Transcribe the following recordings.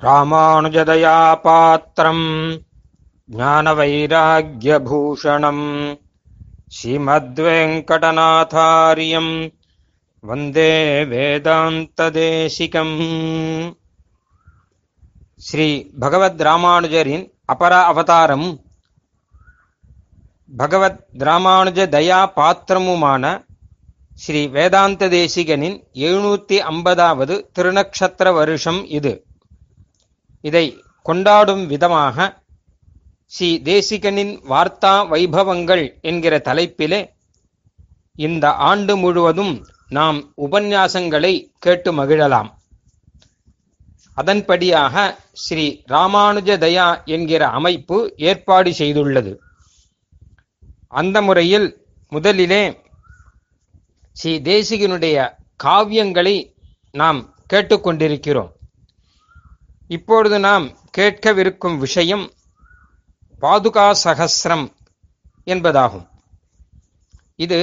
ராமானுஜதயா பாத்திரம் ஞானவைராக்கியபூஷணம். ஸ்ரீமத்வேங்கடநாதாரியம். வந்தே வேதாந்ததேசிகம். ஸ்ரீ பகவத் ராமானுஜரின் அபர அவதாரம். பகவத் ராமானுஜ தயா பாத்திரமுமான ஸ்ரீ வேதாந்த தேசிகனின் எழுநூத்தி ஐம்பதாவது திருநக்ஷத்திர வருஷம் இது. இதை கொண்டாடும் விதமாக ஸ்ரீ தேசிகனின் வார்த்தா வைபவங்கள் என்கிற தலைப்பிலே இந்த ஆண்டு முழுவதும் நாம் உபன்யாசங்களை கேட்டு மகிழலாம். அதன்படியாக ஸ்ரீ ராமானுஜ தயா என்கிற அமைப்பு ஏற்பாடு செய்துள்ளது. அந்த முறையில் முதலிலே ஸ்ரீ தேசிகனுடைய காவியங்களை நாம் கேட்டுக்கொண்டிருக்கிறோம். இப்பொழுது நாம் கேட்கவிருக்கும் விஷயம் பாதுகா சகசிரம் என்பதாகும். இது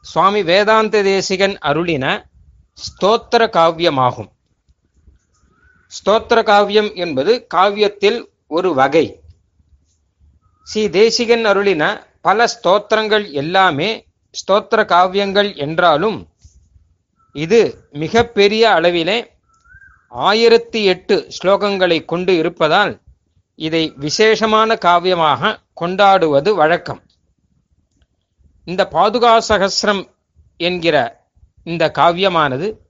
சுவாமி வேதாந்த தேசிகன் அருளின ஸ்தோத்திர காவியமாகும். ஸ்தோத்திர காவியம் என்பது காவியத்தில் ஒரு வகை. ஸ்ரீ தேசிகன் அருளின பல ஸ்தோத்திரங்கள் எல்லாமே ஸ்தோத்திர காவியங்கள் என்றாலும் இது மிக பெரிய அளவிலே ஆயிரத்தி எட்டு ஸ்லோகங்களை கொண்டு இருப்பதால் இதை விசேஷமான காவியமாக கொண்டாடுவது வழக்கம். இந்த பாதுகா சகசிரம் என்கிற இந்த காவியமானது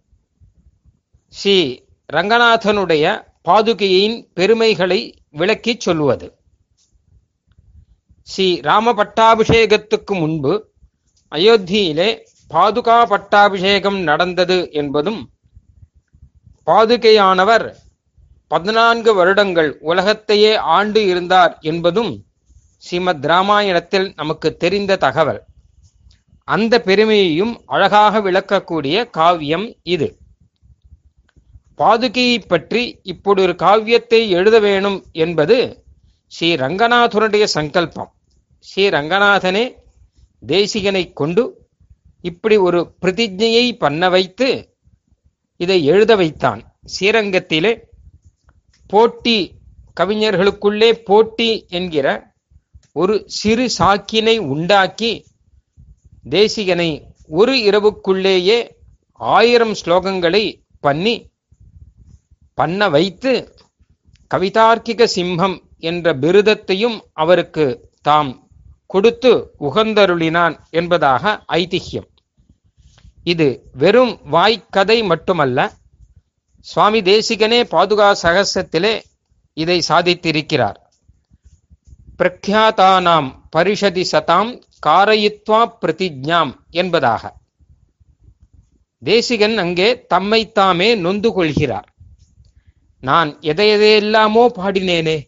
ஸ்ரீ ரங்கநாதனுடைய பாதுகையின் பெருமைகளை விளக்கிச் சொல்லுவது. ஸ்ரீ ராம பட்டாபிஷேகத்துக்கு முன்பு அயோத்தியிலே பாதுகா பட்டாபிஷேகம் நடந்தது என்பதும் பாதுகையானவர். பதினான்கு வருடங்கள் உலகத்தையே ஆண்டு இருந்தார் என்பதும் ஸ்ரீமத் ராமாயணத்தில் நமக்கு தெரிந்த தகவல். அந்த பெருமையையும் அழகாக விளக்கக்கூடிய காவியம் இது. பாதுகையை பற்றி இப்படி ஒரு காவியத்தை எழுத வேணும் என்பது ஸ்ரீ ரங்கநாதனுடைய சங்கல்பம். ஸ்ரீ ரங்கநாதனே தேசிகனை கொண்டு இப்படி ஒரு பிரதிஜையை பண்ண வைத்து இதை எழுத வைத்தான். ஸ்ரீரங்கத்திலே போட்டி கவிஞர்களுக்குள்ளே போட்டி என்கிற ஒரு சிறு சாக்கினை உண்டாக்கி தேசிகனை ஒரு இரவுக்குள்ளேயே ஆயிரம் ஸ்லோகங்களை பண்ணி பண்ண வைத்து கவிதார்க்கிக சிம்மம் என்ற பிருதத்தையும் அவருக்கு தாம் கொடுத்து உகந்தருளினான் என்பதாக ஐதிஹ்யம் இது வெறும் வாய்க்கதை மட்டுமல்ல சுவாமி தேசிகனே பாதுகா சகசத்திலே இதை சாதித்திருக்கிறார். பிரக்யாதானாம் பரிஷதி சதாம் காரயித்வா பிரதிஜாம் என்பதாக. தேசிகன் அங்கே தம்மைத்தாமே நொந்து கொள்கிறார். நான் எதை எதையெல்லாமோ பாடினேனே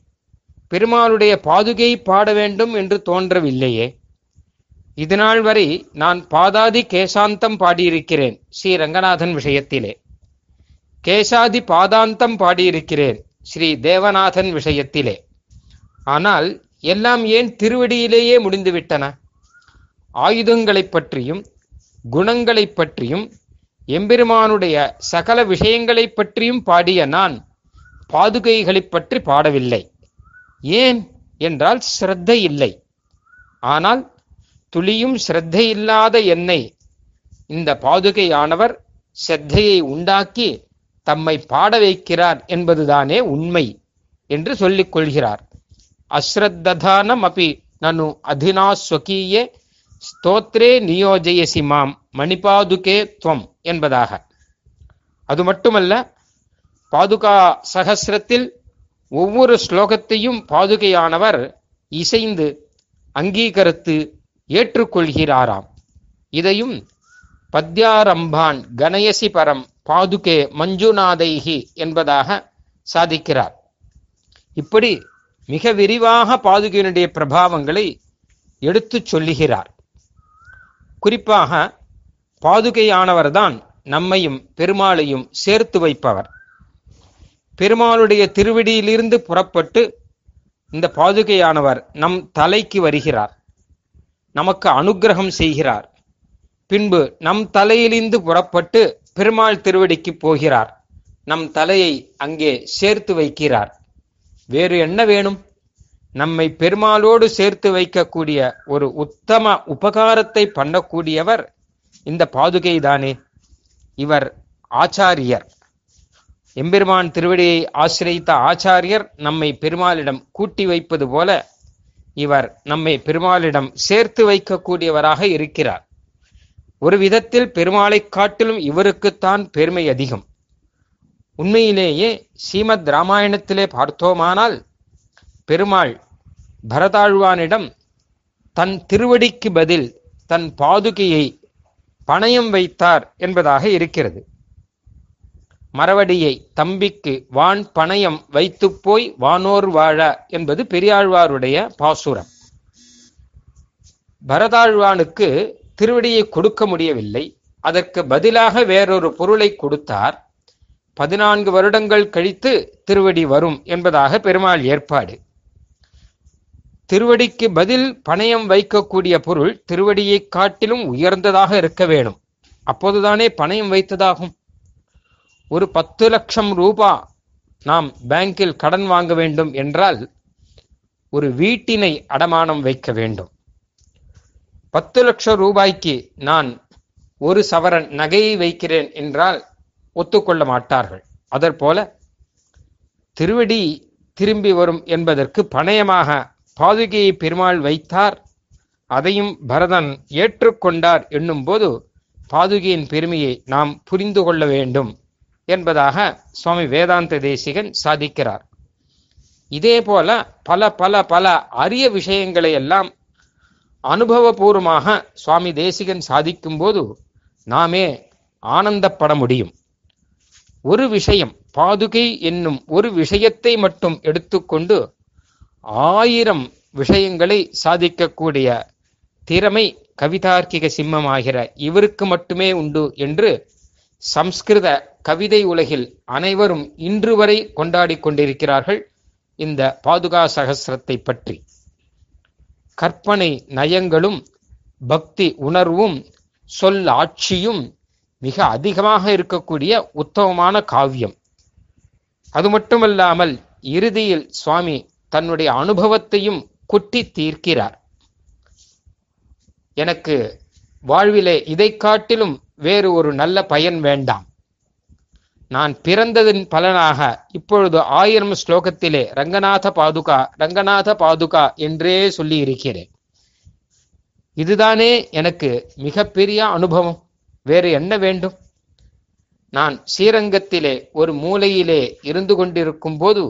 பெருமாளுடைய பாதுகை பாட வேண்டும் என்று தோன்றவில்லையே இதுநாள் வரை நான் பாதாதி கேசாந்தம் பாடியிருக்கிறேன் ஸ்ரீ ரங்கநாதன் விஷயத்திலே. கேசாதி பாதாந்தம் பாடியிருக்கிறேன் ஸ்ரீ தேவநாதன் விஷயத்திலே. ஆனால் எல்லாம் ஏன் திருவடியிலேயே முடிந்துவிட்டன? ஆயுதங்களைப் பற்றியும் குணங்களைப் பற்றியும் எம்பெருமானுடைய சகல விஷயங்களைப் பற்றியும் பாடிய நான் பாதுகைகளைப் பற்றி பாடவில்லை. ஏன்? என்றால் ஸ்ரத்தை இல்லை. ஆனால் துளியும் ஸ்ரத்தை இல்லாத என்னை. இந்த பாதுகையானவர் ஸ்ரத்தையை உண்டாக்கி தம்மை பாட வைக்கிறார் என்பதுதானே உண்மை என்று சொல்லிக் கொள்கிறார். அஸ்ரத்ததானம் அப்பி நனு அதினா ஸ்வகீயே ஸ்தோத்ரே நியோஜயசி மாம் மணிபாதுகே துவம் என்பதாக. அது மட்டுமல்ல பாதுகா சகசிரத்தில் ஒவ்வொரு ஸ்லோகத்தையும் பாதுகையானவர் இசைந்து அங்கீகரித்து ஏற்றுக்கொள்கிறாராம். இதையும் பத்யாரம்பான் கணயசி பரம் பாதுகே மஞ்சுநாதைகி என்பதாக சாதிக்கிறார். இப்படி மிக விரிவாக பாதுகையினுடைய பிரபாவங்களை எடுத்துச் சொல்லுகிறார். குறிப்பாக பாதுகையானவர்தான் நம்மையும் பெருமாளையும் சேர்த்து வைப்பவர். பெருமாளுடைய திருவிடியிலிருந்து புறப்பட்டு இந்த பாதுகையானவர் நம் தலைக்கு வருகிறார். நமக்கு அனுக்கிரகம் செய்கிறார். பின்பு நம் தலையிலிருந்து புறப்பட்டு பெருமாள் திருவடிக்கு போகிறார். நம் தலையை அங்கே சேர்த்து வைக்கிறார். வேறு என்ன வேணும்? நம்மை பெருமாளோடு சேர்த்து வைக்கக்கூடிய ஒரு உத்தம உபகாரத்தை பண்ணக்கூடியவர் இந்த பாதுகை தானே இவர் ஆச்சாரியர். எம்பெருமான் திருவடியை ஆசிரித்த ஆச்சாரியர் நம்மை பெருமாளிடம் கூட்டி வைப்பது போல இவர் நம்மை பெருமாளிடம் சேர்த்து வைக்கக்கூடியவராக இருக்கிறார். ஒரு விதத்தில் பெருமாளை காட்டிலும் இவருக்குத்தான் பெருமை அதிகம். உண்மையிலேயே ஸ்ரீமத் ராமாயணத்திலே பார்த்தோமானால் பெருமாள் பரதாழ்வானிடம் தன் திருவடிக்கு பதில் தன் பாதுகையை பணயம் வைத்தார் என்பதாக இருக்கிறது. மரவடியை தம்பிக்கு வான் பணயம் வைத்து போய் வானோர் வாழ என்பது பெரியாழ்வாருடைய பாசுரம். பரதாழ்வானுக்கு திருவடியை கொடுக்க முடியவில்லை. அதற்கு பதிலாக வேறொரு பொருளை கொடுத்தார். பதினான்கு வருடங்கள் கழித்து திருவடி வரும் என்பதாக பெருமாள் ஏற்பாடு. திருவடிக்கு பதில் பணயம் வைக்கக்கூடிய பொருள் திருவடியை காட்டிலும் உயர்ந்ததாக இருக்க வேணும். அப்போதுதானே பணயம் வைத்ததாகும். ஒரு பத்து லட்சம் ரூபா நாம் பேங்கில் கடன் வாங்க வேண்டும் என்றால் ஒரு வீட்டினை அடமானம் வைக்க வேண்டும். பத்து லட்சம் ரூபாய்க்கு நான் ஒரு சவரன் நகையை வைக்கிறேன் என்றால் ஒத்துக்கொள்ள மாட்டார்கள். அதற்போல திருவடி திரும்பி வரும் என்பதற்கு பணயமாக பாதுகையை பெருமாள் வைத்தார். அதையும் பரதன் ஏற்றுக்கொண்டார் என்னும்போது பாதுகையின் பெருமையை நாம் புரிந்து கொள்ள வேண்டும். என்பதாக சுவாமி வேதாந்த தேசிகன் சாதிக்கிறார். இதே போல பல பல பல அரிய விஷயங்களை எல்லாம் அனுபவபூர்வமாக சுவாமி தேசிகன் சாதிக்கும் போது நாமே ஆனந்தப்பட முடியும். ஒரு விஷயம் பாதுகை என்னும் ஒரு விஷயத்தை மட்டும் எடுத்துக்கொண்டு ஆயிரம் விஷயங்களை சாதிக்கக்கூடிய திறமை கவிதார்க்கிக சிம்மமாகிற இவருக்கு மட்டுமே உண்டு என்று சம்ஸ்கிருத கவிதை உலகில் அனைவரும் இன்று வரை கொண்டாடி கொண்டிருக்கிறார்கள் இந்த பாதுகா சகசிரத்தை பற்றி. கற்பனை நயங்களும் பக்தி உணர்வும் சொல் ஆட்சியும் மிக அதிகமாக இருக்கக்கூடிய உத்தமமான காவியம். அது மட்டுமல்லாமல் இறுதியில் சுவாமி தன்னுடைய அனுபவத்தையும் கொட்டி தீர்க்கிறார். எனக்கு வாழ்விலே இதை காட்டிலும் வேறு ஒரு நல்ல பயன் வேண்டாம். நான் பிறந்ததின் பலனாக இப்பொழுது ஆயிரம் ஸ்லோகத்திலே ரங்கநாத பாதுகா ரங்கநாத பாதுகா என்றே சொல்லி இருக்கிறேன் இதுதானே எனக்கு மிகப்பெரிய அனுபவம். வேறு என்ன வேண்டும்? நான் ஸ்ரீரங்கத்திலே ஒரு மூலையிலே இருந்து கொண்டிருக்கும் போது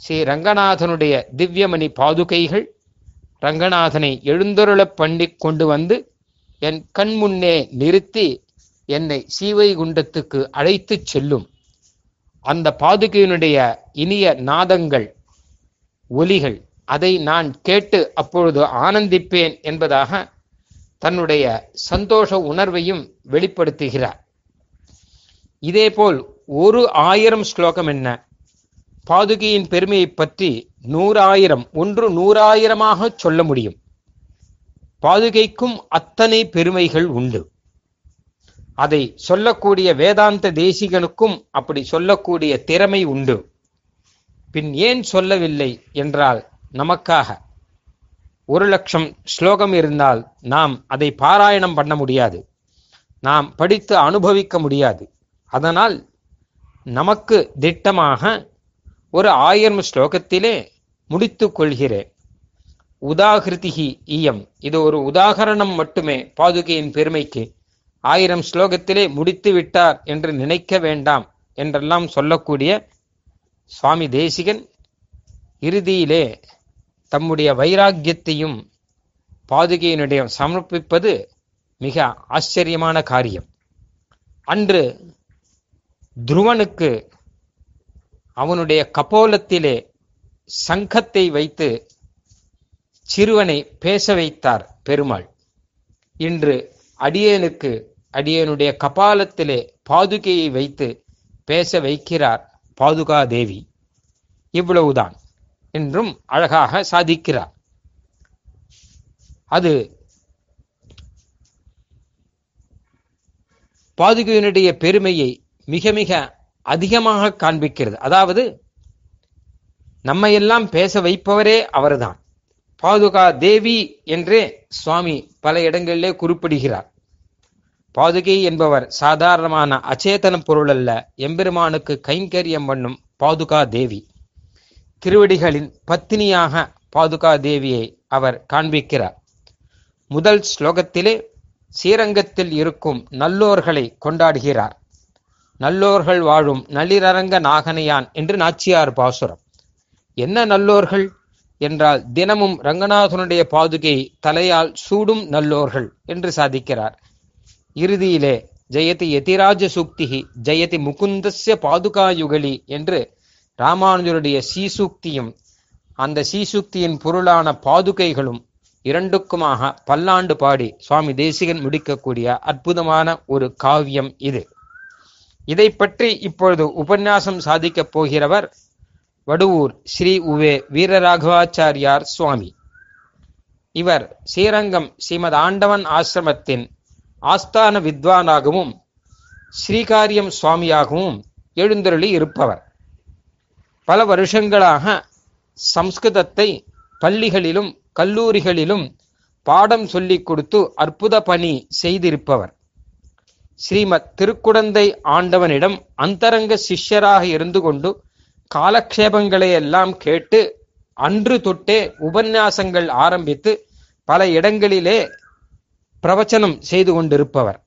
ஸ்ரீ ரங்கநாதனுடைய திவ்யமணி பாதுகைகள் ரங்கநாதனை எழுந்தருளப் பண்ணி கொண்டு வந்து என் கண் முன்னே நிறுத்தி என்னை சீவைகுண்டத்துக்கு அழைத்துச் செல்லும். அந்த பாதுகையினுடைய இனிய நாதங்கள் ஒலிகள் அதை நான் கேட்டு அப்பொழுது ஆனந்திப்பேன் என்பதாக தன்னுடைய சந்தோஷ உணர்வையும் வெளிப்படுத்துகிறார். இதேபோல் ஒரு ஆயிரம் ஸ்லோகம் என்ன? பாதுகையின் பெருமையை பற்றி நூறாயிரம் ஒன்று நூறாயிரமாக சொல்ல முடியும். பாதுகைக்கும் அத்தனை பெருமைகள் உண்டு. அதை சொல்லக்கூடிய வேதாந்த தேசிகனுக்கும் அப்படி சொல்லக்கூடிய திறமை உண்டு. பின் ஏன் சொல்லவில்லை என்றால் நமக்காக ஒரு லட்சம் ஸ்லோகம் இருந்தால் நாம் அதை பாராயணம் பண்ண முடியாது. நாம் படித்து அனுபவிக்க முடியாது. அதனால் நமக்கு திட்டமாக ஒரு ஆயிரம் ஸ்லோகத்திலே முடித்து கொள்கிறேன். உதாகிருதிகி ஈயம் இது ஒரு உதாகரணம் மட்டுமே பாதுகையின் பெருமைக்கு. ஆயிரம் ஸ்லோகத்திலே முடித்து விட்டார் என்று நினைக்க வேண்டாம் என்றெல்லாம் சொல்லக்கூடிய சுவாமி தேசிகன் இறுதியிலே தம்முடைய வைராக்கியத்தையும் பாதுகையினுடைய சமர்ப்பிப்பது மிக ஆச்சரியமான காரியம். அன்று துருவனுக்கு அவனுடைய கபோலத்திலே சங்கத்தை வைத்து சிறுவனை பேச வைத்தார் பெருமாள். இன்று அடியேனுக்கு அடியேனுடைய கபாலத்திலே பாதுகையை வைத்து பேச வைக்கிறார் பாதுகா தேவி இவ்வளவுதான். என்றும் அழகாக சாதிக்கிறார். அது பாதுகையினுடைய பெருமையை மிக மிக அதிகமாக காண்பிக்கிறது. அதாவது நம்மையெல்லாம் பேச வைப்பவரே அவர்தான். பாதுகா தேவி என்றே சுவாமி பல இடங்களிலே குறிப்பிடுகிறார். பாதுகை என்பவர் சாதாரணமான அச்சேதன பொருள் அல்ல எம்பெருமானுக்கு கைங்கரியம் பண்ணும் பாதுகா தேவி. திருவடிகளின் பத்தினியாக பாதுகா தேவியை அவர் காண்பிக்கிறார். முதல் ஸ்லோகத்திலே ஸ்ரீரங்கத்தில் இருக்கும் நல்லோர்களை கொண்டாடுகிறார். நல்லோர்கள் வாழும் நள்ளிரங்க நாகனையான் என்று நாச்சியார் பாசுரம். என்ன நல்லோர்கள்? என்றால் தினமும் ரங்கநாதனுடைய பாதுகை தலையால் சூடும் நல்லோர்கள் என்று சாதிக்கிறார். இறுதியிலே ஜெயதி யதிராஜ சூக்திகி ஜெயதி முகுந்தஸ்ய பாதுகாயுகலி என்று ராமானுஜருடைய சீசூக்தியும் அந்த சீசூக்தியின் பொருளான பாதுகைகளும் இரண்டுக்குமாக பல்லாண்டு பாடி சுவாமி தேசிகன் முடிக்கக்கூடிய அற்புதமான ஒரு காவியம் இது. இதை பற்றி இப்பொழுது உபன்யாசம் சாதிக்கப் போகிறவர் வடுவூர் ஸ்ரீ உவே வீரராகவாச்சாரியார் சுவாமி. இவர் ஸ்ரீரங்கம் ஸ்ரீமத் ஆண்டவன் ஆசிரமத்தின் ஆஸ்தான வித்வானாகவும் ஸ்ரீகாரியம் சுவாமியாகவும் எழுந்தருளி இருப்பவர். பல வருஷங்களாக சம்ஸ்கிருதத்தை பள்ளிகளிலும் கல்லூரிகளிலும் பாடம் சொல்லிக் கொடுத்து அற்புத பணி செய்திருப்பவர். ஸ்ரீமத் திருக்குடந்தை ஆண்டவனிடம் அந்தரங்க சிஷ்யராக இருந்து கொண்டு காலக்ஷேபங்களை எல்லாம் கேட்டு அன்று தொட்டே உபன்யாசங்கள் ஆரம்பித்து பல இடங்களிலே பிரவச்சனம் செய்து கொண்டிருப்பவர்.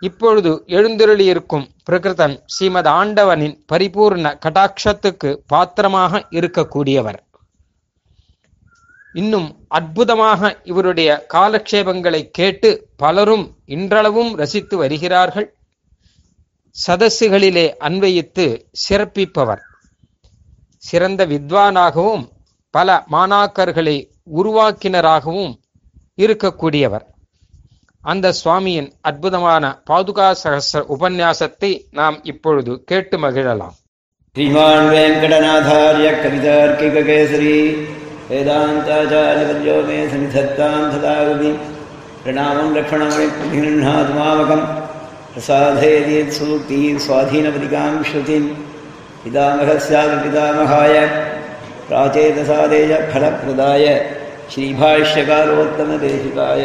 இப்பொழுது எழுந்தருளியிருக்கும் பிரகிருதன் ஸ்ரீமத் ஆண்டவனின் பரிபூர்ண கடாட்சத்துக்கு பாத்திரமாக இருக்கக்கூடியவர். இன்னும் அற்புதமாக இவருடைய காலக்ஷேபங்களை கேட்டு பலரும் இன்றளவும் ரசித்து வருகிறார்கள். சதசுகளிலே அன்வயித்து சிறப்பிப்பவர். சிறந்த வித்வானாகவும் பல மாணாக்கர்களை உருவாக்கினராகவும் இருக்கக்கூடியவர். அந்த சுவாமியின் அற்புதமான பாதுகா சகச உபன்யாசத்தை நாம் இப்பொழுது கேட்டு மகிழலாம். ஸ்ரீமான் வெங்கடநாதாரிய கவிதார்க்கிக கேசரி சனிதத்தாம் சதாகவி பிரணாமம் லக்ஷணமணி மாமகம் प्रसादयेत् सूक्तिः स्वाधीनपदिकां श्रुतिं पितामहस्यापि पितामहाय प्राचेतसादेय फलप्रदाय श्रीभाष्यकारोत्तमदेशिकाय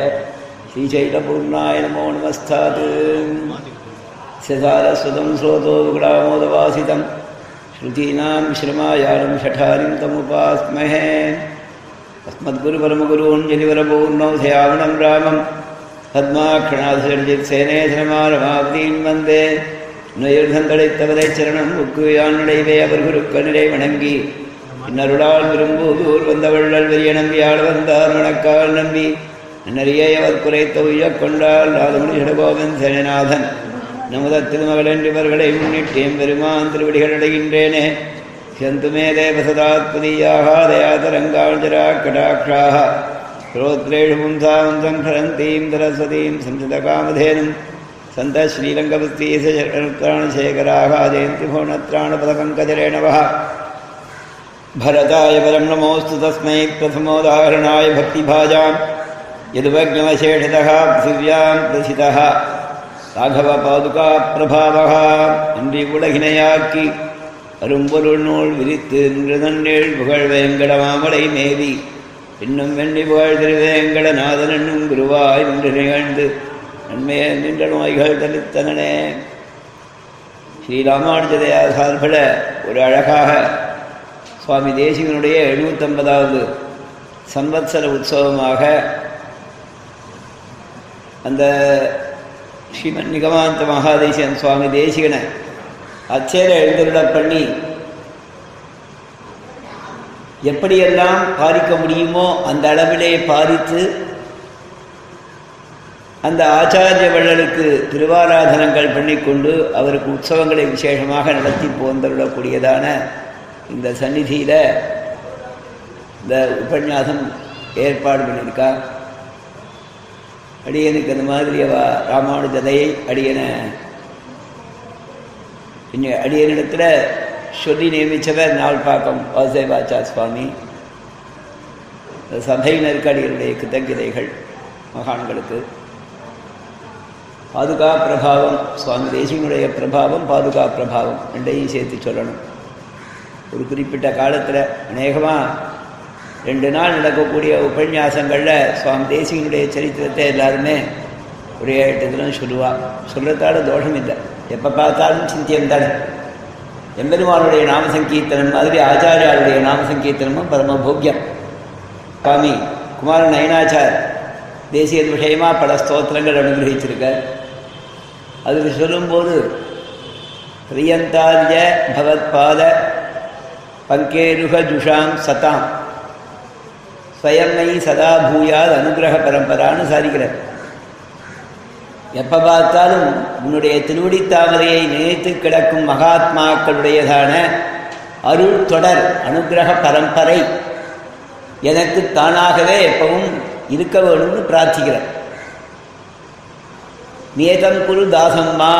श्रीचैतपूर्णाय नमो नमस्तात् सदारस्वतं स्रोतो विग्रामोदवासितं श्रुतीनां श्रमायालं शठारिं तमुपास्महे अस्मद्गुरुपरमगुरूञ्जलिवरपूर्णौ ध्यावनं रामं பத்மாக்கணாசர்ஜித்சேனேசனமாரமாப்தீன் வந்தே. நயுர்தம் நுயர்தந்தடைத்தவரை சரணம் உக்குயானுடைவே அவர் குருக்கனிலே வணங்கி. இன்னருளால் விரும்பூதூர் வந்தவள்ளல் வெறிய நம்பி ஆள் வந்தார் வணக்கால் நம்பி. நிறைய அவர் குறைத்த உய்ய கொண்டால் ராதமணி ஜடகோபன் சேனநாதன். நமத திருமகளன் இவர்களை முன்னிட்டேன் பெருமான் திருவடிகள் அடைகின்றேனே. சந்துமே தேவசதாத்பதியாக தயாதரங்காஞ்சரா கடாட்சாக ஸ்ரோத்ரேஷு பும்சாம் சங்கரந்தீம் சரஸ்வதீம் சம்சிதகாமதேனும் சந்த ஸ்ரீரங்கபுஸ்தீசரணேகராக ஜெயந்தி भुवनत्राणपदपङ्कजरेणवः भरताय परं नमोऽस्तु तस्मै प्रथमोदाहरणाय भक्तिभाजां यदुवज्ञमशेषतः पृथिव्यां प्रथितः ராகவபாதுகாப்பிரபாவக அன்றி உலகினையாக்கி அரும்பொருள் நூல் விரித்து நின்று நன்னேள் புகழ் வேங்கடமாமலை மேவி இன்னும் வெண்ணி புகழ் திருவேங்கடநாதன் என்னும் குருவாய் நின்று நிகழ்ந்து நன்மையே நின்ற நோய்கள் தலித்தனே ஸ்ரீராமானுஜதையா சார்பில் ஒரு அழகாக சுவாமி தேசிகனுடைய எழுநூத்தம்பதாவது சம்வத்சர உற்சவமாக அந்த ஸ்ரீமன் நிகமாந்த மகாதேசியன் சுவாமி தேசிகனை அச்சேர எழுந்தருள பண்ணி எப்படியெல்லாம் பாதிக்க முடியுமோ அந்த அளவிலே பாதித்து அந்த ஆச்சாரிய வள்ளலுக்கு திருவாராதனங்கள் பண்ணிக்கொண்டு அவருக்கு உற்சவங்களை விசேஷமாக நடத்தி போந்தருளக்கூடியதான இந்த சந்நிதியில் இந்த உபன்யாசம் ஏற்பாடு பண்ணியிருக்கா அடியனுக்கு அந்த மாதிரி அவ ராமானுஜதையை அடியனை அடியனிடத்தில் சொல்லி நியமித்தவர் நாள்பாக்கம் வாசுதேவாச்சா சுவாமி சபை நெருக்கடிகளுடைய கிருத்தகிதைகள் மகான்களுக்கு பாதுகா பிரபாவம் சுவாமி தேசியனுடைய பிரபாவம் பாதுகா பிரபாவம் ரெண்டையும் சேர்த்து சொல்லணும் ஒரு குறிப்பிட்ட காலத்தில் அநேகமாக ரெண்டு நாள் நடக்கக்கூடிய உபன்யாசங்களில் சுவாமி தேசியனுடைய சரித்திரத்தை எல்லாருமே ஒரே ஏழு தினம் சொல்லுவா சொல்கிறதால தோஷம் இல்லை எப்போ பார்த்தாலும் சிந்தியம் தானே எம்பெருமானுடைய நாம சங்கீர்த்தனம் மாதிரி ஆச்சாரியாருடைய நாம சங்கீர்த்தனமும் பரம போக்கியம் சுவாமி குமார நயனாச்சார் தேசிய விஷயமாக பல ஸ்தோத்திரங்கள் அனுகிரகிச்சிருக்கார். அதுக்கு சொல்லும்போது பிரியந்தாரிய பகவத்பாத பங்கேருக ஜுஷாம் சதாம். ஸ்வயமை சதா பூயாத் அனுகிரக பரம்பரான்னு சாதிக்கிறார் எப்போ பார்த்தாலும் உன்னுடைய திருவடி தாமரையை நினைத்து கிடக்கும் மகாத்மாக்களுடையதான அருள் தொடர் அனுகிரக பரம்பரை எனக்கு தானாகவே எப்பவும் இருக்க வேணும்னு பிரார்த்திக்கிறேன். நேதம் குரு தாசம்மா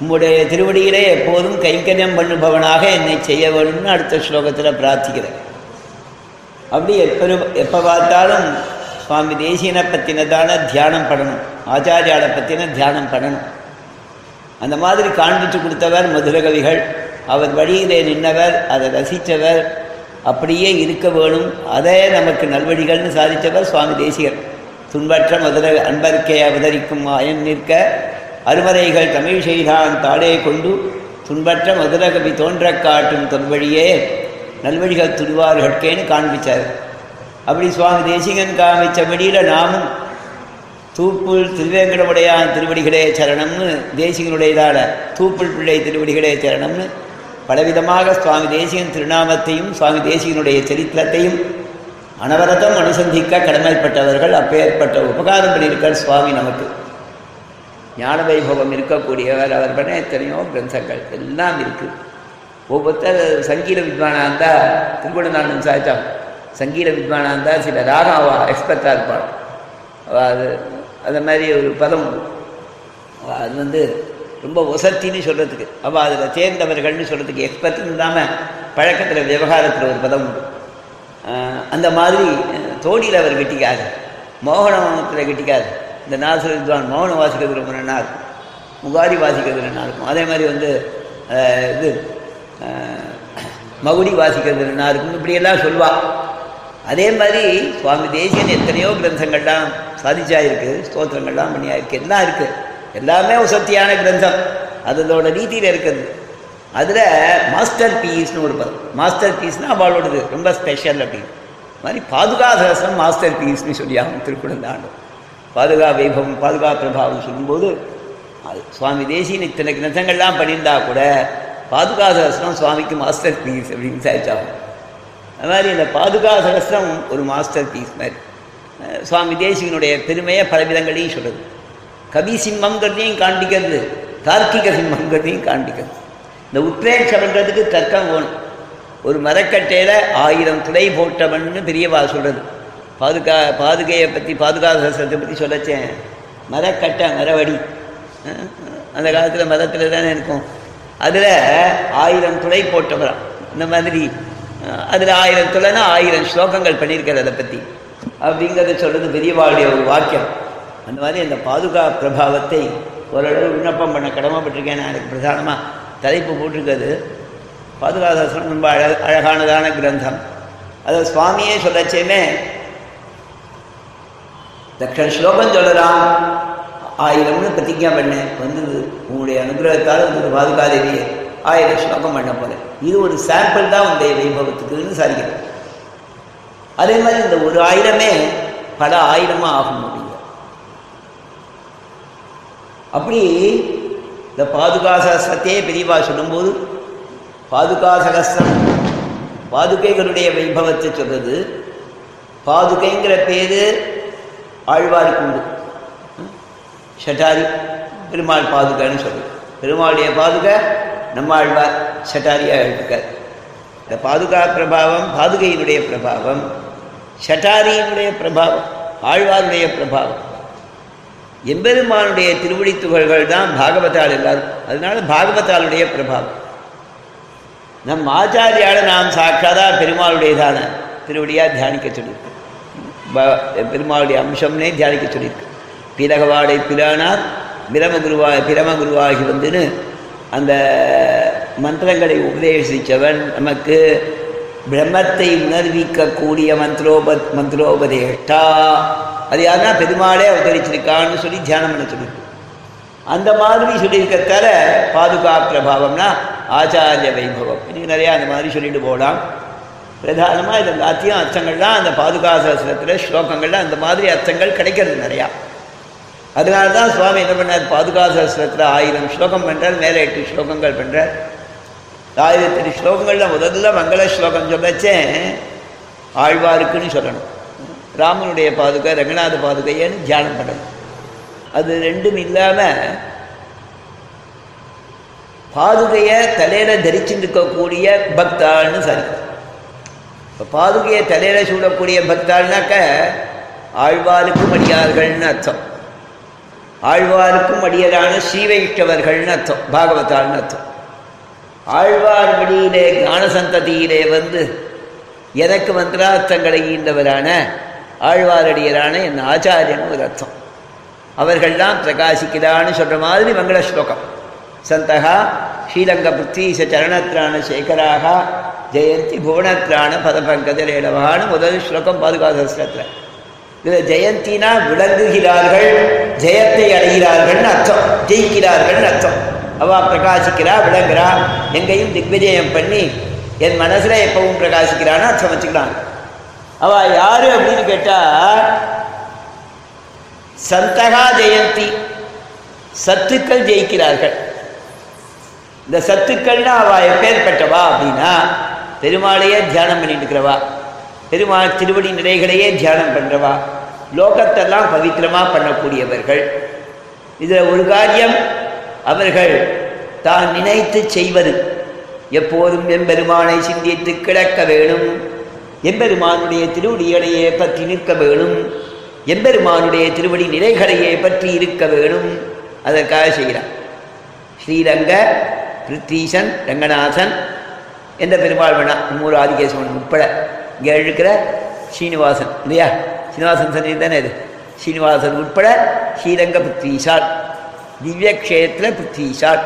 உம்முடைய திருவடியிலே எப்போதும் கைங்கரியம் பண்ணுபவனாக என்னை செய்ய வேணும்னு அடுத்த ஸ்லோகத்தில் பிரார்த்திக்கிறேன். அப்படி எப்போ எப்போ பார்த்தாலும் சுவாமி தேசியனை பற்றினதான தியானம் பண்ணணும். ஆச்சாரியாலை பற்றின தியானம் பண்ணணும். அந்த மாதிரி காண்பித்து கொடுத்தவர் மதுரகவிகள் அவர் வழியிலே நின்றவர் அதை ரசித்தவர் அப்படியே இருக்க வேணும். அதே நமக்கு நல்வழிகள்னு சாதித்தவர் சுவாமி தேசிகர். துன்பற்ற மதுர அன்பர்க்கே அவதரிக்கும் அயன் நிற்க அருமறைகள் தமிழ் செய்தான் தாளே கொண்டு துன்பற்ற மதுரகவி தோன்றக் காட்டும் தொல்வழியே நல்வழிகள் துருவார்கள்கேன்னு காண்பிச்சார். அப்படி சுவாமி தேசிகன் காமிச்சபடியில் நாமும் தூப்புள் திருவேங்கடமுடையான் திருவடிகளே சரணம்னு தேசிகனுடையதான தூப்புள் பிள்ளை திருவடிகளே சரணம்னு பலவிதமாக சுவாமி தேசிகன் திருநாமத்தையும் சுவாமி தேசிகனுடைய சரித்திரத்தையும் அனவரதம் அனுசந்திக்க கடமைப்பட்டவர்கள் அப்பேற்பட்ட உபகாரம் பண்ணியிருக்கார் சுவாமி நமக்கு. ஞான வைபவம் இருக்கக்கூடியவர் அவர் பண்ண எத்தனையோ கிரந்தங்கள் எல்லாம் இருக்குது ஒவ்வொருத்தர் சங்கீத வித்வானாக இருந்தால் திருக்குடநாடன் சாய்ச்சான் சங்கீத வித்வானாக இருந்தால் சில ராகம் அவ எக்ஸ்பர்ட்டாக இருப்பாள். அவள் அது அந்த மாதிரி ஒரு பதம். அது வந்து ரொம்ப ஒசத்தின்னு சொல்கிறதுக்கு அவள் அதில் தேர்ந்தவர்கள்னு சொல்கிறதுக்கு எக்ஸ்பர்ட்னு இல்லாமல் பழக்கத்தில் விவகாரத்தில் ஒரு பதம் உண்டு. அந்த மாதிரி தோடியில் அவர் கெட்டிக்காது மோகனத்தில் கெட்டிக்காது இந்த நாசர் வித்வான் மோகனம் வாசிக்கிறது ரொம்ப நல்லா இருக்கும். முகாரி வாசிக்கிறது நல்லா இருக்கும். அதே மாதிரி வந்து இது மகுடி வாசிக்கிறது நல்லா இருக்கும். இப்படியெல்லாம் சொல்லுவாள் அதே மாதிரி சுவாமி தேசியன் எத்தனையோ கிரந்தங்கள்லாம் சாதிச்சாயிருக்கு ஸ்தோத்திரங்கள்லாம் பண்ணியாயிருக்கு எல்லாம் இருக்குது எல்லாமே ஒரு சக்தியான கிரந்தம். அதோட ரீதியில் இருக்குது. அதில் மாஸ்டர் பீஸ்னு ஒரு பதம் மாஸ்டர் பீஸ்னால் அவளோடது. ரொம்ப ஸ்பெஷல் அப்படின்னு மாதிரி பாதுகாசம் மாஸ்டர் பீஸ்னு சொல்லியாகும் திருக்குறந்தாண்டும் பாதுகா வைபவம் பாதுகா பிரபாவம் சொல்லும்போது அது சுவாமி தேசியன் இத்தனை கிரந்தங்கள்லாம் பண்ணியிருந்தா கூட பாதுகா சுவாமிக்கு மாஸ்டர் பீஸ் அப்படின்னு சாதிச்சாகும் அது மாதிரி இந்த பாதுகா சகஸ்திரம் ஒரு மாஸ்டர் பீஸ் மாதிரி. சுவாமி தேசிகனுடைய பெருமையை பல விதங்களையும் சொல்கிறது கவி சிம்மங்கிறதையும் காண்பிக்கிறது தார்க்கிக சிம்மங்கிறதையும் காண்பிக்கிறது. இந்த உத்ரேட்சம்ன்றதுக்கு தர்க்கம் வேணும். ஒரு மரக்கட்டையில் ஆயிரம் துளை போட்டவன்னு பெரியவா சொல்கிறது பாதுகா பாதுகையை பற்றி பாதுகா சகசிரத்தை பற்றி சொல்லச்சேன் மரக்கட்டை மரவடி. அந்த காலத்தில் மரத்தில் தானே இருக்கும். அதில் ஆயிரம் துளை போட்டவரான் இந்த மாதிரி அதில் ஆயிரம் துளைனா ஆயிரம் ஸ்லோகங்கள் பண்ணியிருக்காரு அதை பற்றி அப்படிங்கிறத சொல்கிறது பெரியவாளுடைய ஒரு வாக்கியம். அந்த மாதிரி அந்த பாதுகா பிரபாவத்தை ஓரளவு விண்ணப்பம் பண்ண கடமைப்பட்டிருக்கேன் நான். எனக்கு பிரதானமாக தலைப்பு போட்டிருக்கிறது. பாதுகாதாசனம் ரொம்ப அழ அழகானதான கிரந்தம். அதை சுவாமியே சொல்லச்சேமே. லட்ச ஸ்லோகம் சொல்லலாம். ஆயிரம்னு பிரதிஜா பண்ணேன். வந்தது உங்களுடைய அனுகிரகத்தால் வந்து பாதுகாதேவியே. ஆயிரம் ஸ்லோகம் பண்ண போகிறேன் இது ஒரு சாம்பிள் தான் உங்களுடைய வைபவத்துக்குன்னு சாதிக்கிறேன். அதே மாதிரி இந்த ஒரு ஆயிரமே பல ஆயிரமாக ஆகும் அப்படிங்க. அப்படி இந்த பாதுகா சகஸ்திரத்தையே பெரியவா சொல்லும்போது பாதுகா சகஸ்திரம் பாதுகைகளுடைய வைபவத்தை சொல்றது பாதுகைங்கிற பேரு ஆழ்வாருக்கு உண்டு. ஷட்டாரி பெருமாள் பாதுகான்னு சொல்லுது பெருமாளுடைய பாதுகை நம்மாழ்வார் ஆழ்வார் ஷட்டாரியாக இந்த பாதுகா பிரபாவம் பாதுகையினுடைய பிரபாவம் சட்டாரியினுடைய பிரபாவம் ஆழ்வாருடைய பிரபாவம். எம்பெருமானுடைய திருவடி துகள்கள் தான் பாகவதால் எல்லாரும். அதனால பாகவதாலுடைய பிரபாவம். நம் ஆச்சாரியால நாம் சாட்சாதா பெருமாளுடையதான திருவடியாக தியானிக்க சொல்லியிருக்கு. ப- பெருமாளுடைய அம்சம்னே தியானிக்க சொல்லியிருக்கு. பிறகவாடை பிரானார் பிரமகுருவாய் பிரமகுருவாகி வந்துன்னு அந்த மந்திரங்களை உபதேசித்தவன் நமக்கு பிரம்மத்தை உணர்விக்கக்கூடிய மந்திரோப மந்திரோபதேஷ்டா. அது யாருன்னா பெருமாளே அவதரிச்சிருக்கான்னு சொல்லி தியானம் பண்ண சொல்லியிருக்கு அந்த மாதிரி சொல்லியிருக்கத்தால பாதுகா பிரபாவம்னா ஆச்சாரிய வைபவம். இன்னைக்கு நிறையா அந்த மாதிரி சொல்லிட்டு போகலாம். பிரதானமாக இது எல்லாத்தையும் அர்த்தங்கள்லாம் அந்த பாதுகா சாஸ்திரத்தில் அந்த மாதிரி அர்த்தங்கள் கிடைக்கிறது நிறையா. அதனால தான் சுவாமி என்ன பண்ணார்? பாதுகா ஆயிரம் ஸ்லோகம் பண்ணுறார் மேலே எட்டு ஸ்லோகங்கள் பண்ணுறார் ஆயிரத்தெட்டு ஸ்லோகங்களில் முதல்ல மங்கள ஸ்லோகம் சொல்லச்சேன் ஆழ்வாருக்குன்னு சொல்லணும். ராமனுடைய பாதுகை ரங்கநாத பாதுகையன்னு தியானம் பண்ணணும். அது ரெண்டும் இல்லாமல் பாதுகையை தலையில தரிச்சுட்டு இருக்கக்கூடிய பக்தாள்னு சரி இப்போ பாதுகையை தலையில் சூடக்கூடிய பக்தாள்னாக்க ஆழ்வாருக்கு மடியார்கள்னு அர்த்தம். ஆழ்வாருக்கும் அடியரான ஸ்ரீவைஷ்டவர்கள்னு அர்த்தம் பாகவதாள்னு அர்த்தம். ஆழ்வார் வழியிலே ஞானசந்ததியிலே வந்து எனக்கு மந்திரார்த்தங்களை ஈண்டவரான ஆழ்வாரடியரான என் ஆச்சாரியன் ஒரு அர்த்தம். அவர்கள்லாம் பிரகாசிக்கிறான்னு சொல்கிற மாதிரி மங்கள ஸ்லோகம் சந்தகா ஸ்ரீலங்க புத்தீச சரணத்ராண சேகராக ஜெயந்தி புவனத்ராண பதபங்கஜரேடவகான்னு முதல் ஸ்லோகம் பாதுகாசத்தில் இதில் ஜெயந்தினா விளங்குகிறார்கள் ஜெயத்தை அடைகிறார்கள்னு அர்த்தம். ஜெயிக்கிறார்கள்னு அர்த்தம். அவா பிரகாசிக்கிறா விளங்குறா. எங்கேயும் திக்விஜயம் பண்ணி என் மனசில் எப்பவும் பிரகாசிக்கிறான்னு அர்த்தம் வச்சுக்கிறாங்க அவ யாரு அப்படின்னு கேட்டா சந்தகா ஜெயந்தி. சத்துக்கள் ஜெயிக்கிறார்கள். இந்த சத்துக்கள்னா அவ எப்பேற்பட்டவா அப்படின்னா பெருமாளையே தியானம் பண்ணிட்டு இருக்கிறவா. பெருமாள் திருவடி நிலைகளையே தியானம் பண்ணுறவா லோகத்தெல்லாம் பவித்திரமாக பண்ணக்கூடியவர்கள். இதில் ஒரு காரியம் அவர்கள் தான் நினைத்து செய்வது. எப்போதும் எம்பெருமானை சிந்தித்து கிடக்க வேணும். எம்பெருமானுடைய திருவடிகளையே பற்றி நிற்க வேணும். எம்பெருமானுடைய திருவடி நிலைகளையே பற்றி இருக்க வேணும். அதற்காக செய்கிறார். ஸ்ரீரங்க பிருத்தீசன் ரங்கநாதன் எந்த பெருமாள் வேணா மூணு ஆதிகேசவன் உட்பட. இங்கே இருக்கிற ஸ்ரீனிவாசன் இல்லையா? ஸ்ரீனிவாசன் சன்னதி தானே இது? ஸ்ரீனிவாசன் உட்பட ஸ்ரீரங்க பிருத்வீசால் திவ்ய க்ஷேத்திர பிருத்வீசால்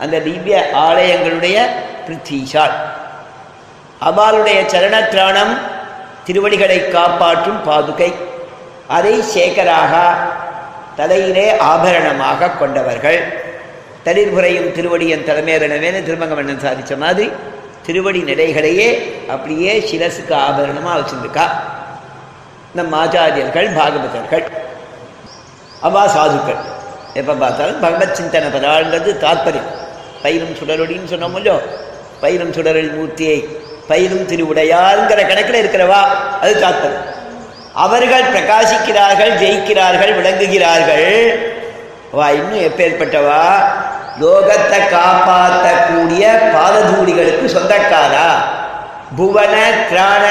அந்த திவ்ய ஆலயங்களுடைய பிருத்வீசால் அவளுடைய சரணத்ராணம் திருவடிகளை காப்பாற்றும் பாதுகை. அதை சேகராக தலையிலே ஆபரணமாக கொண்டவர்கள். தளிர்புறையும் திருவடியின் தலைமையரணவேன்னு திருமங்கமன்னன் சாதித்த மாதிரி திருவடி நிலைகளையே அப்படியே சிரசுக்கு ஆபரணமாக வச்சுருக்கா நம் ஆச்சாரியர்கள் பாகவதர்கள் அவா சாதுக்கள். எப்போ பார்த்தாலும் பகவத் சிந்தனை பதாங்கிறது தாற்பயம். பயிரும் சுடரொடின்னு சொன்னோம் பயிரும் சுடரில் மூர்த்தியை பயிரும் திருவுடையாருங்கிற கணக்கில் இருக்கிறவா? அது தாற்பயம். அவர்கள் பிரகாசிக்கிறார்கள் ஜெயிக்கிறார்கள் விளங்குகிறார்கள். வா இன்னும் எப்பேற்பட்டவா? லோகத்தை காப்பாற்றக்கூடிய பாததூடிகளுக்கு சொந்தக்காரா? புவன திராண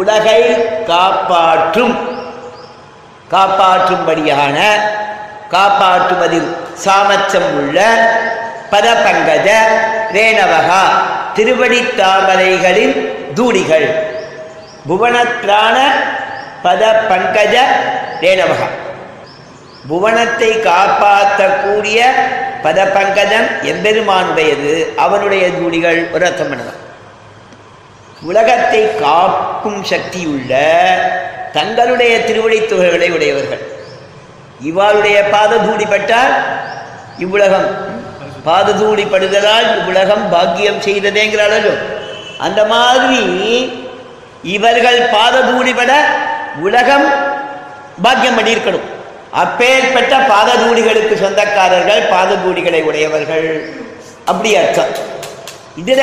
உலகை காப்பாற்றும். காப்பாற்றும்படியான காப்பாற்றுவதில் சாமச்சம் உள்ள பதபங்கஜ ரேணவகா திருவடி தாமரைகளின் தூடிகள் புவனத்ராண பத பங்கஜ ரேணவகா. புவனத்தை காப்பாற்றக்கூடிய பத பங்கஜம் எம்பெருமானுடையது. அவனுடைய தூடிகள் ஒரு அர்த்தம் பண்ணலாம் உலகத்தை காக்கும் சக்தியுள்ள தங்களுடைய திருவடி துகள்களை உடையவர்கள். இவாளுடைய பாததூடி பட்டால் இவ்வுலகம். பாததூடி படுதலால் இவ்வுலகம் பாக்கியம் செய்ததேங்கிற அளவு. அந்த மாதிரி இவர்கள் பாததூடிபட உலகம் பாக்கியம் பண்ணியிருக்கணும். அப்பேற்பட்ட பாததூடிகளுக்கு சொந்தக்காரர்கள் பாததூடிகளை உடையவர்கள். அப்படி அர்த்தம். இதுல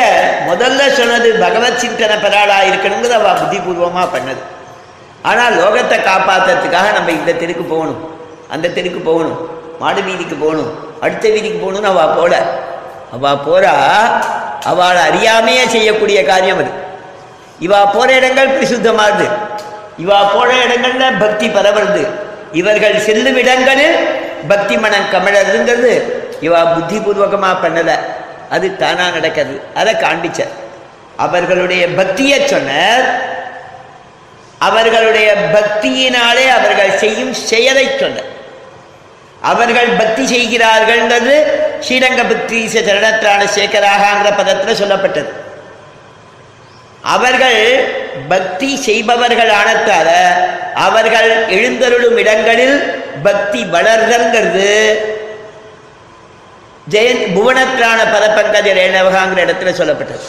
முதல்ல சொன்னது பகவத் சிந்தன பெறாளா இருக்கணுங்கிறது அவ புத்திபூர்வமா பண்ணது. ஆனால் லோகத்தை காப்பாற்றுறதுக்காக நம்ம இந்த தெருக்கு போகணும். அந்த தெருக்கு போகணும். மாடு வீதிக்கு போகணும். அடுத்த வீதிக்கு போகணும்னு அவ போல. அவ போறா அவள் அறியாமையே செய்யக்கூடிய காரியம் அது. இவா போற இடங்கள் பிரசுத்தமாகுது இவா போற இடங்கள்ல பக்தி பரவுறது இவர்கள் செல்லும் இடங்களில் பக்தி மனம் கமழதுங்கிறது இவா புத்திபூர்வகமா பண்ணல. அது தானா நடக்கிறது. அதை காண்பிச்ச அவர்களுடைய பக்தியை சொன்னார். அவர்களுடைய பக்தியினாலே அவர்கள் செய்யும் செயலை சொன்னார். அவர்கள் பக்தி செய்கிறார்கள்ன்றது ஸ்ரீரங்க பக்தி சரணத்தான சேகராகங்கிற பதத்தில் சொல்லப்பட்டது. அவர்கள் பக்தி செய்பவர்கள் ஆனத்தால அவர்கள் எழுந்தருளும் இடங்களில் பக்தி வளர்தல்ங்கிறது. ஜெயன் புவனத்ரான பதப்பங்கஜ ரேணவகாங்கிற இடத்துல சொல்லப்பட்டது.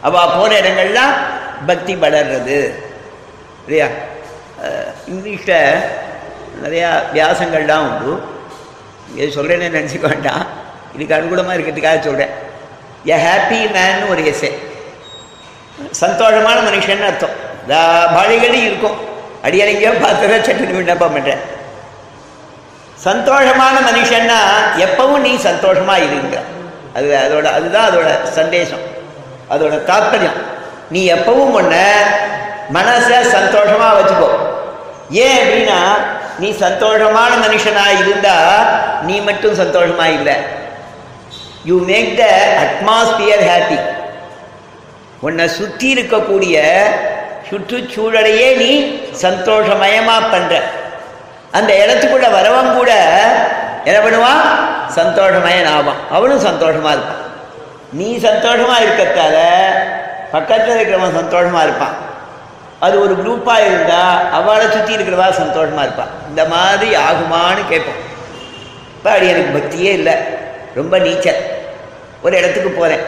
அவ போன இடங்கள்லாம் பக்தி வளர்றது. இல்லையா? இங்கிலீஷில் நிறையா வியாசங்கள்லாம் உண்டு. இது சொல்கிறேன்னு நினச்சிக்க வேண்டாம். இதுக்கு அனுகூலமாக இருக்கிறதுக்காக சொல்கிறேன் எ ஹாப்பி மேன் ஒரு எஸ்ஸே சந்தோஷமான மனுஷன் அர்த்தம். வழிகளி இருக்கும். அடியலைங்கயோ பார்த்ததை சட்டுன்னு விண்ணப்பம் பண்ணுறேன் சந்தோஷமான மனுஷன்னா எப்பவும் நீ சந்தோஷமாக இருங்க. அது அதோட அதுதான் அதோட சந்தேசம் அதோட தாத்பரியம். நீ எப்பவும் ஒன்று மனசை சந்தோஷமாக வச்சுக்கோ. ஏன் அப்படின்னா நீ சந்தோஷமான மனுஷனா இருந்தால் நீ மட்டும் சந்தோஷமாக இல்லை. You make the atmosphere happy உன்னை சுற்றி இருக்கக்கூடிய சுற்றுச்சூழலையே நீ சந்தோஷமயமா பண்ற. அந்த இடத்துக்குள்ள வரவன் கூட என்ன பண்ணுவான் சந்தோஷமயன் ஆவான் அவனும் சந்தோஷமா இருப்பான். நீ சந்தோஷமா இருக்கத்தால பக்கத்தில் இருக்கிறவன் சந்தோஷமா இருப்பான். அது ஒரு குரூப்பாக இருந்தால் அவளை சுற்றி இருக்கிறவா சந்தோஷமா இருப்பான் இந்த மாதிரி ஆகுமான்னு கேட்போம். இப்போ அப்படி எனக்கு பக்தியே இல்லை. ரொம்ப நீச்சல். ஒரு இடத்துக்கு போகிறேன்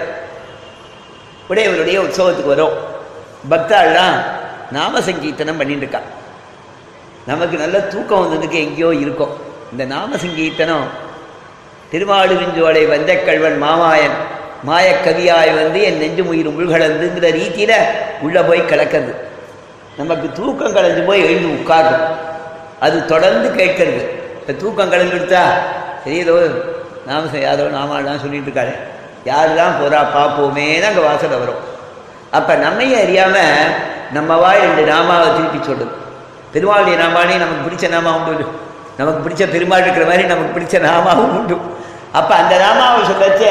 உடையவருடைய உற்சவத்துக்கு வரும். பக்தாள்லாம் நாம சங்கீர்த்தனம் பண்ணிட்டு இருக்கா நமக்கு நல்ல தூக்கம் வந்ததுக்கு எங்கேயோ இருக்கும். இந்த நாம சங்கீர்த்தனம் திருமாடுவிஞ்சோலை வந்த கல்வன் மாமாயன் மாயக்கவியாய் வந்து என் நெஞ்சு முயிர் முழுகலந்துங்கிற ரீதியில் உள்ளே போய் கிடக்கிறது. நமக்கு தூக்கம் கலைஞ்சு போய் எழுந்து உட்காரும் அது தொடர்ந்து கேட்கறது. இப்போ தூக்கம் கலந்து சரி ஏதோ நாம யாதோ நாமாலாம் சொல்லிட்டு இருக்காரு யாரெல்லாம் போகிறா தான் அங்கே வாசலை வரும். அப்போ நம்மையே அறியாமல் நம்ம வாய் ரெண்டு நாமாவை திருப்பி சொல்லுது. பெருமாளுடைய நாமானே நமக்கு பிடிச்ச நாமா உண்டு. நமக்கு பிடிச்ச பெருமாள் இருக்கிற மாதிரி நமக்கு பிடிச்ச நாமாவும் உண்டு. அப்போ அந்த நாமாவை சொல்லச்ச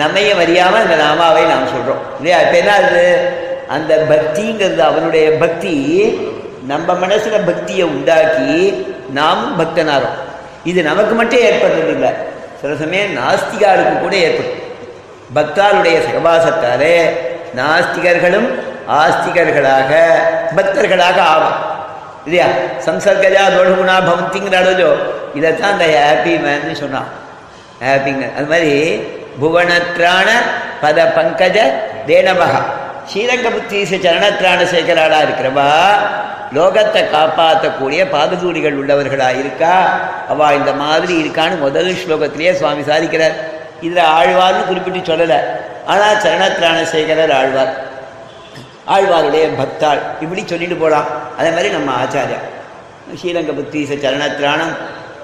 நம்மையும் அறியாமல் அந்த நாமாவை நாம் சொல்கிறோம் இல்லையா? இப்போ என்ன அது அந்த பக்திங்கிறது அவனுடைய பக்தி நம்ம மனசில் பக்தியை உண்டாக்கி நாமும் பக்தனாகிறோம். இது நமக்கு மட்டும் ஏற்படுறது இல்லை சில சமயம் நாஸ்திகாருக்கு கூட ஏற்படும். பக்தாருடைய சகவாசத்தாலே நாஸ்திகர்களும் ஆஸ்திகர்களாக பக்தர்களாக ஆவான் இல்லையா? சம்சர்கஜா தோஷகுணா பவந்திங்கிறாடோ இதைத்தான் அந்த ஹாப்பி மேன்னு சொன்னான். ஹாப்பிங்க அது மாதிரி புவனத்ராண பத பங்கஜ தேனமகா ஸ்ரீரங்க புத்தீச சரணத்ராண சேகராளா இருக்கிறவா லோகத்தை காப்பாற்றக்கூடிய பாததூரிகள் உள்ளவர்களா இருக்கா? அவா இந்த மாதிரி இருக்கான்னு முதல் ஸ்லோகத்திலேயே சுவாமி சாதிக்கிறார். இதில் ஆழ்வார்னு குறிப்பிட்டு சொல்லலை. ஆனால் சரணத்ராண சேகரர் ஆழ்வார். ஆழ்வாருடைய பக்தாள். இப்படி சொல்லிட்டு போகலாம் அதே மாதிரி நம்ம ஆச்சாரியா. ஸ்ரீரங்க புத்தீச சரணத்ராணம்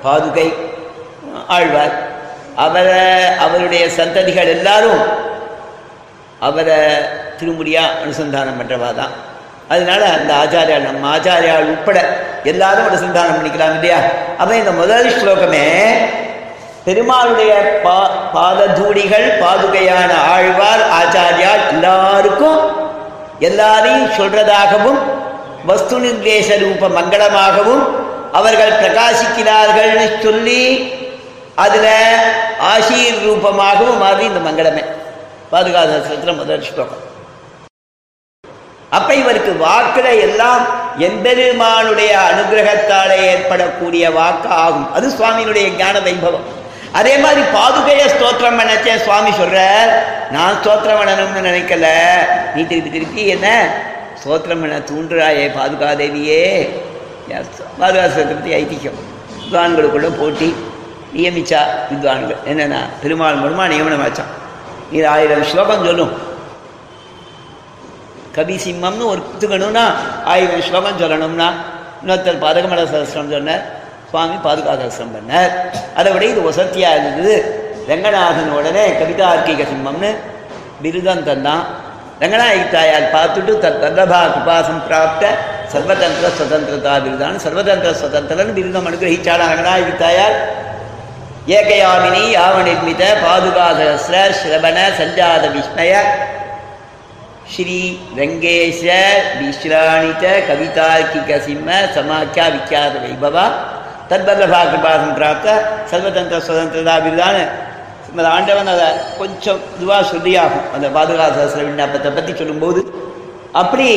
பாதுகை ஆழ்வார். அவரை அவருடைய சந்ததிகள் எல்லாரும் அவரை திருமுடியா அனுசந்தானம் பண்ணுறவா தான் அதனால அந்த ஆச்சாரியால் நம்ம ஆச்சாரியால் உட்பட எல்லாரும் அனுசந்தானம் பண்ணிக்கலாம் இல்லையா? அப்போ இந்த முதல் ஸ்லோகமே பெருமாளுடைய பா பாததூடிகள் பாதுகையான ஆழ்வார் ஆச்சாரியால் எல்லாருக்கும் எல்லாரையும் சொல்றதாகவும் வஸ்து நிர்தேச ரூப மங்களமாகவும் அவர்கள் பிரகாசிக்கிறார்கள்னு சொல்லி அதுல ஆசீர் ரூபமாகவும் மாறி இந்த மங்களமே. பாதுகாசத்துல முதல் ஸ்லோகம். அப்ப இவருக்கு வாக்குல எல்லாம் எம்பெருமானுடைய அனுகிரகத்தாலே ஏற்படக்கூடிய வாக்கு ஆகும். அது சுவாமியினுடைய ஞான வைபவம். அதே மாதிரி பாதுகைய ஸ்தோத்திரம் பண்ணச்சே சுவாமி சொல்ற. நான் ஸ்தோத்திரம் பண்ணணும்னு நினைக்கல. நீ திருப்பி திருப்பி என்ன? ஸ்தோத்திரம் பண்ண தூண்டுறாயே பாதுகாதேவியே. பாதுகா ஸ்தோத்திரத்தை ஐதிக்கம் வித்வான்களுக்குள்ள போட்டி. நியமிச்சா வித்வான்கள். என்னென்னா பெருமாள் மூலமா நியமனம் ஆச்சான் நீ ஆயிரம் ஸ்லோகம் சொல்லும். கவி சிம்மம்னு ஒத்துக்கணும்னா ஆயிரம் ஸ்லோகம் சொல்லணும்னா இன்னொருத்தர் பதகமல சகசிரம் சொன்னார். சுவாமி பாதுகா சகசிரம் பண்ணார். அதை விட இது வசத்தியாக இருந்தது. ரங்கநாதன் உடனே கவிதார்க்கிக சிம்மம்னு பிருதம் தந்தான். ரங்கநாயகி பார்த்துட்டு தன் தந்தபா கிருபாசம் பிராப்த சர்வதந்திர சுதந்திரதா பிருதான் சர்வதந்திர சுதந்திரன் பிருதம் அனுகிரகிச்சாளா ரங்கநாயகி தாயார் ஏகயாமினி யாவநிர்மித பாதுகா ஸ்ரவண சஞ்சாத விஸ்மய ஸ்ரீ ரங்கேஷ விஸ்ராணித கவிதார்க்கிக சிம்ம சமாக்கியா விக்கியாத வைபவா தத்வல்லபா கிருபாசம் பிராப்த சர்வதந்திர சுதந்திரதா விருதான இந்த ஆண்டவன் அதை கொஞ்சம் இதுவாக சொல்லியாகும். அந்த பாதுகாச விண்ணப்பத்தை பற்றி சொல்லும்போது. அப்படி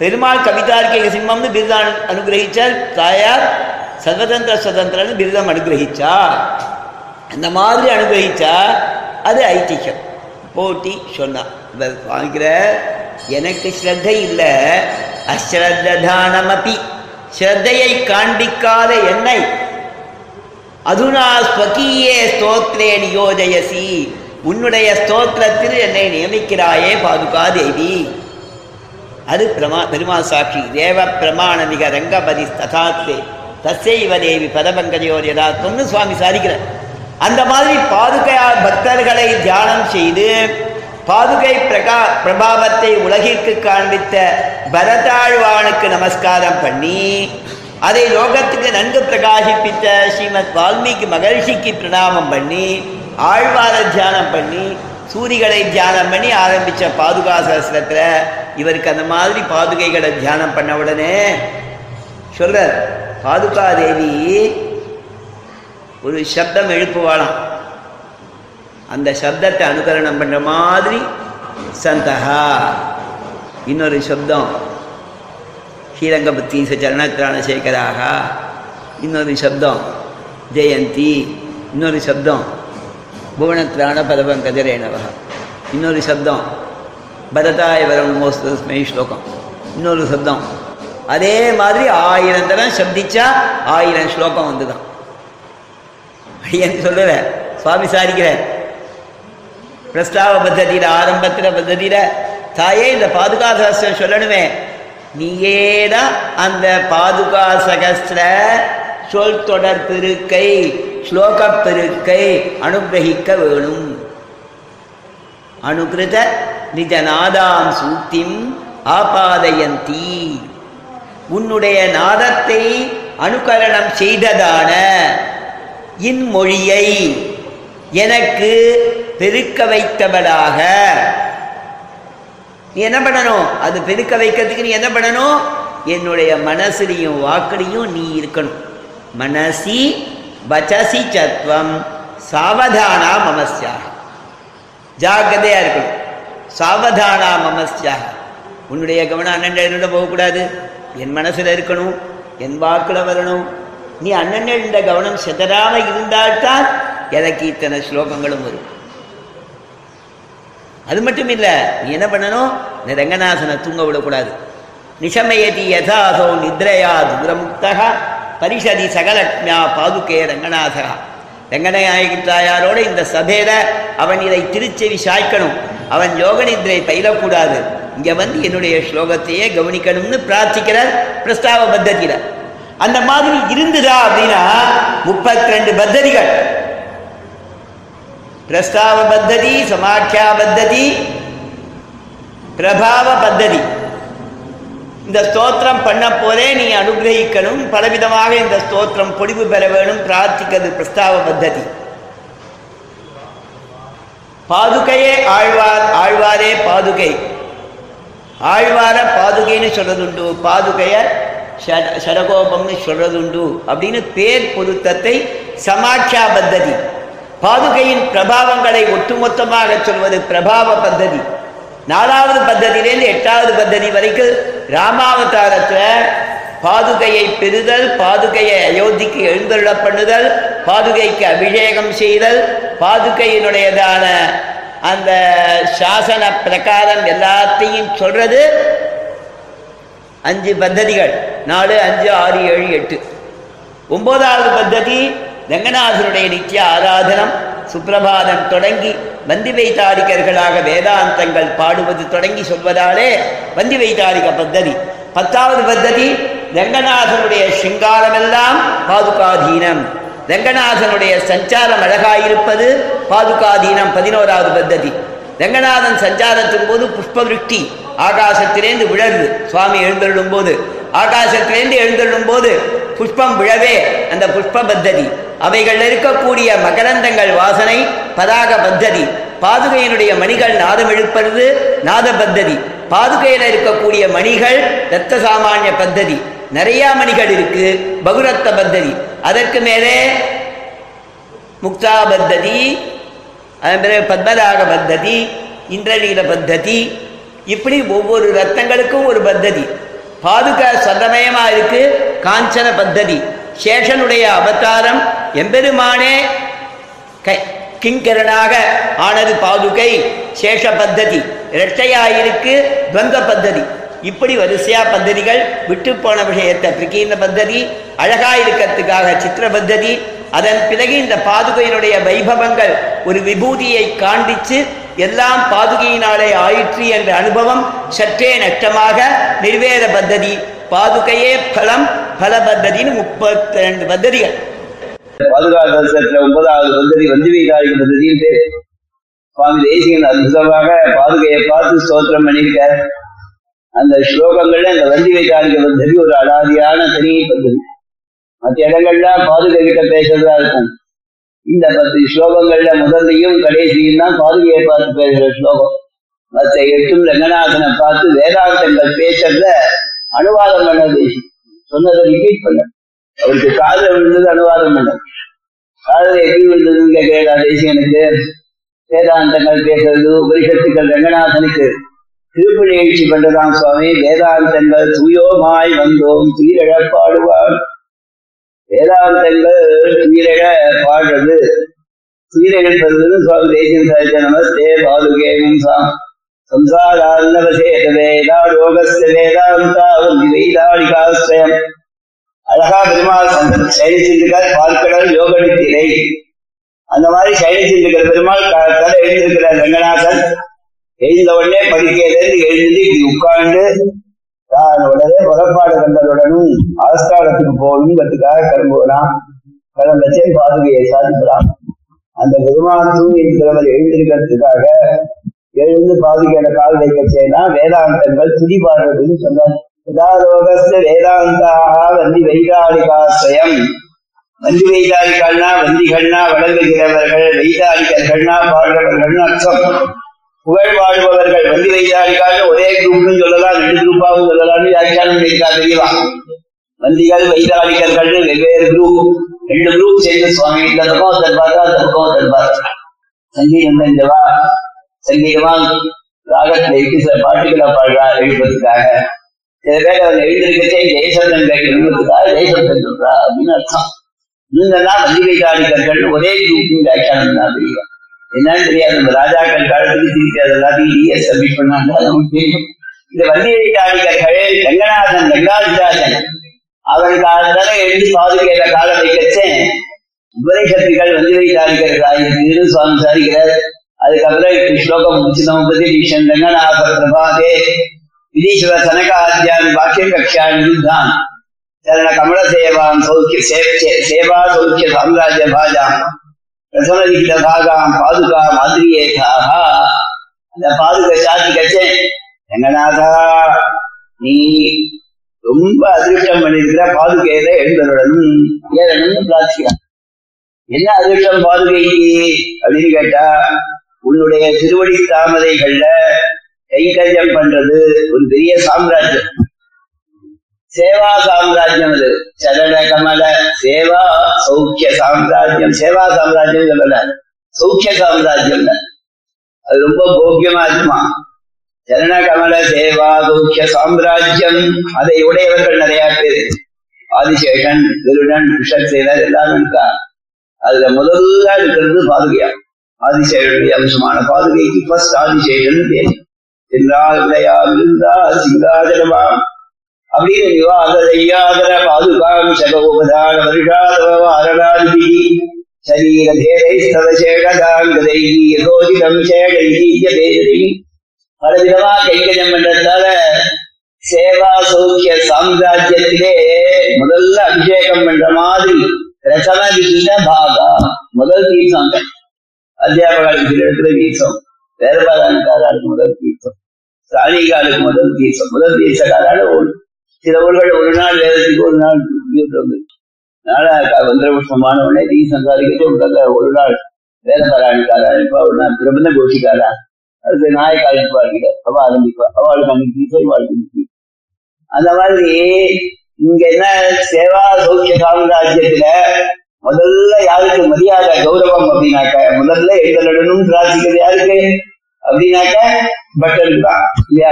பெருமாள் கவிதார்க்கிக சிம்மம்னு பிருதான் அனுகிரகிச்சார் தாயார் சர்வதந்திர சுதந்திரன்னு பிருதம் அனுகிரகிச்சா? அந்த மாதிரி அனுகிரகிச்சா அது ஐதிஹ்யம் போட்டி சொன்னான் வாங்கிற எனக்கு ஸ்ரத்தை இல்லை அஸ்ரத்தானமபி ஸ்ரத்தையை காண்பிக்காத என்னை. அதுனா ஸ்வகீயே ஸ்தோத்ரே நியோஜயசி. உன்னுடைய ஸ்தோத்திரத்தில் என்னை நியமிக்கிறாயே பாதுகா தேவி அது பிரமா பெருமா சாட்சி. தேவ பிரமாணமிக ரங்கபதி ததாத்தே தசைவ தேவி பதபங்கஜோரியதாத்வம்னு சுவாமி சாதிக்கிறார். அந்த மாதிரி பாதுகையா பக்தர்களை தியானம் செய்து பாதுகை பிரகா பிரபாவத்தை உலகிற்கு காண்பித்த பரதாழ்வானுக்கு நமஸ்காரம் பண்ணி அதை லோகத்துக்கு நன்கு பிரகாசிப்பித்த ஸ்ரீமத் வால்மீகி மகர்ஷிக்கு பிரணாமம் பண்ணி ஆழ்வார தியானம் பண்ணி சூரிகளை தியானம் பண்ணி ஆரம்பித்த பாதுகா சாஸ்திரத்தில் இவருக்கு அந்த மாதிரி பாதுகைகளை தியானம் பண்ண உடனே சொல்ற பாதுகா தேவி ஒரு சப்தம் எழுப்புவாளாம். அந்த சப்தத்தை அனுகரணம் பண்ணுற மாதிரி சந்தகா இன்னொரு சப்தம் ஸ்ரீரங்கபத்தி சரணத்திரான சேகராக இன்னொரு சப்தம் ஜெயந்தி. இன்னொரு சப்தம் புவனத்திரான பதபங்கஜரேணவ இன்னொரு சப்தம் பரதாய வரம் மோஸ்தஸ்மை ஸ்லோகம். இன்னொரு சப்தம் அதே மாதிரி ஆயிரம் தரம் சப்திச்சா ஆயிரம் ஸ்லோகம் வந்துதான். அடியன் சொல்லுற சுவாமி சாரிக்கிற பிரஸ்தாவ பத்ததியில் ஆரம்பத்தில் பத்ததியில் தாயே இந்த பாதுகா சகஸ்திரம் சொல்லணுமே. நீயே தான் அந்த பாதுகா சகஸ்திர சொல் தொடர் பெருக்கை ஸ்லோக பெருக்கை அனுகிரகிக்க வேணும். அனுகிருத நிஜநாதாம் சூத்திம் ஆபாதயந்தி. உன்னுடைய நாதத்தை அனுகரணம் செய்ததான இன்மொழியை எனக்கு பெருக்க வைத்தவளாக. நீ என்ன பண்ணணும்? அது பெருக்க வைக்கிறதுக்கு நீ என்ன பண்ணணும்? என்னுடைய மனசுலையும் வாக்குலையும் நீ இருக்கணும். மனசி வச்சசி சத்வம் சாவதானா மமஸ்யாக. ஜாக்கிரதையா இருக்கணும். சாவதானா மமஸ்யாக. உன்னுடைய கவனம் அண்ணன் போகக்கூடாது. என் மனசுல இருக்கணும். என் வாக்குல வரணும். நீ அண்ணன் கவனம் செதறாம இருந்தால்தான் எனக்கு இத்தனை ஸ்லோகங்களும் வரும். அது மட்டும் இல்லை நீ என்ன பண்ணணும்? இந்த ரங்கநாசனை தூங்க விடக்கூடாது. நிஷமயதி யதாசோ நித்ரையா துரமுக்தகா பரிஷதி சகலக்மியா பாதுகே ரங்கநாதகா ரங்கநாயகித்தாயாரோட இந்த சபையில அவன் இதை திருச்செவி சாய்க்கணும். அவன் யோக நிதிரை பயிலக்கூடாது. இங்கே வந்து என்னுடைய ஸ்லோகத்தையே கவனிக்கணும்னு பிரார்த்திக்கிறார் பிரஸ்தாவ பத்தத்தில் அந்த மாதிரி இருந்துதா அப்படின்னா முப்பத்தி ரெண்டு பத்ததிகள். பிரஸ்தாவ பத்ததி சமாக்கியா பத்ததி பிரபாவ பத்ததி. இந்த ஸ்தோத்திரம் பண்ண போதே நீ அனுகிரகிக்கணும். பலவிதமாக இந்த ஸ்தோத்திரம் பொடிவு பெற வேணும். பிரார்த்திக்கிறது பிரஸ்தாவ பத்ததி. பாதுகையே ஆழ்வார் ஆழ்வாரே பாதுகை. ஆழ்வார பாதுகைன்னு சொல்றதுண்டு பாதுகைய ஷட- ஷடகோபம்னு சொல்றதுண்டு அப்படின்னு பேர் பொருத்தத்தை சமாட்சா பத்ததி. பாதுகையின் பிரபாவங்களை ஒட்டுமொத்தமாக சொல்வது பிரபாவ பத்ததி. நாலாவது பத்ததியிலேருந்து எட்டாவது பத்ததி வரைக்கும் ராமாவதாரத்தில் பாதுகையை பெறுதல் பாதுகையை அயோத்திக்கு எழுந்தருள பண்ணுதல் பாதுகைக்கு அபிஷேகம் செய்தல் பாதுகையினுடையதான அந்த சாசன பிரகாரம் எல்லாத்தையும் சொல்றது அஞ்சு பத்ததிகள். நாலு அஞ்சு ஆறு ஏழு எட்டு. ஒன்பதாவது பத்ததி ரங்கநாதனுடைய நித்திய ஆராதனம். சுப்பிரபாதம் தொடங்கி வந்தி வைத்தாரிகர்களாக வேதாந்தங்கள் பாடுவது தொடங்கி சொல்வதாலே வந்தி வைத்தாரிக பத்ததி. பத்தாவது பத்ததி ரங்கநாதனுடைய சிங்காரமெல்லாம் பாதுகாதீனம். ரங்கநாதனுடைய சஞ்சாரம் அழகாயிருப்பது பாதுகாதீனம். பதினோராவது பத்ததி. ரங்கநாதன் சஞ்சாரத்தின் போது புஷ்பவிருஷ்டி ஆகாசத்திலேந்து விழருது சுவாமி எழுந்தருளும் போது. ஆகாசத்திலேந்து எழுந்தருளும் போது புஷ்பம் விழவே அந்த புஷ்ப பத்ததி அவைகள் இருக்கக்கூடிய மகரந்தங்கள் வாசனை பதாக பத்ததி. பாதுகையினுடைய மணிகள் நாதம் எழுப்பது நாத பத்ததி பாதுகையில் இருக்கக்கூடிய மணிகள் ரத்த சாமானிய பத்ததி. நிறைய மணிகள் இருக்கு பகுரத்த பத்ததி. அதற்கு மேலே முக்தா பத்ததி அதன் பிறகு பத்மராக பத்ததி இந்திரநீல பத்ததி இப்படி ஒவ்வொரு ரத்தங்களுக்கும் ஒரு பத்ததி. பாதுகா சதமயமாக இருக்கு காஞ்சன பத்ததி. சேஷனுடைய அவதாரம் எம்பெருமானே கை- கிங்கரனாக ஆனது பாதுகை சேஷ பத்ததி. இரட்டையாயிருக்கு துவந்த பத்ததி. இப்படி வரிசையா பத்ததிகள் விட்டு போன விஷயத்தை பிரகீர்ண பத்ததி அழகா இருக்கிறதுக்காக சித்திர பத்ததி அதன் பிறகு இந்த பாதுகையினுடைய வைபவங்கள் ஒரு விபூதியை காண்டிச்சு எல்லாம் பாதுகையினாலே ஆயிற்று என்ற அனுபவம் சற்றே நஷ்டமாக நிர்வேத பத்ததி பாதுகையே பலம் பல பத்ததின்னு முப்பத்தி ரெண்டு பத்ததிகள் பாதுகாப்பு ஒன்பதாவது பந்ததி வந்திவீகாரிக பந்ததியும் பேரு. சுவாமி தேசிகன் அற்புதமாக பாதுகையை பார்த்து ஸ்தோத்திரம் பண்ணியிருக்கார். அந்த ஸ்லோகங்கள்ல இந்த வந்தி வைகாரிக பந்ததி ஒரு அடாதியான தனி பந்ததி மற்ற இடங்கள்ல பாதுகை கிட்ட பேசுறதா இருக்கும். இந்த பத்து ஸ்லோகங்கள்ல முதல்லையும் கடைசியும் தான் பாதுகையை பார்த்து பேசுற ஸ்லோகம். மற்ற எட்டும் ரங்கநாதனை பார்த்து வேதாந்தங்கள் பேசுறத அனுவாதம் பண்ணது. சொன்னதை ரிப்பீட் பண்ண. அவருக்கு காதல விழுந்தது அனுவாதம் பண்ண. காதல எப்படி விழுந்ததுன்னு கேட்கிறா தேசியனுக்கு வேதாந்தங்கள் பேசுறது உபரிஷத்துக்கள் ரங்கநாதனுக்கு திருப்பு நிகழ்ச்சி பண்றதாம் சுவாமி. வேதாந்தங்கள் துயோமாய் வந்தோம் துயிரழப்பாடுவார் வேதாந்தங்கள் சீரக பாடுறது துயிரெழுப்பதுன்னு சுவாமி தேசியம் சாதித்த நமஸ்தே பாதுகே சாம் வேதா அழகா பெருமாள் பார்க்கடல் அந்த மாதிரி சயனிச்சிருக்கிற பெருமாள் கதை எழுந்திருக்கிறார் ரங்கநாதன். எழுந்த உடனே படிக்கையிலிருந்து எழுந்து இப்படி உட்கார்ந்து உடனே புறப்பாடு கண்டதுடனும் ஆஸ்தானத்துக்கு போகணுங்கிறதுக்காக கிளம்புவலாம் கிளம்பச்சே பாதுகையை சாதிக்கிறான் அந்த பெருமான் தூங்கி இருக்கிறவர் எழுந்திருக்கிறதுக்காக எழுந்து பாதுகையில கால் வைக்கச்சேனா வேதாந்தங்கள் துதி பாடுறதுன்னு சொன்னார். யதாரோகஸ்ய வேதாந்தாக வந்தி வைகாரிகாசயம் வந்தி வைகாரிகள்னா வந்திகள்னா வழங்குகிறவர்கள் வைகாரிகர்கள்னா பாடுறவர்கள்னு அர்த்தம். புகழ் பாடுபவர்கள் வந்தி வைகாலிகான்னு ஒரே குரூப்னு சொல்லலாம் ரெண்டு குரூப்பாகவும் சொல்லலாம்னு வியாக்கியானம் பண்ணியிருக்கா தெரியலாம் வந்திகள் வைதாளிகர்கள்னு வெவ்வேறு குரூப் ரெண்டு குரூப் சேர்ந்து சுவாமி இந்த பக்கம் ஒருத்தர் பார்த்தா அந்த பக்கம் ஒருத்தர் பார்த்தா. சங்கீதம் தெரிஞ்சவா? சங்கீதமா? ராகத்துல இட்டு சில பாட்டுகளை பாடுறா எழுப்பதுக்காக சில பேர் அவங்க எழுந்திருக்கச்சே ஜெயசந்தன் கேட்கணுங்கிறதுக்காக ஜெயசந்திரன் சொல்றா அப்படின்னு அர்த்தம். இவங்கெல்லாம் வந்தி வைதாளிகர்கள் ஒரே குரூப் வியாக்கியானம் தான் தெரியும்? என்னன்னு தெரியாது நம்ம ராஜாக்கள் காலத்துக்கு திருப்பி அது எல்லாத்தையும் இடிய சப்மிட் பண்ணாங்க அது நமக்கு தெரியும் இந்த வந்தி வைதாளிகர்கள் ரங்கநாதன் ரங்காதிராஜன் அவன் காலத்தால எழுதி பாதுகையில கால வைக்கச்சே உபனிஷத்துகள் வந்து வைத்தார்கள் ஆயிரத்து சுவாமி சாதிக்கிறார் அதுக்கப்புறம் இப்படி ஸ்லோகம் முடிச்சுதான் உபதேசன் ரங்கநாத பிரபாதே விதீஸ்வர சனகாத்யான் வாக்கிய கக்ஷான் விருத்தான் சரண கமல சேவாம் சௌக்கிய சே- சே- சேவா சௌக்கிய சாம்ராஜ்ய பாஜாம் பிரசனலிகித பாகாம் பாதுகா மாதிரியேதாக அந்த பாதுகை சாத்தி கச்சே ரங்கநாதா நீ ரொம்ப அதிருஷ்டம் பண்ணிருக்கிற பாதுகையில எழுந்தருடனும் ஏறணும்னு பிரார்த்திக்கிறான். என்ன அதிர்ஷ்டம் பாதுகைக்கு? அப்படின்னு கேட்டா உன்னுடைய திருவடி தாமரைகள்ல கைங்கரியம் பண்றது ஒரு பெரிய சாம்ராஜ்யம். சேவா சாம்ராஜ்யம் அது. சரண கமல சேவா சௌக்கிய சாம்ராஜ்யம். சேவா சாம்ராஜ்யம் சொல்லல சௌக்கிய சாம்ராஜ்யம் அது ரொம்ப போக்கியமா இருக்குமா? சரண கமல சேவா சௌக்கிய சாம்ராஜ்யம். அதை உடையவர்கள் நிறைய பேர். ஆதிசேஷன் திருடன் விஷக்சேனர் எல்லாரும் இருக்கா அதுல முதல்ல இருக்கிறது பாதுகையா ஆதிசேஷனுடைய அம்சமான பாதுகைக்கு ஃபர்ஸ்ட் ஆதிசேஷன் பேர். சென்றால் விளையால் இருந்தா அப்படின்னு நிவாத செய்யாதர பாதுகாம் சகோபதான வருஷாதவ அரணாதி சரீர தேரை ஸ்தவசேகதாங்கதை யதோதிடம் சேகை பலவிதமா கைங்கரியம் பண்றதால சேவா சௌக்கிய சாம்ராஜ்யத்திலே முதல்ல அபிஷேகம் பண்ற மாதிரி விகித பாகா. முதல் தீர்த்தம் அத்தியாபகாலுக்கு இடத்துல தீர்த்தம். முதல் தீர்த்தம். சாணிகாலுக்கு முதல் தீர்த்தம். முதல் தீர்த்தக்காரால ஒன்று சில ஊர்கள் ஒரு நாள் வேதத்துக்கு ஒரு நாள் தீர்த்தம் அதனால வந்திர புஷ்பமான உடனே தீர்த்தம் சாதிக்கிட்டு ஒரு ஒரு நாள் வேதபாராயணிக்காரா இருப்பா ஒரு நாள் பிரபந்த கோஷிக்காரா? அதுக்கு நாயக்கா இருப்பார்கள் அவ ஆரம்பிப்பா. அவளுக்கு அன்னைக்கு தீர்த்தம் இவாளுக்கு இன்னைக்கு அந்த மாதிரி இங்க என்ன சேவா சௌக்கிய சாம்ராஜ்யத்துல முதல்ல யாருக்கு மரியாதை கௌரவம் அப்படின்னாக்க முதல்ல எங்களுடனும் பிரார்த்திக்கிறது யாருக்கு? அப்படின்னாக்க பட்டர் தான். இல்லையா?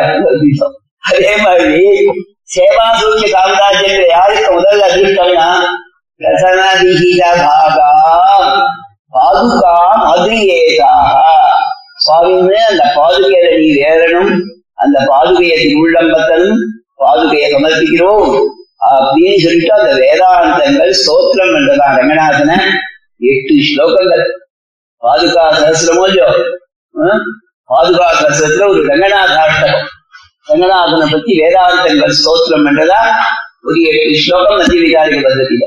அதே மாதிரி சேவா சௌக்கிய சாம்ராஜ்யத்துல யாருக்கு முதல்ல அதிர்ஷ்டம்னா ரசனதிகித பாகா பாதுகா மதுரேதாக சுவாமின்னு அந்த பாதுகையில நீ ஏறணும். அந்த பாதுகையை உள்ளம் பத்தனும் பாதுகையை சமர்ப்பிக்கிறோம். அப்படின்னு சொல்லிட்டு அந்த வேதாந்தங்கள் ஸ்தோத்திரம் என்றதான் ரங்கநாதன எட்டு ஸ்லோகங்கள். பாதுகா சகசிரமோஜோ பாதுகா சகசிரத்துல ஒரு ரங்கநாதாஷ்டகம் ரங்கநாதனை பத்தி வேதாந்தங்கள் ஸ்தோத்திரம் என்றதா ஒரு எட்டு ஸ்லோகம் நதி விகாரிக பద్ధதியில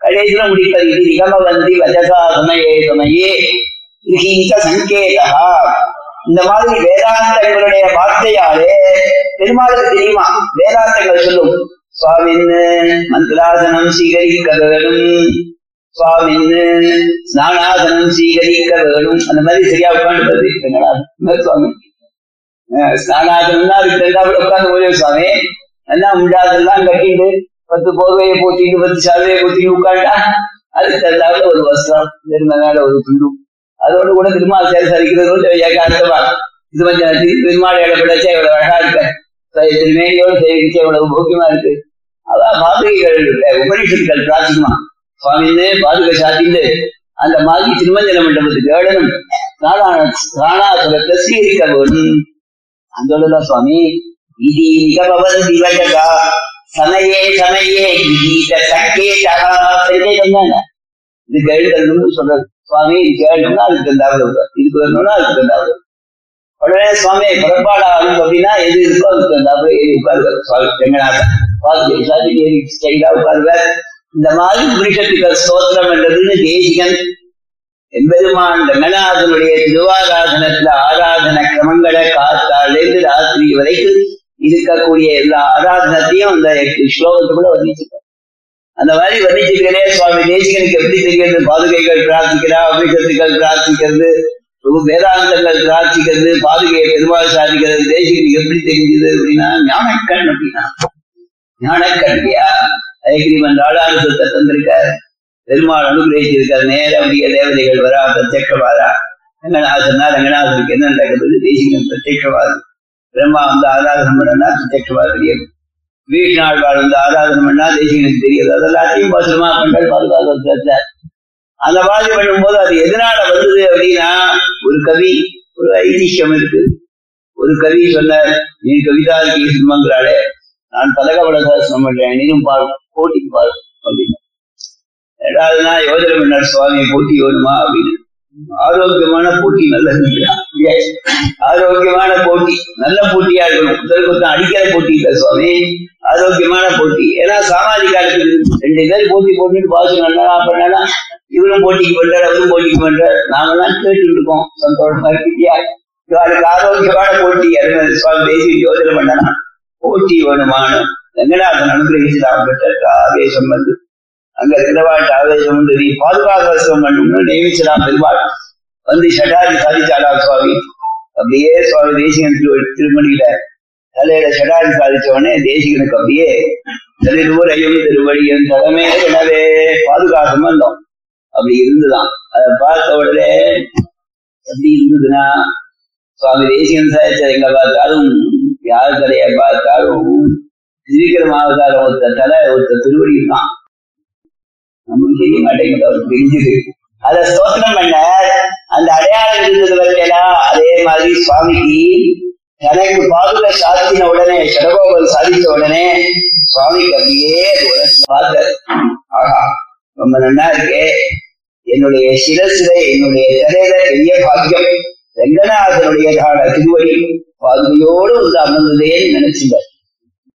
கடைசியில முடிப்பது இது. நிகமவந்தி வஜசா சமயே சமயே கிரகீத சங்கேதா. இந்த மாதிரி வேதாந்தங்களுடைய வார்த்தையாலே பெருமாளுக்கு தெரியுமா? வேதாந்தங்கள் சொல்லும். சுவாமின்னு மந்திராசனம் சீகரிக்க வேணும் சுவாமின்னு ஸ்நானாசனம் சீகரிக்க வேணும் அந்த மாதிரி சரியா உட்காந்து சுவாமி? அஹ் ஸ்நானாசனம்னா அதுக்கு ரெண்டாவது உட்காந்து போய் சுவாமி எல்லாம் உண்டாதெல்லாம் கட்டிட்டு பத்து போகையை போத்திட்டு பத்து சாவையை போத்திட்டு உட்காண்டா அதுக்கு தகுந்தாப்புல ஒரு வஸ்திரம் வெறுமனால ஒரு துண்டு. அதோடு கூட திருமால் சேர சரிக்கிறது ஏகாந்தமா. இது கொஞ்சம் திருமால் இடப்படச்சா இவ்வளவு அழகா இருக்க. திருமேனியோடு சேவிச்சு இவ்வளவு போக்கியமா இருக்கு. அதான் பாதுகைகள் உபனிஷத்துக்கள் பிரார்த்திக்குமா? சுவாமின்னு பாதுகை சாத்திட்டு அந்த மாதிரி திருமஞ்சன மண்டபத்துக்கு ஏழனும் ராணாசுரத்தை சீரிக்க வேண்டும். అందులో స్వామి ఇది నిగమవన్ దివటక సమయే సమయే గీత సంకేత సంకేతంగా இது கேள்விகள் சொல்றது சுவாமி இது கேட்டோம்னா அதுக்கு தகுந்தாவில் வரும் இதுக்கு வரணும்னா அதுக்கு தகுந்தாவில் உடனே சுவாமி புறப்பாடு ஆகணும் அப்படின்னா எது இருக்கோ அதுக்கு தகுந்தாவில் ஏறி உட்காருவார் சுவாமி ரங்கநாதன் பார்த்து சாதி ஏறி ஸ்டைலா உட்காருவார் இந்த மாதிரி புருஷத்துக்கள் ஸ்தோத்திரம் என்றதுன்னு தேசிகன் எம்பெருமான் ரங்கநாதனுடைய திருவாராதனத்துல ஆராதன கிரமங்களை காத்தாலேருந்து ராத்திரி வரைக்கும் இருக்கக்கூடிய எல்லா ஆராதனத்தையும் அந்த எட்டு ஸ்லோகத்துக்குள்ள வர்ணிச்சிருக்கார். அந்த மாதிரி வர்ணிச்சுக்கிறே சுவாமி தேசிகனுக்கு எப்படி தெரிகிறது பாதுகைகள் பிரார்த்திக்கிறா அபிஷத்துக்கள் பிரார்த்திக்கிறது வேதாந்தங்கள் பிரார்த்திக்கிறது பாதுகையை பெருமாள் சாதிக்கிறது தேசிகனுக்கு எப்படி தெரிஞ்சது அப்படின்னா ஞானக்கண் அப்படின்னா. ஞானக்கண் இல்லையா ஐகிரிமன் ராடானுசத்தை தந்திருக்காரு. பெருமாள் அனுகிரகிச்சிருக்கார் நேர அப்படியே தேவதைகள் வரா பிரத்யக்கவாரா ரங்கநாதனா ரங்கநாதனுக்கு என்ன நடக்குது? தேசிகன் பிரத்யக்ஷவாதம் பிரம்மா வந்து ஆராதனை பண்ணா பிரத்யக்ஷவாத தெரியும் நாள்வாள் வந்து ஆராதனை பண்ணா தேசிகனுக்கு தெரியாது. அதெல்லாத்தையும் பத்திரமா பண்றாரு பாதுகாக்க அந்த மாதிரி பண்ணும்போது அது எதனால வந்தது அப்படின்னா ஒரு கவி ஒரு ஐதிஷ்யம் இருக்கு. ஒரு கவி சொன்னார் நீ கவிதா சுமங்கிறாளே நான் பதகவள சாசனம் பண்றேன். நீனும் பாரு போட்டிக்கு பாரு அப்படின்னா. ரெண்டாவதுனா யோஜன பண்ணார் சுவாமி போட்டி வருமா அப்படின்னு. ஆரோக்கியமான போட்டி நல்லது ஆரோக்கியமான போட்டி. நல்ல போட்டியா இருக்கணும். முதலுக்கு அடிக்கிற போட்டி இல்லை சுவாமி. ஆரோக்கியமான போட்டி. ஏன்னா சாமாஜிக ரெண்டு பேர் போட்டி போட்டுட்டு பாசம் நல்லா பண்ணா இவரும் போட்டிக்கு பண்றாரு அவரும் போட்டிக்கு பண்றாரு நாம தான் கேட்டு இருக்கோம் சந்தோஷமா இருக்கியா? இவருக்கு ஆரோக்கியமான போட்டி. அது சுவாமி பேசி யோஜனை பண்ணனா போட்டி வேணுமான ரங்கநாதன் அனுகிரகிச்சு பெற்ற ஆவேசம் வந்து அங்க இருக்கிறவாட்டு ஆவேசம் வந்து நீ பாதுகாவசம் பண்ணணும்னு பெருமாள். வந்து ஷடாதி சாதிச்சாலா சுவாமி. அப்படியே சுவாமி தேசிகன் திருமணியில தலையில ஷடாதி சாதிச்ச உடனே தேசிகனுக்கு அப்படியே தலைநூறையும் திருவழியும் தலைமை எனவே பாதுகாக்கம் வந்தோம். அப்படி இருந்துதான். அதை பார்த்த உடனே அப்படி இருந்ததுன்னா சுவாமி தேசிகன் சாதிச்ச எங்க பார்த்தாலும் யார் தலையை பார்த்தாலும் திருவிக்கிரம ஒருத்த தலை ஒருத்த திருவடியும் தான் நமக்கு தெரிய மாட்டேங்குது அவருக்கு தெரிஞ்சது அத ஸ்தோத்திரம் பண்ண அந்த அடையாளம் இருந்தது வரையலாம் அதே மாதிரி சுவாமிக்கு தனக்கு பாதுல சாத்தின உடனே சடகோபல் சாதித்த உடனே சுவாமிக்கு அப்படியே பார்த்தார் ஆஹா ரொம்ப நல்லா இருக்கே. என்னுடைய சிரசில என்னுடைய தலையில பெரிய பாக்கியம். ரங்கநாதனுடைய ரங்கநாதனுடையதான திருவடி பாதுகையோடு வந்து அமர்ந்ததேன்னு நினைச்சுட்டார்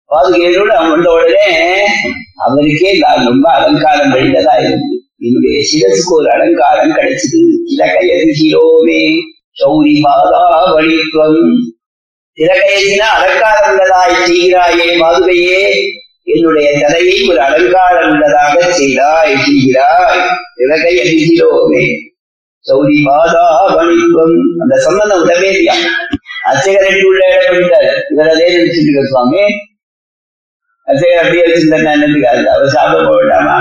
பாதுகையோடு அமர்ந்த உடனே அவருக்கே நான் ரொம்ப அலங்காரம் வழிந்ததா இருந்து என்னுடைய சிரசுக்கு ஒரு அலங்காரம் கிடைச்சது. இலக்கையதிரோமே சௌரி மாதா வழித்வம் திலகயத்தின அலங்காரம் உள்ளதாய் செய்கிறாயே பாதுகையே என்னுடைய தலையை ஒரு அலங்காரம் உள்ளதாக செய்தாய் செய்கிறாய். திலகை அறிகிறோமே சௌரி மாதா வணிகம் அந்த சம்பந்தம் உடனே இல்லையா அச்சகரட்டி உள்ள இடம் இவரதே நினைச்சிட்டு சுவாமி. அதே அப்படியே வச்சிருந்தேன் அவர் சாப்பிட போட்டாமா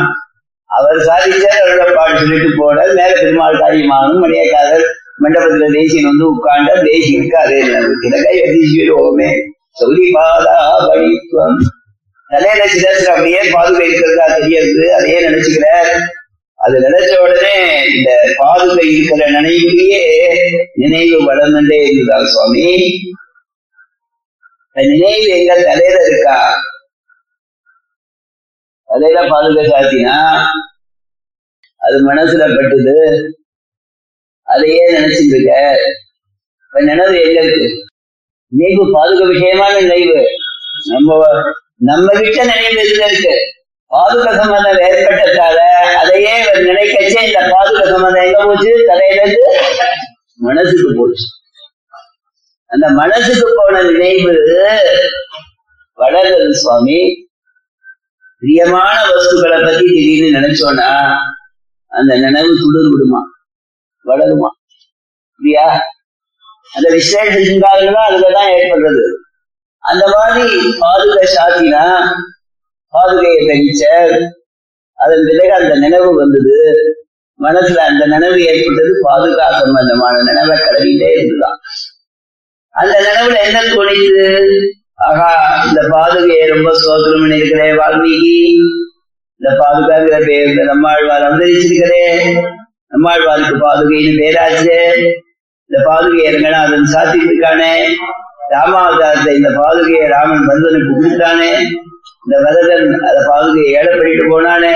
அவர் சாதிச்ச பாட்டு சொல்லிட்டு போட மேல பெருமாள் காரியமானும் மணியக்காரர் மண்டபத்துல தேசியன் வந்து உட்கார்ந்த தேசியனுக்கு அதே கிழக்கை அதிசயோமே சொல்லி பாதா படித்துவம் தலையில சிலருக்கு அப்படியே பாதுகை இருக்கிறதா தெரியறது அதையே நினைச்சுக்கிற அது நினைச்ச உடனே இந்த பாதுகை இருக்கிற நினைவுலயே நினைவு வளர்ந்துட்டே இருந்தா சுவாமி நினைவு எங்க தலையில இருக்கா அதையெல்லாம் பாதுகா சாத்தினா அது மனசுல பட்டுது. அதையே நினைச்சிட்டு இருக்க. இப்ப நினைவு எங்க இருக்கு? நினைவு பாதுகா விஷயமான நினைவு. நம்ம நம்ம கிட்ட நினைவு இதுல இருக்கு? பாதுகா சம்பந்தம் ஏற்பட்டதால அதையே நினைக்கச்சே இந்த பாதுகா சம்பந்தம் எங்க போச்சு? தலையில இருந்து மனசுக்கு போச்சு. அந்த மனசுக்கு போன நினைவு வளர்கிறது சுவாமி. பிரியமான வஸ்துக்களை பத்தி திடீர்னு நினைச்சோன்னா அந்த நினைவு துளிர் விடுமா? வளருமா? இல்லையா அந்த விசேஷ சிங்காரங்களும் அதுலதான் ஏற்படுறது. அந்த மாதிரி பாதுகை சாத்தினா பாதுகையை தகிச்ச அதன் பிறகு அந்த நினைவு வந்தது. மனசுல அந்த நினைவு ஏற்பட்டது பாதுகா சம்பந்தமான நினைவை கலவிட்டே இருந்துதான் அந்த நினைவுல என்ன தோணிது ஆகா இந்த பாதுகையை ரொம்ப சோதனம் பண்ணிருக்கிறே வால்மீகி. இந்த பாதுகாங்கிற பேர் இந்த நம்மாழ்வார் அவதரிச்சிருக்கிறே நம்மாழ்வாருக்கு பாதுகைன்னு பேராச்சு. இந்த பாதுகையை ரங்கநாதன் சாத்திட்டு இருக்கானே ராமாவதாரத்தை இந்த பாதுகையை ராமன் பந்தனுக்கு கொடுத்தானே இந்த வரதன் அந்த பாதுகையை ஏழை பண்ணிட்டு போனானே.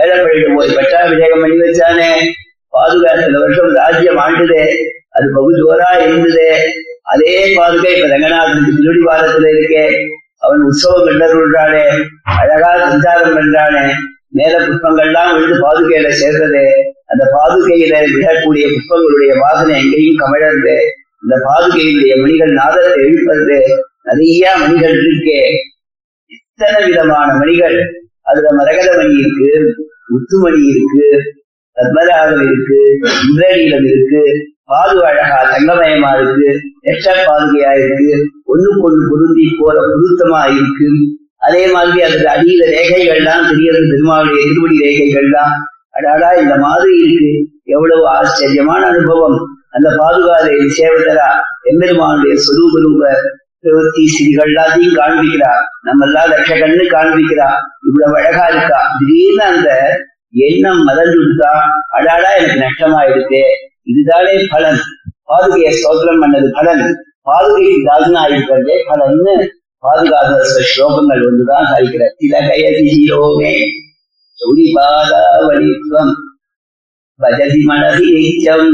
ஏழை பண்ணிட்டு போய் பட்டாபிஷேகம் பண்ணி வச்சானே. பாதுகா இந்த வருஷம் ராஜ்யம் ஆண்டுதே அது பகு ஜோரா இருந்ததே அதே பாதுகை இப்ப ரங்கநாதனுக்கு திருடி வாரத்துல இருக்கே. அவன் உற்சவம் கண்டருள்றானே அழகா சஞ்சாரம் பண்றானே மேல புஷ்பங்கள்லாம் விழுந்து பாதுகையில சேர்றது அந்த பாதுகையில விடக்கூடிய புஷ்பங்களுடைய வாசனை எங்கேயும் கமழறது இந்த பாதுகையினுடைய மணிகள் நாதத்தை எழுப்பது நிறைய மணிகள் இருக்கே. இத்தனை விதமான மணிகள். அதுல மரகத மணி இருக்கு முத்துமணி இருக்கு பத்மராகம் இருக்கு இந்திரநீலம் இருக்கு பாது அழகா தங்கமயமா இருக்கு எச்ச பாதுகையா இருக்கு ஒண்ணுக்கு ஒண்ணு பொருந்தி போற பொருத்தமா இருக்கு. அதே மாதிரி அதுக்கு அடியில ரேகைகள்லாம் தெரியறது பெருமாளுடைய திருவடி ரேகைகள்லாம். அடாடா இந்த மாதிரி இருக்கு. எவ்வளவு ஆச்சரியமான அனுபவம். அந்த பாதுகாதை சேவதரா எம்பெருமானுடைய சொரூப ரூப பிரவர்த்தி ஸ்ரீகள் எல்லாத்தையும் காண்பிக்கிறா. நம்ம எல்லாம் லட்ச கண்ணு காண்பிக்கிறா. இவ்வளவு அழகா இருக்கா. திடீர்னு அந்த எண்ணம் மலர்ந்துட்டா அடாடா எனக்கு நஷ்டமாயிடுது இதுதானே பலன். பாதுகையை சோதனம் பண்ணது பலன். பாதுகைக்கு தாசனா இருக்கிறதே பலன்னு பாதுகாத ஸ்லோகங்கள் ஒன்றுதான் சாதிக்கிற. திலகயதியோமே. சௌரிபாதாவளித்வம். பஜதி மனதி நிச்சம்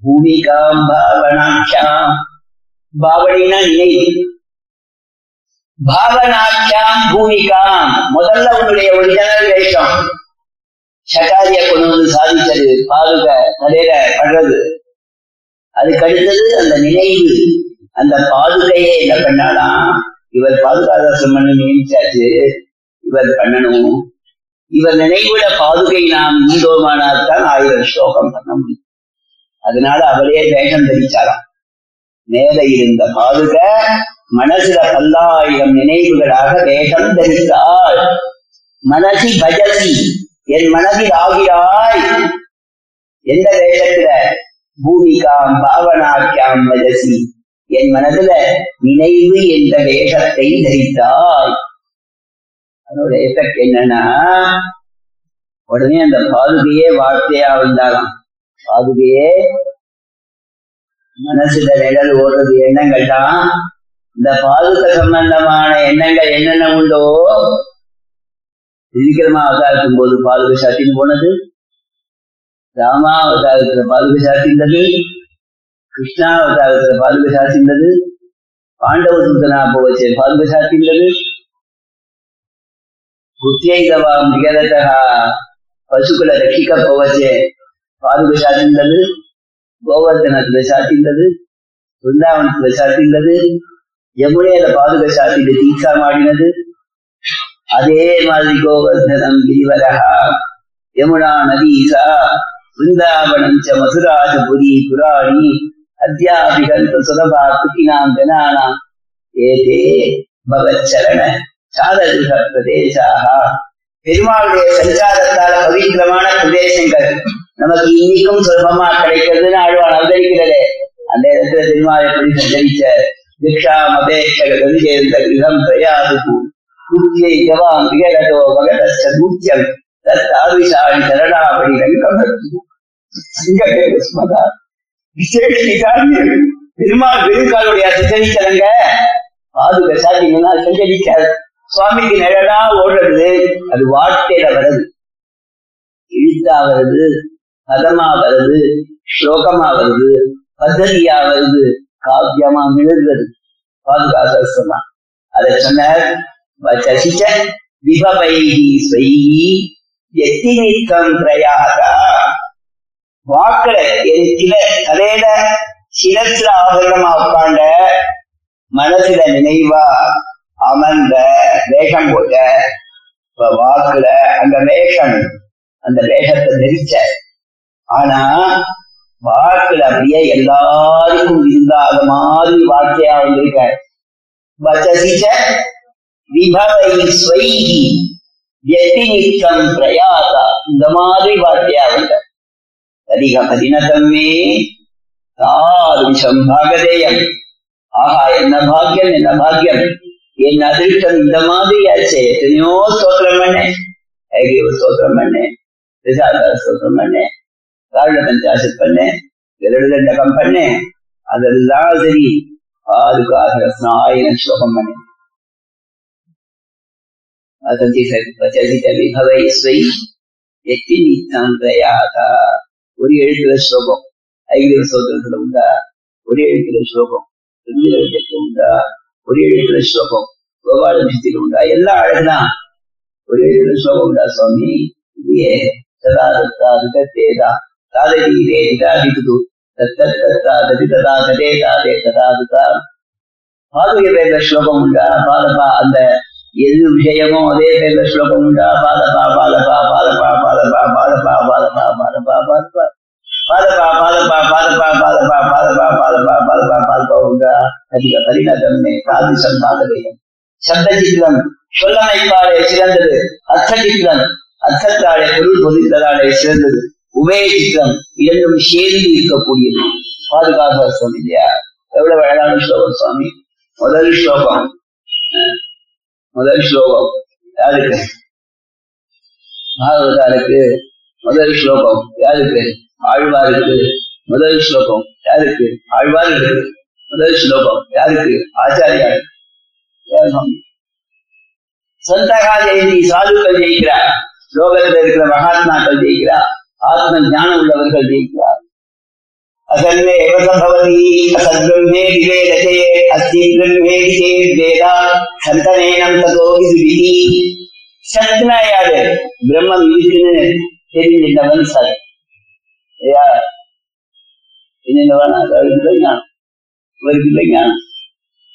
பூமிகாம் பாவனாட்சாம் பாவனைனா நினை பாவனாட்சாம் பூமிகாம். முதல்ல உன்னுடைய ஒரிஜினல் வேஷம். சகாரிய கொண்டு வந்து சாதிச்சது பாருக தலையில படுறது. அதுக்கு அடுத்தது அந்த நினைவு அந்த பாதுகையை என்ன பண்ணாலாம் இவர் பாதுகாதாசம் பண்ண நினைச்சாச்சு இவர் பண்ணணும். இவர் நினைவுட பாதுகை நாம் ஈந்தோமானால்தான் ஆயிரம் ஸ்லோகம் பண்ண முடியும். அதனால அவரே வேஷம் தெரிச்சாராம் மேல இருந்த பாதுக மனசுல பல்லாயிரம் நினைவுகளாக வேஷம் தரித்தாள். மனசி பஜதி. என் மனதில் ஆகியாய். எந்த வேஷத்துல? பூமிகாம் பாவனாக்கியாம் பஜசி என் மனதுல நினைவு என்ற வேகத்தை தரித்தாய். அதோட எஃபெக்ட் என்னன்னா உடனே அந்த பாதுகையே வார்த்தையா வந்தாலாம். பாதுகையே மனசுல நிழல் ஓடுறது எண்ணங்கள் தான் இந்த பாதுக சம்பந்தமான எண்ணங்கள் என்னென்ன உண்டோ திரிக்கிரமா அவதாரத்தின் போது பாதுக சாத்தின்னு போனது. ராமா அவதாரத்துல பாதுக சாத்தின்றது. கிருஷ்ணா அவதாரத்துல பாதுக சாத்தின்றது. பாண்டவ சுத்தனா போவச்சே பாதுக சாத்தின்றது. புத்தியைதவா மிகதா பசுக்களை ரட்சிக்க போவச்சே பாதுக சாத்தின்றது. கோவர்தனத்துல சாத்தின்றது. பிருந்தாவனத்துல சாத்தின்றது. யமுனையில பாதுக சாத்திட்டு தீட்சா மாடினது. அதே மாதிரி கோவர்தனம் கிரிவரகா யமுனா நதீசா பிருந்தாவனம் ச மதுராஜபுரி புராணி அத்தியாபிகந்த சுலபா குட்டினாம் ஜனானாம் ஏதே பவச்சரண சாதக பிரதேசாக பெருமாளுடைய சஞ்சாரத்தால் பவித்திரமான பிரதேசங்கள். நமக்கு இன்னைக்கும் சுலபமா கிடைக்கிறதுன்னு ஆழ்வான் அவதரிக்கிறதே அந்த இடத்துல பெருமாள் எப்படி சஞ்சரிச்ச திக்ஷா அபேட்சகதி சேர்ந்த పూర్తి జవాంగలో మగదశ నృత్యం తాదృశాన్ని చరణామణి వెనుకబడుతూ சிங்கப்பே சுமதா சுவாமிக்கு நிழலா ஓடுறது அது வார்த்தையில வருது எழுத்தா வருது பதமா வருது ஸ்லோகமா வருது பதவியா வருது காவியமா மிளர்றது பாதுகா சரஸ்வமா அதை சொன்னார் வச்சசிச்ச விபவைகி ஸ்வைகி எத்தினிக்கம் பிரயாகா வாக்குல என் சில தலையில சிரஸ்ல ஆபரணமா உட்காண்ட மனசுல நினைவா அமர்ந்த வேஷம் போட்ட இப்ப வாக்குல அந்த வேஷம் அந்த வேஷத்தை தெரிச்ச ஆனா வாக்குல அப்படியே எல்லாருக்கும் இல்லாத மாதிரி வார்த்தையா வந்திருக்க. வச்சசிச்ச விபவை ஸ்வைகி எத்தினிக்கம் பிரயாசா இந்த மாதிரி வார்த்தையா அதிக கடினத்தம்மே தாருஷம் பாகதேயம். ஆஹா என்ன பாக்கியம் என்ன பாக்கியம்? என் அதிர்ஷ்டம் இந்த மாதிரி ஆச்சு. எத்தனையோ ஸ்தோத்திரம் பண்ணேன். ஐகிய ஸ்தோத்திரம் பண்ணேன். ரிசாதா ஸ்தோத்திரம் பண்ணேன். காரண பஞ்சாசத் பண்ணேன். விரடுதண்டகம் பண்ணேன். அதெல்லாம் சரி. அதுக்காக ஆயிரம் ஸ்லோகம் பண்ணேன். விபவை ஸ்வை எத்தி நித்தம் தயாதா ஒரு எழுத்துல ஸ்லோகம் ஐந்து ஸ்தோத்திரத்துல உண்டா ஒரு எழுத்துல ஸ்லோகம் ரெண்டு எழுத்துல உண்டா ஒரே எழுத்துல ஸ்லோகம் விஷயத்தில் உண்டா எல்லா அழகுதான் ஒரு எழுத்துல ஸ்லோகம் உண்டா சுவாமி இதுயே சதா தத்தா விதத்தேதா தாதகீதே இதாதிது தத்தத்தா ததி ததா ததே தாதே ததா ததா பாதுகை பேர்ல ஸ்லோகம் உண்டா பாதபா அந்த எது விஷயமோ அதே பேர்ல ஸ்லோகம் உண்டா பாத பா பாத பா பாத பா பாத பா பாத பா பாத பா பாத பா பாத பா பாத பா பாத பா பாத பா பாத பா பாத பா பாத பா பாத பா பாத பா உண்டா அதிக பரிணதமே காதிசம் பாதகயம் சப்த சித்திரம் சொல்லமைப்பாலே சிறந்தது அர்த்த சித்திரம் அர்த்தத்தாலே பொருள் பொதித்தலாலே சிறந்தது உபய சித்திரம் இரண்டும் சேர்ந்து இருக்கக்கூடியது பாதுகாப்பு சுவாமி இல்லையா எவ்வளவு அழகான ஸ்லோகம் சுவாமி முதல் ஸ்லோகம் முதல் ஸ்லோகம். யாருக்கு? பாகவதாருக்கு முதல் ஸ்லோகம். யாருக்கு? ஆழ்வாருக்கு முதல் ஸ்லோகம். யாருக்கு? ஆழ்வாருக்கு முதல் ஸ்லோகம். யாருக்கு? ஆச்சாரியா சந்தகா ஜெயந்தி சாதுக்கள் ஜெயிக்கிறார். லோகத்தில் இருக்கிற மகாத்மாக்கள் ஜெயிக்கிறார். ஆத்ம ஞானம் உள்ளவர்கள் ஜெயிக்கிறார். असन्ने एव सम्भवति असद्ब्रह्मे विवेदते अस्ति ब्रह्मे वेदा சந்தனேனம் ததோ விதி சத்னா யாரு பிரம்மம் இருக்குன்னு தெரிஞ்சிட்டவன் சத் ஐயா தெரிஞ்சவன் அவருக்கு இல்லை ஞானம் இவருக்கு இல்லை ஞானம்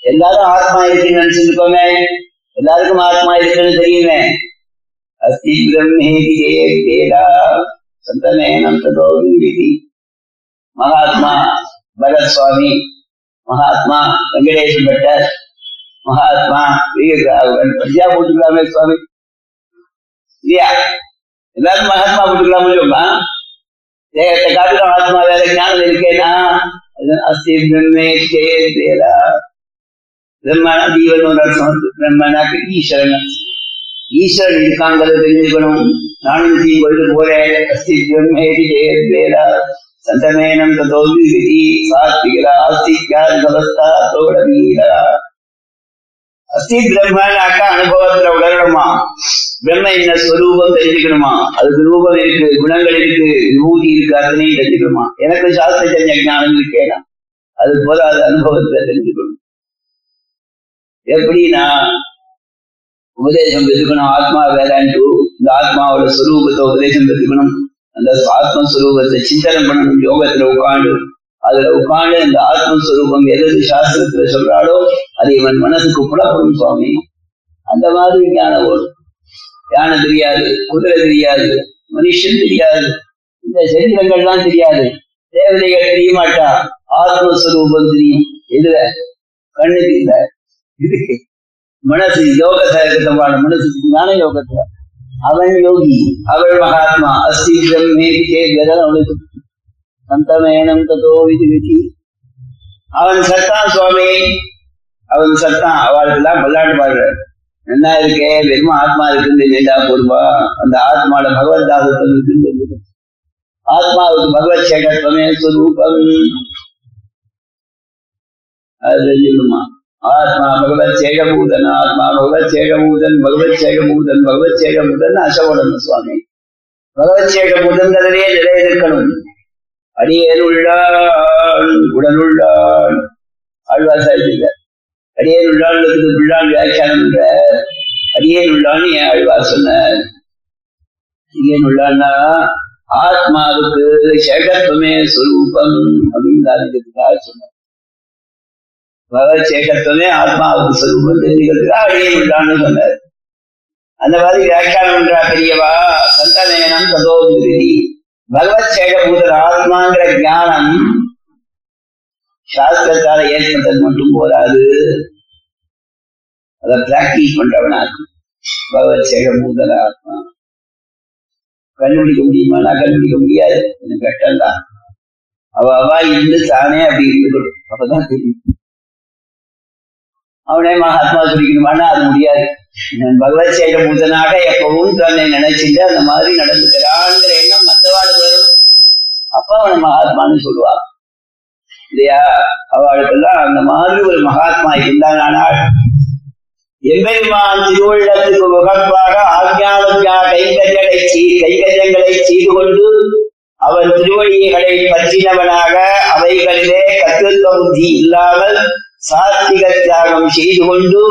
எல்லாரும் ஆத்மா இருக்குன்னு நினைச்சிருக்கோமே எல்லாருக்கும் ஆத்மா இருக்குன்னு தெரியுமே அஸ்தி பிரம்மே வேதா சந்தனேனம் ததோ விதி மகாத்மா பகத் சுவாமி மகாத்மா வெங்கடேஷ் பட்டர் மகாத்மா பஞ்சியா போட்டுக்கலாமே சுவாமி? இல்லையா? எல்லாரும் மகாத்மா போட்டுக்கலாம் முடியுமா தேகத்தை காட்டிலும் ஆத்மா வேற ஞானம் இருக்கேனா? அஸ்தி பிரம்மே தேரா பிரம்மண ஜீவன் அர்த்தம் பிரம்மனாக்கு ஈஸ்வரன். ஈஸ்வரன் இருக்காங்கிறத தெரிஞ்சுக்கணும். நானும் தீ பொழுது போறேன். அஸ்தி பிரம்மே தேரா சந்தமேனம் ததோ விதி சாத்விகரா ஆஸ்திக்யாவஸ்தா தோடவீரா அஸ்தி பிரம்மனாக்கா அனுபவத்துல உணரணுமா பிரம்ம என்ன ஸ்வரூபம் தெரிஞ்சுக்கணுமா அதுக்கு ரூபம் இருக்கு குணங்கள் இருக்கு விபூதி இருக்கு அத்தனையும் தெரிஞ்சுக்கணுமா எனக்கு சாஸ்திர ஜன்ய ஞானம் இருக்கேனா அது போல அது அனுபவத்துல தெரிஞ்சுக்கணும் எப்படின்னா உபதேசம் பெற்றுக்கணும் ஆத்மா வேறான்ட்டு இந்த ஆத்மாவோட ஸ்வரூபத்தை உபதேசம் பெற்றுக்கணும் அந்த ஆத்மஸ்வரூபத்தை சிந்தனை பண்ணணும் யோகத்துல உட்காந்து அதுல உட்காந்து அந்த ஆத்மஸ்வரூபம் எது சாஸ்திரத்துல சொல்றாளோ அது இவன் மனசுக்கு புலப்படும் சுவாமி. அந்த மாதிரி ஞானம் ஓடும் யானை தெரியாது குதிரை தெரியாது மனுஷன் தெரியாது இந்த சரீரங்கள்லாம் தெரியாது. தேவதைகள் தெரிய மாட்டா ஆத்மஸ்வரூபம் தெரியும். எதுல? கண்ணுக்கு இல்ல. இதுக்கு மனசு யோகத்தை மனசுக்கு ஞான யோகத்துல அவன் யோகி அவள் மகாத்மா அஸ்திரம் மேதிக்கே வேதம் அவளுக்கு சந்தமேனம் ததோ விதி விதி அவன் சத்தான் சுவாமி அவன் சத்தான் அவளுக்கெல்லாம் விளையாட்டு பாடுறார் என்ன இருக்கே வெறும் ஆத்மா இருக்குன்னு நீண்டா போடுவா அந்த ஆத்மாவோட பகவத் தாசத்தம் இருக்குன்னு ஆத்மாவுக்கு பகவத் சேகத்துவமே சுரூபம் அது தெரிஞ்சுக்கணுமா ஆத்மா பகவத் சேகபூதன் ஆத்மா பகவத் சேகபூதன் பகவத் சேகபூதன் பகவத் சேகபூதன் அசோடணும் சுவாமி பகவத் சேகபூதன்கிறதே நிலை இருக்கணும் அடியேன் உள்ளான் உடனுள்ளான் ஆழ்வார் சாதிச்சிருக்க அடியேன் உள்ளான்றதுக்கு பிள்ளான் வியாக்கியானம் என்ற அடியேன் உள்ளான்னு ஏன் ஆழ்வார் சொன்னார் அடியேன் உள்ளான்னா ஆத்மாவுக்கு சேகத்துவமே சுரூபம் அப்படின்னு காரணத்துக்காக சொன்னார் பகவத் ஆத்மாவுக்கு சுரூபம் தெரிஞ்சுக்கிறதுக்காக அடியேன் விட்டான்னு சொன்னார். அந்த மாதிரி வியாக்கியானம் பண்றா பெரியவா சந்தனயனம் ததோதிரி பகவத் சேகபூதர் ஆத்மாங்கிற ஞானம் சாஸ்திரத்தால ஏற்பட்டது மட்டும் போராது அதை பிராக்டிஸ் பண்றவனா பகவத் சேகபூதர் ஆத்மா. கண்டுபிடிக்க முடியுமா? நான் கண்டுபிடிக்க முடியாது. எனக்கு கஷ்டம் தான் அவ அவா இருந்து தானே அப்படி இருக்கணும் அப்பதான் தெரியும். அவனே மகாத்மா துடிக்கணுமானா அது முடியாது. நான் பகவத் சேகபூதனாக எப்பவும் தன்னை நினைச்சிட்டு அந்த மாதிரி நடந்துக்கிறான்ங்கிற எண்ணம் மத்தவாடு வரணும் அப்ப அவனை மகாத்மான்னு சொல்லுவா இல்லையா? அவளுக்கெல்லாம் அந்த மாதிரி ஒரு மகாத்மா இருந்தானால் எம்பெருமான் திருவள்ளத்துக்கு முகப்பாக ஆஜானத்யா கைங்கரியங்களை செய்- கைங்கரியங்களை செய்து கொண்டு அவர் திருவடிகளை பற்றினவனாக அவைகளிலே கத்திருத்த புத்தி இல்லாமல் சாத்திக தியாகம் செய்து கொண்டு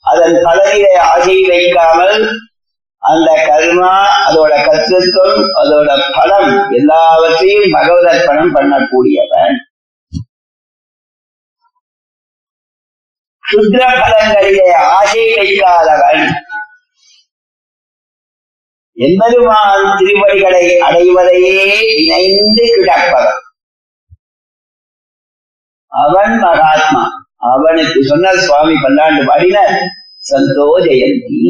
அதன் பலனிலே ஆசை வைக்காமல் அந்த கர்மா அதோட கத்திருத்தம் அதோட பலம் எல்லாவற்றையும் பகவதர்ப்பணம் பண்ணக்கூடியவன். சுத்திர பலங்களிலே ஆசை வைக்காதவன். எம்பெருமான் திருவடிகளை அடைவதையே இணைந்து கிடப்பவன். அவன் மகாத்மா. அவனுக்கு சொன்னார் சுவாமி பல்லாண்டு பாடினர் சந்தோ ஜெயந்தி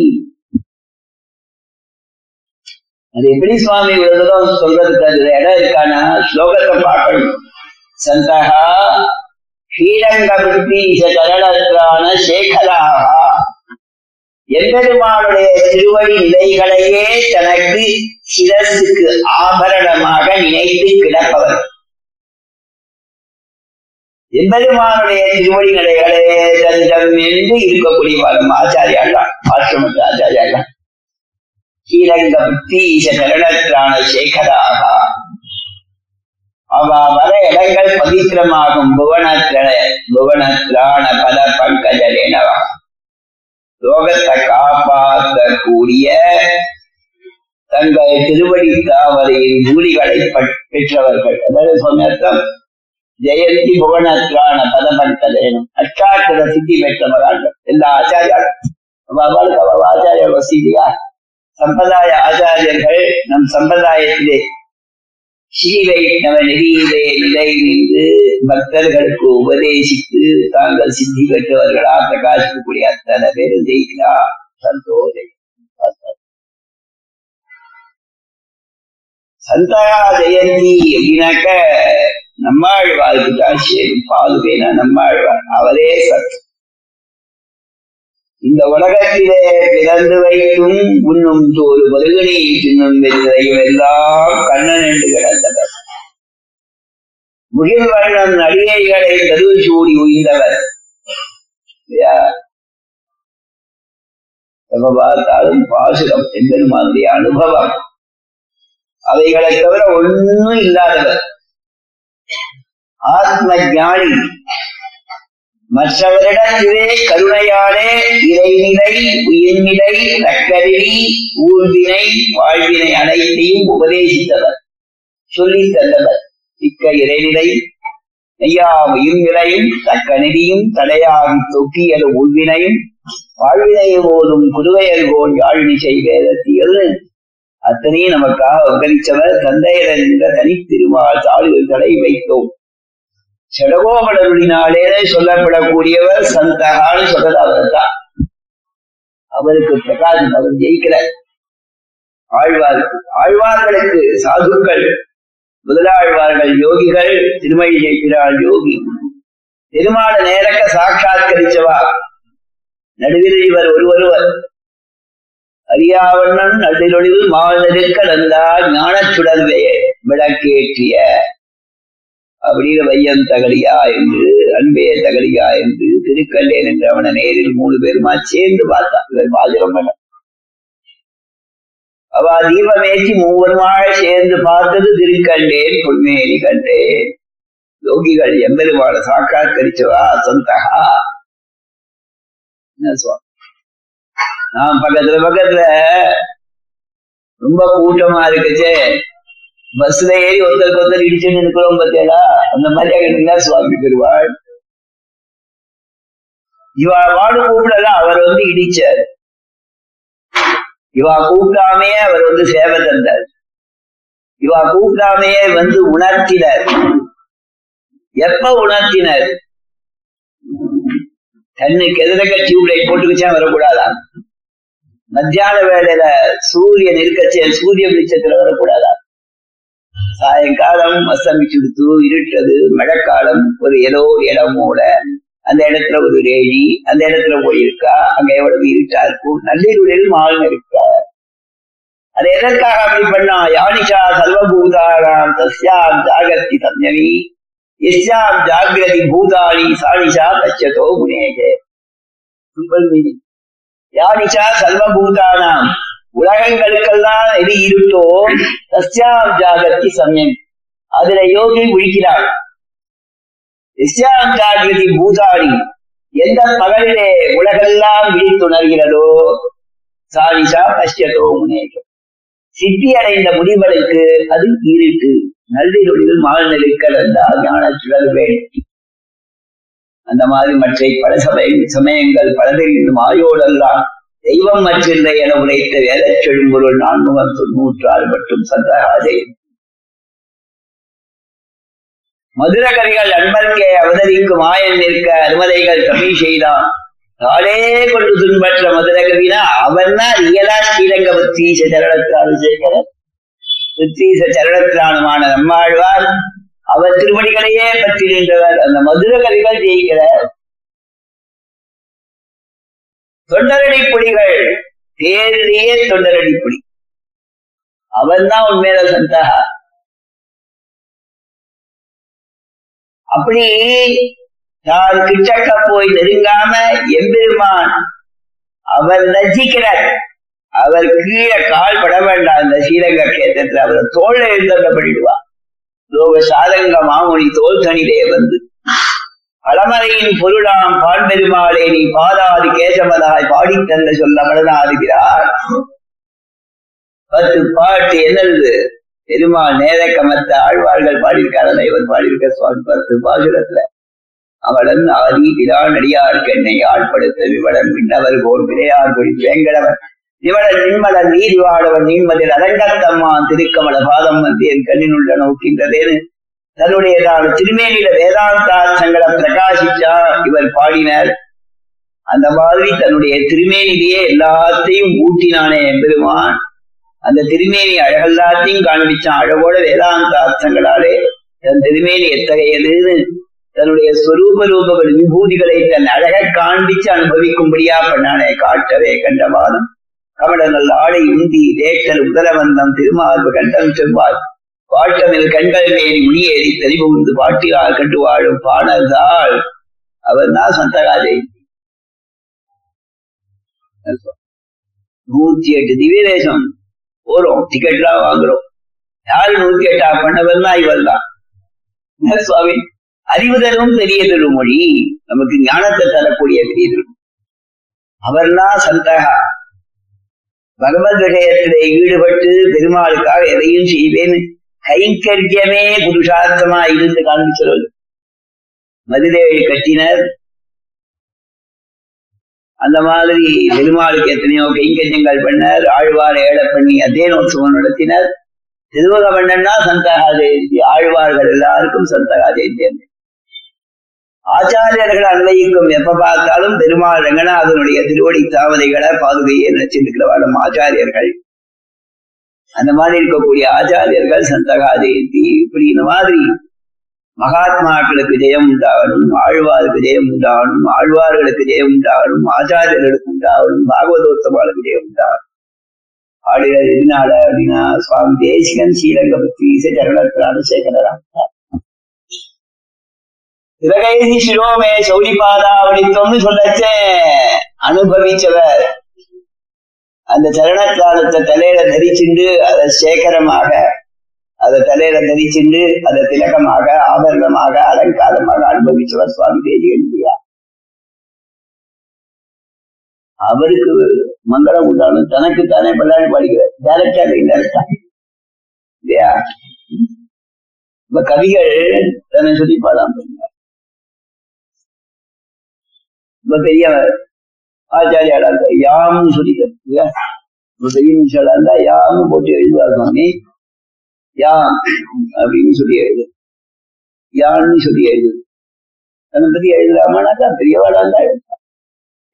அது எப்படி சுவாமி இவ்வளவு சொல்றதுக்கு அதுல இடம் இருக்கானா ஸ்லோகத்தை பார்க்கணும். சந்தகா ஸ்ரீரங்கபுத்தி கரணத்தான கரணத்ரான சேகராக எம்பெருமானுடைய திருவடி நிலைகளையே தனக்கு சிரசுக்கு ஆபரணமாக நினைத்து கிடப்பவர். எம்பெருமானுடைய திருவடி நிலைகளே தஞ்சம் என்று இருக்கக்கூடிய இருக்கக்கூடியவர் ஆச்சாரியாள்லாம் ஆசிரமத்து ஆச்சாரியாள்லாம் ஸ்ரீரங்க புத்தீச கரணத்ரான சேகராக. அவ வர இடங்கள் பவித்திரமாகும். புவனத்திர புவனத்திலான பல பங்கஜனவா லோகத்தை காப்பாற்றக்கூடிய தங்கள் திருவடி தாவரையின் தூளிகளை பெற்றவர்கள். அதாவது சொன்னர்த்தம் ஜெயந்தி புவனத்ரான பத பங்கஜனம் அஷ்டாட்சர சித்தி பெற்றவர்கள் எல்லா ஆச்சாரியர்கள் ஆச்சாரிய வசீதியா சம்பிரதாய ஆச்சாரியர்கள் நம் சம்பிரதாயத்திலே ஸ்ரீவைஷ்ணவ நெறியிலே நிலை நின்று பக்தர்களுக்கு உபதேசித்து தாங்கள் சித்தி பெற்றவர்களா பிரகாசிக்கக்கூடிய அத்தனை பேரும் ஜெயிக்கிறார் சந்தோஷம் சந்தா ஜெயந்தி அப்படின்னாக்க நம்மாழ்வாருக்கு தான் சேரும் பாதுவேனா நம்மாழ்வார். அவரே சத்து இந்த உலகத்திலே பிறந்து வைக்கும் உண்ணும் தோறு மருகனை தின்னும் வெற்றையும் எல்லாம் கண்ணன் என்று கிடந்தவர். முகில் வண்ணம் நடிகைகளை கருவு சூடி உயிர்ந்தவர் எப்ப பார்த்தாலும் பாசுரம் என்பது மாதிரி அனுபவம். அவைகளை தவிர ஒண்ணும் இல்லாதவர். ஆத்ம ஞானி மற்றவரிடத்திலே கருணையாலே இறைநிலை உயிர்நிலை தக்கருவி ஊர்வினை வாழ்வினை அனைத்தையும் உபதேசித்தவர். சொல்லித் தந்தவர். மிக்க இறைநிலை நெய்யா உயிர்நிலையும் தக்க நெறியும் தடையாகி தொக்கியல் உள்வினையும் வாழ்வினை போதும் புதுவையல் போல் யாழினி செய்வேதத்தியல் அத்தனையும் நமக்காக உபகரித்தவர் தந்தையர் என்ற தனித்திருமால் தாழ்வுகளை வைத்தோம். செடகோபடருளினாலே சொல்லப்படக்கூடியவர் சந்தகான்னு சொல்றது அவர் தான் அவருக்கு பிரகாசம் அவர் ஜெயிக்கிறார் ஆழ்வார் ஆழ்வார்களுக்கு சாதுக்கள் முதலாழ்வார்கள் யோகிகள் திருமணி ஜெயிக்கிறாள் யோகி. பெருமாள நேரக்க சாட்சாத்கரிச்சவா? நடுவில் இவர் ஒருவருவர். அரியாவண்ணன் நடுவொழிவு மாநிலக்க நந்தார் ஞானச் சுடர்வே விளக்கேற்றிய அப்படின்னு வையம் தகலியா என்று அன்பே தகலியா என்று திருக்கல்லேன் என்று அவனை நேரில் மூணு பேருமா சேர்ந்து பார்த்தான். இவர் பாஜகம் பண்ண அவ தீபமேற்றி மூவருமாய் சேர்ந்து பார்த்தது திருக்கண்டேன் பொன்மேரி கண்டேன் யோகிகள் எம்பெருமான சாக்காத்கரிச்சவா சந்தகா என்ன சுவாமி நான் பக்கத்துல பக்கத்துல ரொம்ப கூட்டமா இருக்குச்சே. பஸ்ல ஏறி ஒருத்தருக்கு ஒருத்தர் இடிச்சுன்னு இருக்கிறோம் பார்த்தீங்களா அந்த மாதிரி இருந்தா சுவாமி பெருவாள் இவா வாடு கூப்பிடல அவர் வந்து இடிச்சார். இவா கூப்பிடாமையே அவர் வந்து சேவை தந்தார். இவா கூப்பிடாமையே வந்து உணர்த்தினார். எப்ப உணர்த்தினார்? கண்ணுக்கு எதிரக்க டியூப்லைட் போட்டுக்கிச்சா வரக்கூடாதான் மத்தியான வேலையில சூரியன் இருக்கச்சே சூரிய வெளிச்சத்துல வரக்கூடாதா சாயங்காலம் அஸ்தமிச்சுடுத்து இருட்டது மழைக்காலம் ஒரு ஏதோ இடம் இடமோட அந்த இடத்துல ஒரு ரேடி அந்த இடத்துல போயிருக்கா அங்க எவ்வளவு இருட்டா இருக்கும் நள்ளிருளில் மாலன் இருக்கா அது எதற்காக அப்படி பண்ணா? யானிஷா சர்வபூதாராம் தஸ்யாம் ஜாகத்தி சம்யமி எஸ்யாம் ஜாகிரதி பூதாரி சாணிஷா தச்சதோ முனேகே சிம்பிள் மீனிங். யானிஷா சர்வபூதானாம். உலகங்களுக்கெல்லாம் எது இருட்டோ தஸ்யாம் ஜாகத்தி சமயம். அதுல யோகி விழிக்கிறாள் எஸ்யாம் ஜாகிரதி பூதாளி எந்த பகலிலே உலகெல்லாம் விழித்துணர்கிறதோ சாலிஷா பஷ்யதோ முனேகம் சித்தி அடைந்த முடிவலுக்கு அது இருக்கு. நள்ளிரொழில் மாநிலங்கள் என்றால் ஞானச்சுடர் வேண்டி. அந்த மாதிரி மற்ற பல சமய சமயங்கள் பலதில் மாயோடெல்லாம் தெய்வம் மற்றில்லை என உரைத்த வேதச் செழும்பொருள் நான்முகம் தொன்னூற்றாறு மட்டும் சந்தகாதே மதுரகவிகள் அன்பர்க்கே அவதரிக்கும் ஆயன் நிற்க அனுமதைகள் தமிழ் செய்தான் நாளே கொண்டு துன்பற்ற மதுரகவினா அவன்னா இயலா ரியலா ஸ்ரீரங்க புத்தீச சரணத்தால் சேகரன் புத்தீச சரணத்திரானுமான நம்மாழ்வார் அவர் திருமணிகளையே பற்றி நின்றவர். அந்த மதுர கவிகள் ஜெயிக்கிறார். தொண்டரடி புலிகள். தேரிலேயே தொண்டரடி புலி. அவன் தான் உண்மையில சந்தா அப்படி நான் கிட்டக்க போய் நெருங்காம எம்பெருமான் அவர் லஜிக்கிறார். அவர் கீழே கால் பட வேண்டாம். இந்த ஸ்ரீரங்க கேத்திரத்துல அவர் தோல்ல எழுந்த பண்ணிடுவார் லோக சாதங்க மாமுனி தோல் தனிலே வந்து பழமறையின் பொருளாம் பாண்பெருமாளே நீ பாதாதி கேசவதாய் பாடித்தந்த சொல்ல மனதாதுகிறார் பத்து பாட்டு என்னது? பெருமாள் நேரக்கமத்த ஆழ்வார்கள் பாடியிருக்காரன் இவர் பாடியிருக்க சுவாமி பத்து பாசுரத்துல. அவளன் ஆதி பிரான் அடியார்க்கு என்னை ஆட்படுத்த விவடன் விண்ணவர் போல் விளையார் கொடி வேங்கடவன். நிவடன் நின்மலன் நீதிவாடவன் நீன்மதில் அரங்கத்தம்மான் திருக்கமல பாதம் வந்து என் கண்ணினுள்ள நோக்கின்றதேன்னு தன்னுடையதான திருமேனியில வேதாந்தார்த்தங்களை பிரகாசிச்சா இவர் பாடினார். அந்த மாதிரி தன்னுடைய திருமேனிலேயே எல்லாத்தையும் ஊட்டினானே பெருமான் அந்த திருமேனி அழகெல்லாத்தையும் காண்பிச்சான். அழகோட வேதாந்த அர்த்தங்களாலே தன் திருமேனி எத்தகையதுன்னு தன்னுடைய ஸ்வரூப ரூபங்கள் விபூதிகளை தன் அழக காண்பிச்சு அனுபவிக்கும்படியா பண்ணானே காட்டவே கண்டவாதம் கமடங்கள் ஆடை உந்தி தேக்கல் உதரவந்தம் திருமார்பு கண்டம் செவ்வாய். வாட்டமில் கண்கள் மேறி உளியேறி தெளிவுந்து பாட்டியால் கண்டு வாழும் பாடல்தாள் அவர் தான் சந்தகாதே நூத்தி எட்டு திவ்ய தேசம் போறோம் டிக்கெட்லாம் வாங்குறோம். யாரு நூத்தி எட்டா? பண்ணவர்னா தான் இவர் தான் சுவாமி அறிவு தரும் பெரிய திருமொழி. நமக்கு ஞானத்தை தரக்கூடிய பெரிய திருமொழி. அவர்னா சந்தகா. பகவத் விஷயத்திலே ஈடுபட்டு பெருமாளுக்காக எதையும் செய்வேன். கைங்கரியமே புருஷார்த்தமா இருந்து காண்பிச்சவர் மதுரையை கட்டினர். அந்த மாதிரி பெருமாளுக்கு எத்தனையோ கைங்கரியங்கள் பண்ணார். ஆழ்வார் ஏழை பண்ணி அதேனோத்சவம் நடத்தினர். திருவக பண்ணன்னா சந்தகா ஜெயந்தி ஆழ்வார்கள் எல்லாருக்கும் சந்தகா ஜெயந்தி ஆச்சாரியர்கள் அன்வைக்கும் எப்ப பார்த்தாலும் பெருமாள் ரங்கநாதனுடைய திருவடி தாமரைகளை பாதுகையை நினைச்சிருக்கிறவா நம்ம ஆச்சாரியர்கள். அந்த மாதிரி இருக்கக்கூடிய ஆச்சாரியர்கள் சந்தகாதேந்தி இப்படி இந்த மாதிரி மகாத்மாக்களுக்கு ஜெயம் உண்டாகணும் ஆழ்வாருக்கு ஜெயம் உண்டாகணும் ஆழ்வார்களுக்கு ஜெயம் உண்டாகணும் ஆச்சாரியர்களுக்கு உண்டாகணும் பாகவதோத்தமாளுக்கு ஜெயம் உண்டாகணும். ஆடுகள் எதினால அப்படின்னா சுவாமி தேசிகன் ஸ்ரீரங்கபக்தி சரணத்தினால சேகரராம் சிவகைதி சிரோமே சௌரிபாதாவளித்தம்னு சொல்லச்சே அனுபவிச்சவர். அந்த சரணத்தாளத்தை தலையில தரிச்சுண்டு அதை சேகரமாக அதை தலையில தரிச்சுண்டு அதை திலகமாக ஆபரணமாக அலங்காரமாக அனுபவிச்சவர் சுவாமி தேசிகன் அவருக்கு மங்களம் உண்டாலும் தனக்கு தானே பல்லாடி பாடுகிறார். டேரக்டா இன்டேரக்டா இல்லையா? இப்ப கவிகள் தன்னை சொல்லி பாடாம இப்ப பெரியவர் ஆச்சாரியாடா இருந்தா யாம்னு சொல்லிட்டார் இல்லையா இருந்தா யாம்னு போட்டு எழுதுவார் சுவாமி யாம் அப்படின்னு சொல்லி எழுது யான்னு சொல்லி எழுது அதை பத்தி எழுதலாமானாக்கா பெரியவாடா இருந்தா எழுதலாம்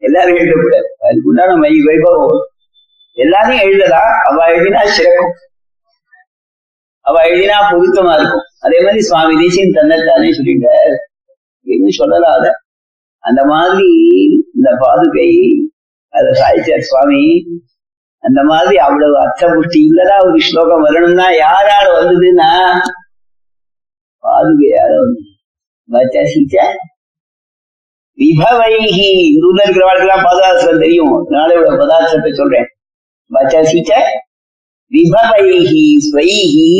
எல்லாரும் எழுதக்கூடாது அதுக்கு உண்டான மை வைபவம் எல்லாரையும் எழுதலாம் அவ எழுதினா சிறக்கும் அவ எழுதினா பொருத்தமா இருக்கும் அதே மாதிரி சுவாமி தேசியம் தன்னைத்தானே சொல்லிட்டார் என்ன சொல்லலாத அந்த மாதிரி இந்த பாதுகை அது சாய்ச்சார் சுவாமி. அந்த மாதிரி அவ்வளவு அர்த்தபுஷ்டி இல்லதா ஒரு ஸ்லோகம் வரணும்னா யாரால வந்ததுன்னா பாதுகையால வந்து. விபவைகி இந்த ஊர்ல இருக்கிறவாளுக்கெல்லாம் பதார்த்தம் தெரியும். நாளையோட பதார்த்தத்தை சொல்றேன். வச்சசிச்ச விபவைகி ஸ்வைகி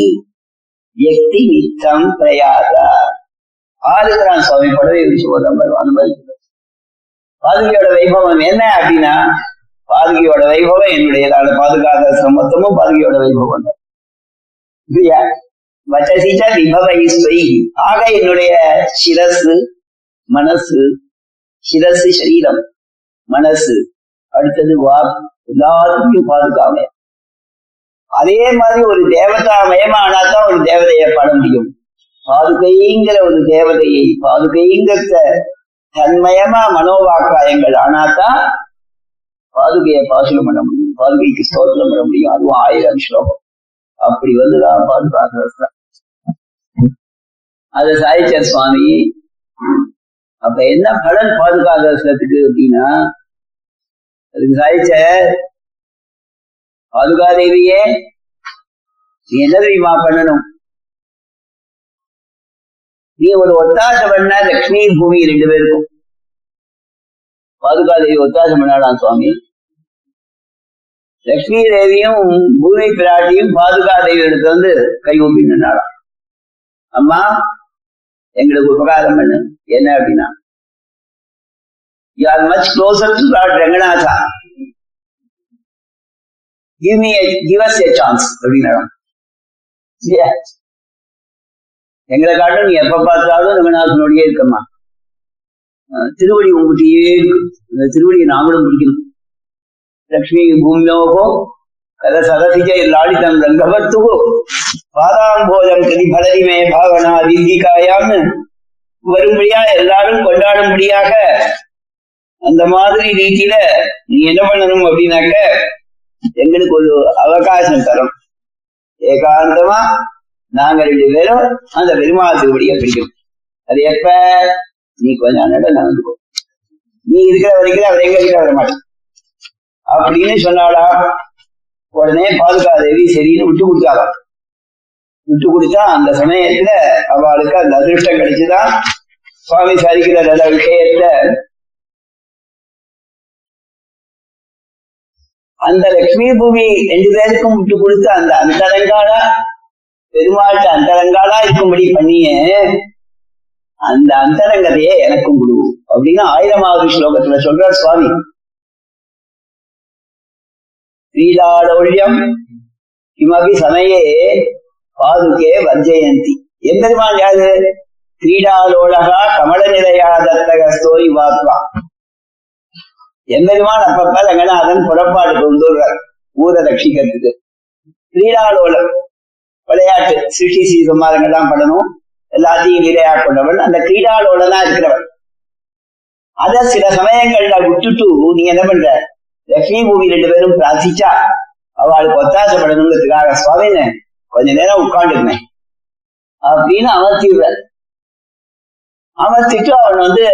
வியக்தி நித்தம் பிரயாதா. ஆளுகிறான் சுவாமி படவை பகவான் அனுபவிக்கிறார் பாதுகையோட வைபவம் என்ன அப்படின்னா பாதுகையோட வைபவம் என்னுடையதான பாதுகாத மொத்தமும் பாதுகையோட வைபவம் இல்லையா வச்சசிச்ச விபவை ஸ்வைகி ஆக என்னுடைய சிரசு மனசு சிரசு சரீரம் மனசு அடுத்தது வா எல்லாத்தையும் பாதுகாம. அதே மாதிரி ஒரு தேவதா மயமானாதான் ஒரு தேவதையை பாட முடியும். பாதுகைங்கிற ஒரு தேவதையை பாதுகைங்கிற தன்மயமா மனோவாக்காயங்கள் ஆனாதான் பாதுகையை பாசுரம் பண்ண முடியும். பாதுகைக்கு ஸ்தோத்திரம் பண்ண முடியும். அதுவும் ஆயிரம் ஸ்லோகம். அப்படி வந்துதான் பாதுகாக்கிறது அது சாய்ச்சர் சுவாமி. அப்ப என்ன பலன் பாதுகாதத்துக்கு அப்படின்னா அதுக்கு சாதிச்ச பாதுகாதேவியே நீ என்ன தெரியுமா பண்ணணும்? நீ ஒரு ஒத்தாசம் பண்ண லக்ஷ்மி பூமி ரெண்டு பேருக்கும். பாதுகாதேவி ஒத்தாசம் பண்ணாடாம் சுவாமி. லக்ஷ்மி தேவியும் பூமி பிராட்டியும் பாதுகாதேவி எடுத்து வந்து கை ஊப்பி அம்மா எங்களுக்கு உபகாரம் பண்ணு. என்ன அப்படின்னா you are much closer to lord Ranganatha. Give me give us a chance அப்படின்னா எங்களை காட்டும் நீ எப்ப பார்த்தாலும் ரங்கநாதனுடைய இருக்கம்மா. திருவடி உங்ககிட்டயே இருக்கு. அந்த திருவடியை நாமளும் பிடிக்கணும் லக்ஷ்மி பூமியோகோ கத சதசிஜ லாடிதம் ரங்கவத்து பாதாம்போதம் கதி பலரிமே பாவனா தீர்கிகாயான்னு வரும்படியா எல்லாரும் கொண்டாடும்படியாக அந்த மாதிரி ரீதியில நீ என்ன பண்ணணும் அப்படின்னாக்க எங்களுக்கு ஒரு அவகாசம் தரும். ஏகாந்தமா நாங்க ரெண்டு பேரும் அந்த பெருமாள் திருவடியை பிடிக்கும். அது எப்ப? நீ கொஞ்ச நேரம் நடந்துக்கோ நீ இருக்கிற வரைக்கும் அவர் எங்க வர மாட்டேன் அப்படின்னு சொன்னாடா உடனே பாதுகாதேவி சரின்னு விட்டு கொடுத்தாளா? விட்டு கொடுத்தா அந்த சமயத்துல அவளுக்கு அந்த அதிருஷ்டம் கிடைச்சுதான் சுவாமி சாதிக்கிற நல்ல விஷயத்துல அந்த லட்சுமி பூமி ரெண்டு பேருக்கும் விட்டு கொடுத்து அந்த அந்தரங்கால பெருமாள்கிட்ட அந்தரங்காலா இருக்கும்படி பண்ணிய அந்த அந்தரங்கதையே எனக்கும் குரு அப்படின்னு ஆயிரமாவது ஸ்லோகத்துல சொல்றார் சுவாமி. ஸ்ரீலாடோல்யம் கிமபி சமயே பாதுகே வர்ஜயந்தி. எம்பெருமான் யாரு? கிரீடாலோழகா கமல நிலையா தத்தகஸ்தோரி வாத்வா எம்பெருமான் அப்பப்ப ரங்கநாதன் புறப்பாடு கொண்டு ஊரை ரட்சிக்கிறதுக்கு கிரீடாலோலம் விளையாட்டு சிருஷ்டி சீசமாரங்கள்லாம் பண்ணணும். எல்லாத்தையும் விளையாட கொண்டவன் அந்த தான் இருக்கிறவள். அத சில சமயங்கள்ல விட்டுட்டு நீ என்ன பண்ற? லட்சுமி பூமி ரெண்டு பேரும் பிரார்த்திச்சா அவளுக்கு ஒத்தாசப்படணுங்கிறதுக்காக சுவாமின்னு கொஞ்ச நேரம் உட்காந்துருந்தேன் அப்படின்னு அமர்த்திடுற அமர்த்திட்டு அவன் வந்து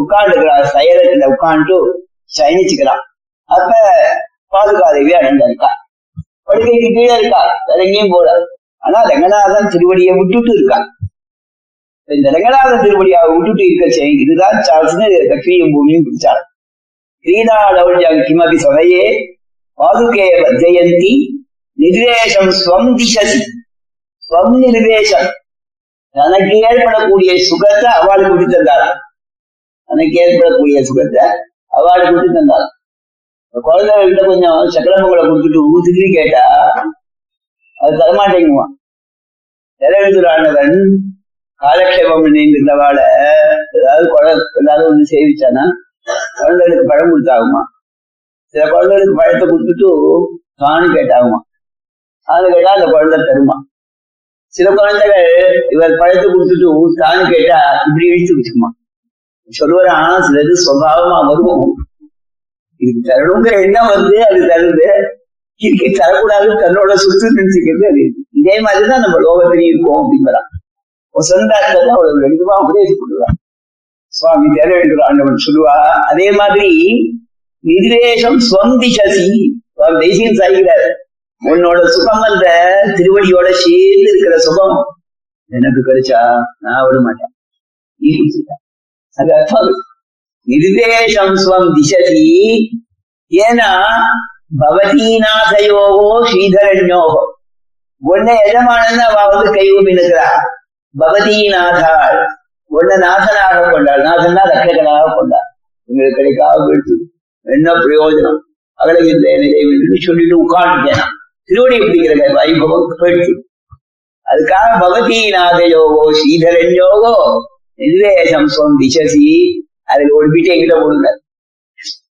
உட்காந்துக்கிறான் சைலத்துல உட்காந்துட்டு சயனிச்சுக்கிறான். அப்ப பாதுகாதேவி அண்ணன் படுக்கைக்கு கீழே இருக்கா? வேற எங்கேயும் போல ஆனா ரங்கநாதன் திருவடியை விட்டுட்டு இருக்கான். இந்த ரங்கநாதன் திருவடியை விட்டுட்டு இருக்க செய்யும் இதுதான் சார்ஸ்னு லக்ஷ்மியும் பூமியும் பிடிச்சார். கிரீடாளவுஜம் கிமபி சமயே பாதுகே ஜெயந்தி நிர்வேஷம் ஸ்வம் திசதி. ஸ்வம் நிர்வேஷம். தனக்கு ஏற்படக்கூடிய சுகத்தை அவளுக்கு விட்டு தந்தாள். தனக்கு ஏற்படக்கூடிய சுகத்தை அவளுக்கு விட்டு தந்தாள். குழந்தைகிட்ட கொஞ்சம் சக்கரமங்களை கொடுத்துட்டு ஊத்துக்கு கேட்டா அது தரமாட்டேங்குவான் நிறைவேற்றுறானவன் காலக்ஷேபம் பண்ணிருந்தவாள ஏதாவது குழந்தை ஏதாவது வந்து சேவிச்சானா குழந்தைகளுக்கு பழம் கொடுத்தாகுமா? சில குழந்தைகளுக்கு பழத்தை கொடுத்துட்டு காணு கேட்டாகுமா? அது கேட்டா அந்த குழந்தை தருமா? சில குழந்தைகள் இவர் பழத்தை கொடுத்துட்டு தானு கேட்டா இப்படி இழுத்து வச்சுக்குமா? சொல்லுவாரான் சிலது சுவாவமா வருவோம் இது தரணுங்கிற எண்ணம் வந்து அது தருது. இதுக்கு தரக்கூடாது தன்னோட சுத்து நினைச்சுக்கிறது அது. இதே மாதிரிதான் நம்ம லோகத்திலேயே இருக்கோம் அப்படிங்கிறான். சொந்த அவ்வளவு ரெண்டுமா உபதேசப்படுவான் சுவாமி தேரவேந்திர ஆண்டவன் சொல்லுவா அதே மாதிரி நிதிரேஷம் சுவந்தி சசி. தேசியம் சாய்கிறார் உன்னோட சுகம் அந்த திருவடியோட சேர்ந்து இருக்கிற சுகம் எனக்கு கிடைச்சா நான் விட மாட்டேன். அது அர்த்தம். நிர்தேசம் ஸ்வம் திசதி ஏன்னா பவதீநாசயோகோ ஸ்ரீதரண்யோகோ உன்னை எஜமானன் அவ வந்து கைகூப்பி நிற்கிறா பவதீநாதாள் உன்னை நாசனாக கொண்டாள் நாசன்னா ரட்சகனாக கொண்டாள் எங்களுக்கு கிடைக்காம போயிட்டு என்ன பிரயோஜனம் அவளுக்கு இந்த நிலை சொல்லிட்டு உட்காந்துட்டேன் திருவடி பிடிக்கிற வைபவம் போயிடுச்சு அதுக்காக பவதீநாத யோகோ ஸ்ரீதரன் யோகோ நிர்வேஷம் சொன் திசசி அதில் ஒரு பீட்டை எங்கிட்ட போடுங்க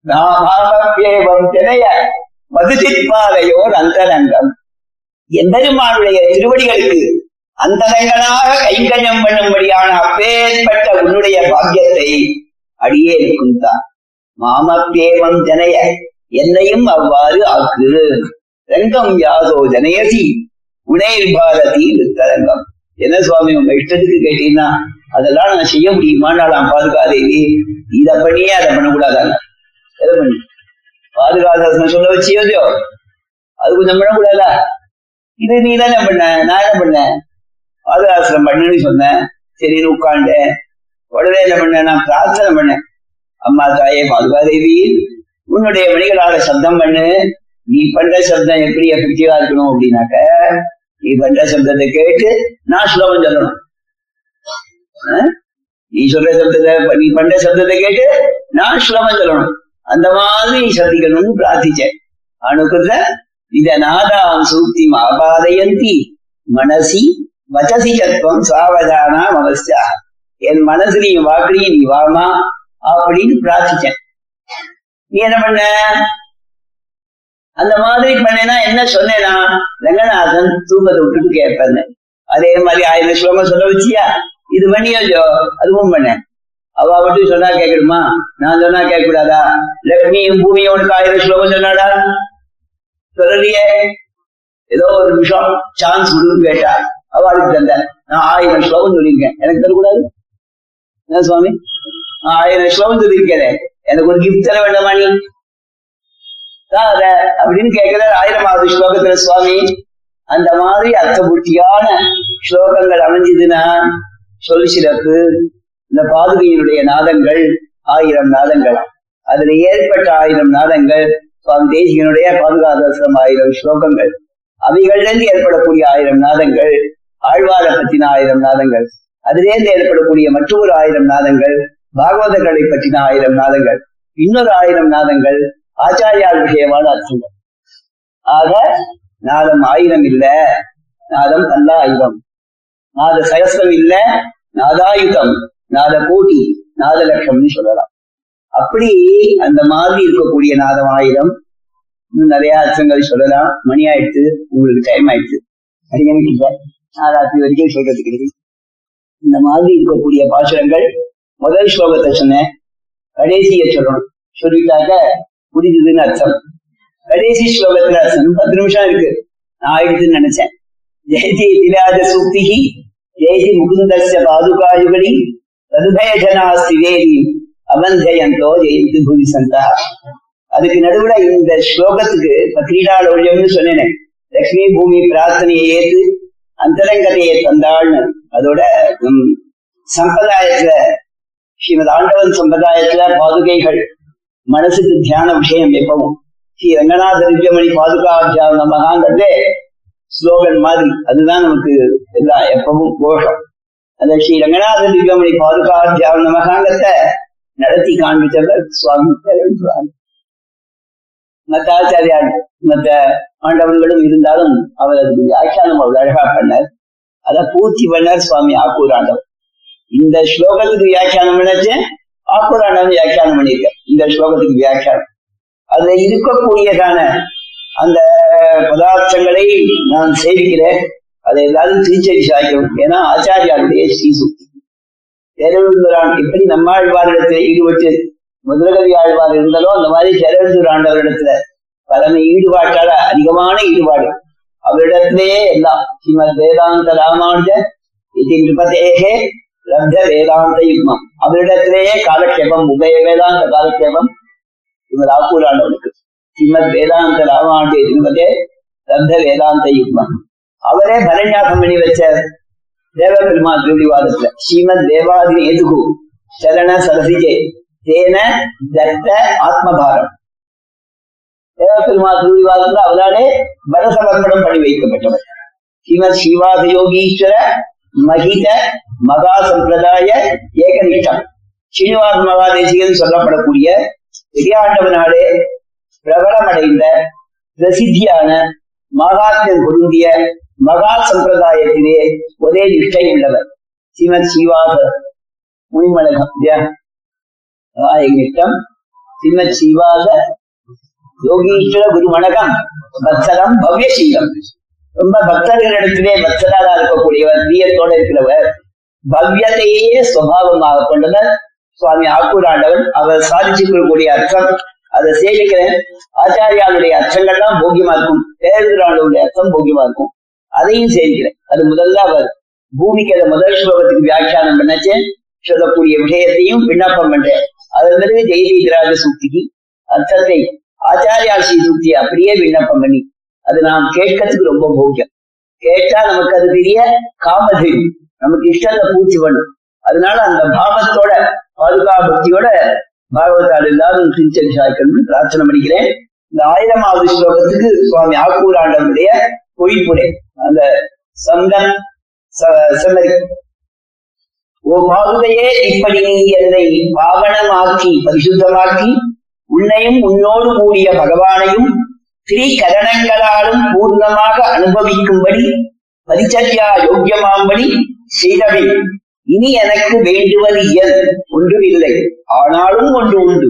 நாமேவம் தினைய மதுசிற்பாதையோர் அந்தரங்கம். எம்பெருமானுடைய திருவடிகளுக்கு அந்தரங்களாக கைங்கரியம் பண்ணும்படியான அப்பேற்பட்ட உன்னுடைய பாக்கியத்தை அடியே இருக்கும் தான். மாமப்பேமம் தினைய என்னையும் அவ்வாறு ஆக்கு. ரங்கம் யாதோ ஜனயசி உனைர் பாரதி வித்தரங்கம். என்ன சுவாமி உங்க இஷ்டத்துக்கு கேட்டீங்கன்னா அதெல்லாம் நான் செய்ய முடியுமா? நான் பாதுகாதேவி இதை பண்ணியே அதை பண்ணக்கூடாதாங்க எதை பண்ணி? பாதுகாதாசனம் சொல்ல வச்சியோ அது கொஞ்சம் பண்ணக்கூடாதா? இது நீ தானே பண்ண? நான் என்ன பண்ணேன் பாதுகாசனம் பண்ணுன்னு சொன்னேன். சரி உட்காண்டேன் உடனே என்ன பண்ணேன் நான் பிரார்த்தனை பண்ணேன். அம்மா தாயே பாதுகாதேவி உன்னுடைய மணிகளால சப்தம் பண்ணு. நீ பண்ற சப்தம் எப்படி எஃபெக்டிவா இருக்கணும் அப்படின்னாக்க நீ பண்ற சப்தத்தை கேட்டு நான் ஸ்லோகம் சொல்லணும் நீ சொல்ற சப்தத்தை நீ பண்ற சப்தத்தை கேட்டு நான் ஸ்லோகம் சொல்லணும் அந்த மாதிரி சந்திக்கணும்னு பிரார்த்திச்சேன் அணுக்குத இத நாதாம் சூக்தி அபாதயந்தி மனசி வச்சசி தத்துவம் சாவதானா மனசா என் மனசுலையும் வாக்குலையும் நீ வாமா அப்படின்னு பிரார்த்திச்சேன் நீ என்ன பண்ண அந்த மாதிரி பண்ணினா என்ன சொன்னேனா ரங்கநாதன் தூங்கத்தை விட்டுட்டு கேட்பேன் அதே மாதிரி ஆயிரம் ஸ்லோகம் சொல்ல வச்சியா? இது பண்ணியோ அதுவும் பண்ணேன் அவ மட்டும் சொன்னா கேட்கணுமா? நான் சொன்னா கேட்க கூடாதா லக்ஷ்மியும் பூமியும் உனக்கு ஆயிரம் ஸ்லோகம் சொன்னாடா சொல்லலையே. ஏதோ ஒரு நிமிஷம் சான்ஸ் கொடுன்னு கேட்டா அவளுக்கு தந்த நான் ஆயிரம் ஸ்லோகம் சொல்லியிருக்கேன். எனக்கு தரக்கூடாது? என்ன சுவாமி? நான் ஆயிரம் ஸ்லோகம் சொல்லியிருக்கேன். எனக்கு ஒரு கிஃப்ட் தர வேண்டாமா நீ? அப்படின்னு கேட்கிறார் ஆயிரமாவது ஸ்லோகத்துல சுவாமி அந்த மாதிரி அர்த்தபூர்த்தியான ஸ்லோகங்கள் அமைஞ்சதுன்னா சொல் சிறப்பு இந்த பாதுகையினுடைய நாதங்கள் ஆயிரம் நாதங்கள். அதுல ஏற்பட்ட ஆயிரம் நாதங்கள் சுவாமி தேசிகனுடைய பாதுகாதர்சனம் ஆயிரம் ஸ்லோகங்கள். அவைகளிலிருந்து ஏற்படக்கூடிய ஆயிரம் நாதங்கள் ஆழ்வார பற்றின ஆயிரம் நாதங்கள். அதிலேருந்து ஏற்படக்கூடிய மற்றொரு ஆயிரம் நாதங்கள் பாகவதர்களை பற்றின ஆயிரம் நாதங்கள். இன்னொரு ஆயிரம் நாதங்கள் ஆச்சாரியால் விஷயமான அர்த்தங்கள் ஆக நாதம் ஆயிரம் இல்ல நாதம் பல்லாயிரம். நாத சகசம் இல்ல நாதாயுதம் நாத கோட்டி நாத லட்சம்னு சொல்லலாம். அப்படி அந்த மாதிரி இருக்கக்கூடிய நாதம் ஆயிரம் நிறைய அர்த்தங்கள் சொல்லலாம். மணி ஆயிடுச்சு உங்களுக்கு டைம் ஆயிடுச்சு அடிக்கடி ராத்திரி வரைக்கும் சொல்றது கிடையாது இந்த மாதிரி இருக்கக்கூடிய பாசுரங்கள் முதல் ஸ்லோகத்தை சொன்னேன். கடைசியை சொல்லணும். சொல்லிட்டாக்க புரிஞ்சுதுன்னு அர்த்தம். கடைசி ஸ்லோகத்துல பத்து நிமிஷம் இருக்கு. நான் ஆயிடுதுன்னு நினைச்சேன். ஜெயதி விராஜ சூக்திகி ஜெயதி முகுந்தச பாதுகாயுகளி ததுபயஜனாஸ்தி வேதி அவந்தயந்தோ ஜெயந்தி பூமி சந்தா. அதுக்கு நடுவுல இந்த ஸ்லோகத்துக்கு பத்ரீடாள் ஒழியம்னு சொன்னேன். லக்ஷ்மி பூமி பிரார்த்தனையை ஏத்து அந்தரங்கதையை தந்தாள்னு. அதோட சம்பிரதாயத்துல ஸ்ரீமத் ஆண்டவன் சம்பிரதாயத்துல பாதுகைகள். மனசுக்கு தியான விஷயம் எப்பவும். ஸ்ரீ ரங்கநாத நித்தியமணி பாதுகாத்தியான மகாங்கிறதே ஸ்லோகன் மாதிரி. அதுதான் நமக்கு எல்லாம் எப்பவும் கோஷம். அந்த ஸ்ரீ ரங்கநாத திவ்யமணி பாதுகாத்தியான மகாங்கத்தை நடத்தி காண்பித்தவர் சுவாமி சுவாமி. மத்த ஆச்சாரியார் மத்த ஆண்டவர்களும் இருந்தாலும் அவர் அதுக்கு வியாக்கியானம் அவர் அழகா பண்ணார். அதை பூர்த்தி பண்ணார் சுவாமி ஆக்கூர் ஆண்டவர். இந்த ஸ்லோகத்துக்கு வியாக்கியானம் நினைச்சேன் ஆக்கூர் வியாக்கியானம் பண்ணியிருக்க இந்த ஸ்லோகத்துக்கு வியாக்கியானம். அதுல இருக்கக்கூடியதான அந்த பதார்த்தங்களை நான் சேவிக்கிறேன். அதை எல்லாரும் திருச்செடி சாய்க்கணும். ஏன்னா ஆச்சாரியாளுடைய ஸ்ரீசுக்தி. தேரழுந்தரான் எப்படி நம்மாழ்வாரிடத்தை ஈடுபட்டு முதலகவி ஆழ்வார் இருந்தாலோ அந்த மாதிரி தேரழுந்தூர் ஆண்டவரிடத்துல பரம ஈடுபாட்டால அதிகமான ஈடுபாடு. அவரிடத்திலேயே எல்லாம் ஸ்ரீமத் வேதாந்த ராமானுஜ இது நிருபதேகே லப்த வேதாந்த யுக்மம் அவரிடத்திலேயே காலக்ஷேபம் உபய வேதாந்த காலக்ஷேபம் இவர் ஆக்கூர் ஸ்ரீமத் வேதாந்த ராமானுஜ திருமதே ரத்த வேதாந்த யுக்மம் அவரே பரண்யாசம் பண்ணி வச்ச தேவ பெருமாள் திருவிவாதத்துல ஸ்ரீமத் தேவாதி எதுகு சரண சரசிகே தேன தத்த ஆத்மபாரம் தேவ பெருமாள் திருவிவாதத்துல அவராலே பரசமர்ப்பணம் பண்ணி வைக்கப்பட்டவர் ஸ்ரீமத் ஸ்ரீவாச யோகீஸ்வர மகித மகா சம்பிரதாய ஏகநிஷ்டம். ஸ்ரீனிவாச மகாதேசிகன் சொல்லப்படக்கூடிய பெரியாண்டவனாலே பிரபலமடைந்த பிரசித்தியான மகாத்மியம் பொருந்திய மகா சம்பிரதாயத்திலே ஒரே நிஷ்டை உள்ளவர். ஸ்ரீமத் ஸ்ரீவாச முனிமலகம் நிஷ்டம். ஸ்ரீமத் ஸ்ரீவாச யோகீஸ்வர குருமணகம் பக்தரம் பவ்யசீலம். ரொம்ப பக்தர்களிடத்திலே பக்தராக இருக்கக்கூடியவர் பிரியத்தோட இருக்கிறவர் பவ்யத்தையே சுவாவமாக கொண்டவர். சுவாமி ஆக்கூராண்டவர் அவர் சாதிச்சுக்கக்கூடிய அர்த்தம் அதை சேவிக்கிறேன் ஆச்சாரியாளுடைய அர்த்தங்கள்லாம் போகியமா இருக்கும். பேருந்துராளுடைய அர்த்தம் போகியமா இருக்கும். அதையும் சேமிக்கிறேன். அது முதல்ல அவர் பூமிக்கு அதை முதல் ஸ்லோகத்துக்கு வியாக்கியானம் பண்ணச்சு. சொல்லக்கூடிய விஷயத்தையும் விண்ணப்பம் பண்றேன். அதன் பிறகு ஜெயதீதிராஜ சூக்திக்கு அர்த்தத்தை ஆச்சாரியாசி ஸ்ரீ சூக்தி அப்படியே விண்ணப்பம் பண்ணி அது நாம் கேட்கறதுக்கு ரொம்ப முக்கியம் கேட்டா நமக்கு அது பெரிய காமதி. நமக்கு இஷ்டத்தை பூச்சி பண்ணும். அதனால அந்த பாவத்தோட பாதுகா பக்தியோட பாகவதால் எல்லாரும் திருச்செவி சாய்க்கணும்னு பிரார்த்தனை பண்ணிக்கிறேன். இந்த ஆயிரமாவது ஸ்லோகத்துக்கு சுவாமி ஆக்கூர் ஆண்டவருடைய பொய்ப்புரை. அந்த சந்தன் செம்மறி ஓ பாதுகையே இப்படி நீ என்னை பாவனமாக்கி பரிசுத்தமாக்கி உன்னையும் உன்னோடு கூடிய பகவானையும் திரிகரணங்களாலும் பூர்ணமாக அனுபவிக்கும்படி பரிச்சரியா யோக்கியமாம்படி செய்தவை. இனி எனக்கு வேண்டுவது இயல் ஒன்றுமில்லை. ஆனாலும் ஒன்று உண்டு.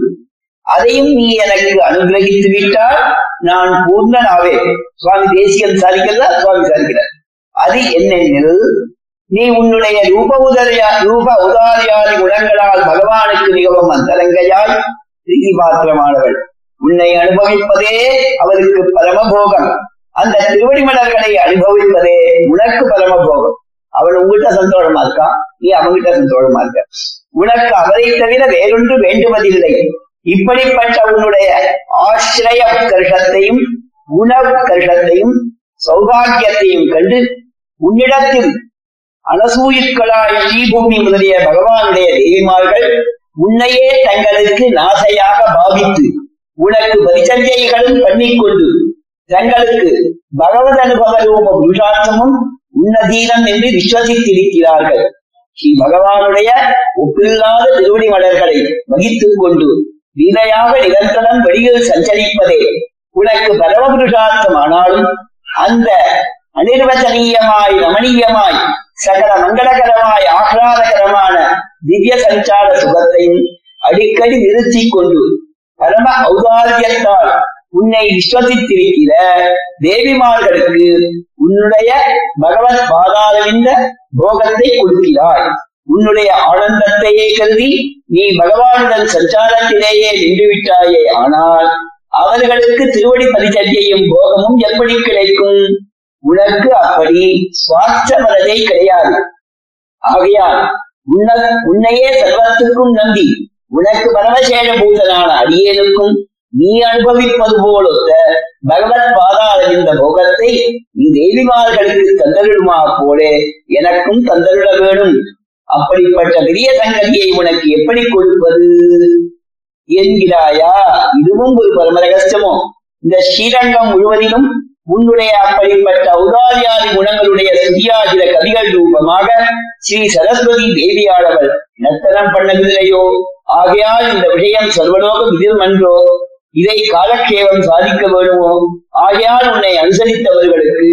அதையும் நீ எனக்கு அனுகிரகித்து விட்டால் நான் பூர்ணனாவே சுவாமி தேசியம் சாதிக்கல சுவாமி சாதிக்கிறார். அது என்னென்னில் நீ உன்னுடைய ரூப உதரியா ரூப உதாரியாதி குணங்களால் பகவானுக்கு மிகவும் அந்தரங்கையாய் பிரீதி பாத்திரமானவள். உன்னை அனுபவிப்பதே அவருக்கு பரமபோகம். அந்த திருவடி மலர்களை அனுபவிப்பதே உனக்கு பரமபோகம். அவள் உங்ககிட்ட சந்தோஷமா இருக்கான் நீ அவங்கிட்ட சந்தோஷமா இருக்க. உனக்கு அவரை தவிர வேறொன்று வேண்டுவதில்லை. இப்படிப்பட்ட உன்னுடைய ஆசிரிய கருஷத்தையும் உணவு கருஷத்தையும் சௌபாகியத்தையும் கண்டு உன்னிடத்தில் அனசூயிற்களாய் ஸ்ரீபூமி முதலிய பகவானுடைய தேவிமார்கள் உன்னையே தங்களுக்கு நாசையாக பாவித்து உனக்கு பரிச்சரியைகளும் பண்ணிக்கொண்டு தங்களுக்கு பகவத் அனுபவ ரூப புருஷார்த்தமும் உன்னதீனம் என்று விஸ்வசித்திருக்கிறார்கள். ஸ்ரீ பகவானுடைய ஒப்பில்லாத திருவடி மலர்களை வகித்துக் கொண்டு வீதையாக நிரந்தரம் வெளியில் சஞ்சரிப்பதே உனக்கு பரமபுருஷார்த்தம் ஆனாலும் அந்த அனிர்வச்சனீயமாய் ரமணீயமாய் சகல மங்களகரமாய் ஆஹ்லாதகரமான திவ்ய சஞ்சார சுகத்தையும் அடிக்கடி நிறுத்திக் கொண்டு பரம ஔதாரியத்தால் உன்னை விஸ்வசித்திருக்கிற தேவிமார்களுக்கு உன்னுடைய பகவத் பாதாரவிந்த போகத்தை கொடுக்கிறாய். உன்னுடைய ஆனந்தத்தையே கருதி நீ பகவானுடன் சஞ்சாரத்திலேயே நின்று விட்டாயே ஆனால் அவர்களுக்கு திருவடி பரிச்சரியும் போகமும் எப்படி கிடைக்கும்? உனக்கு அப்படி சுவார்த்த மனதை கிடையாது. ஆகையால் உன்ன உன்னையே சர்வத்துக்கும் நம்பி உனக்கு பரமசேஷ பூதனான அடியேனுக்கும் நீ அனுபவிப்பது போலொத்த பகவத் பாதாள இந்த போகத்தை நீ தேவிமார்களுக்கு தந்தருடுமா போலே எனக்கும் தந்தருட வேணும் அப்படிப்பட்ட பெரிய சங்கதியை உனக்கு எப்படி கொடுப்பது? என்கிறாயா? இதுவும் ஒரு பரம ரகசியமோ. இந்த ஸ்ரீரங்கம் முழுவதிலும் உன்னுடைய அப்படிப்பட்ட ஔதாரியாதி குணங்களுடைய சுதியாகிற கவிகள் ரூபமாக ஸ்ரீ சரஸ்வதி தேவியானவள் நர்த்தனம் பண்ணவில்லையோ? ஆகையால் இந்த விஷயம் சர்வலோக விதிர்மன்றோ? இதை காலக்ஷேபம் சாதிக்க வேணுமோ? ஆகையால் உன்னை அனுசரித்தவர்களுக்கு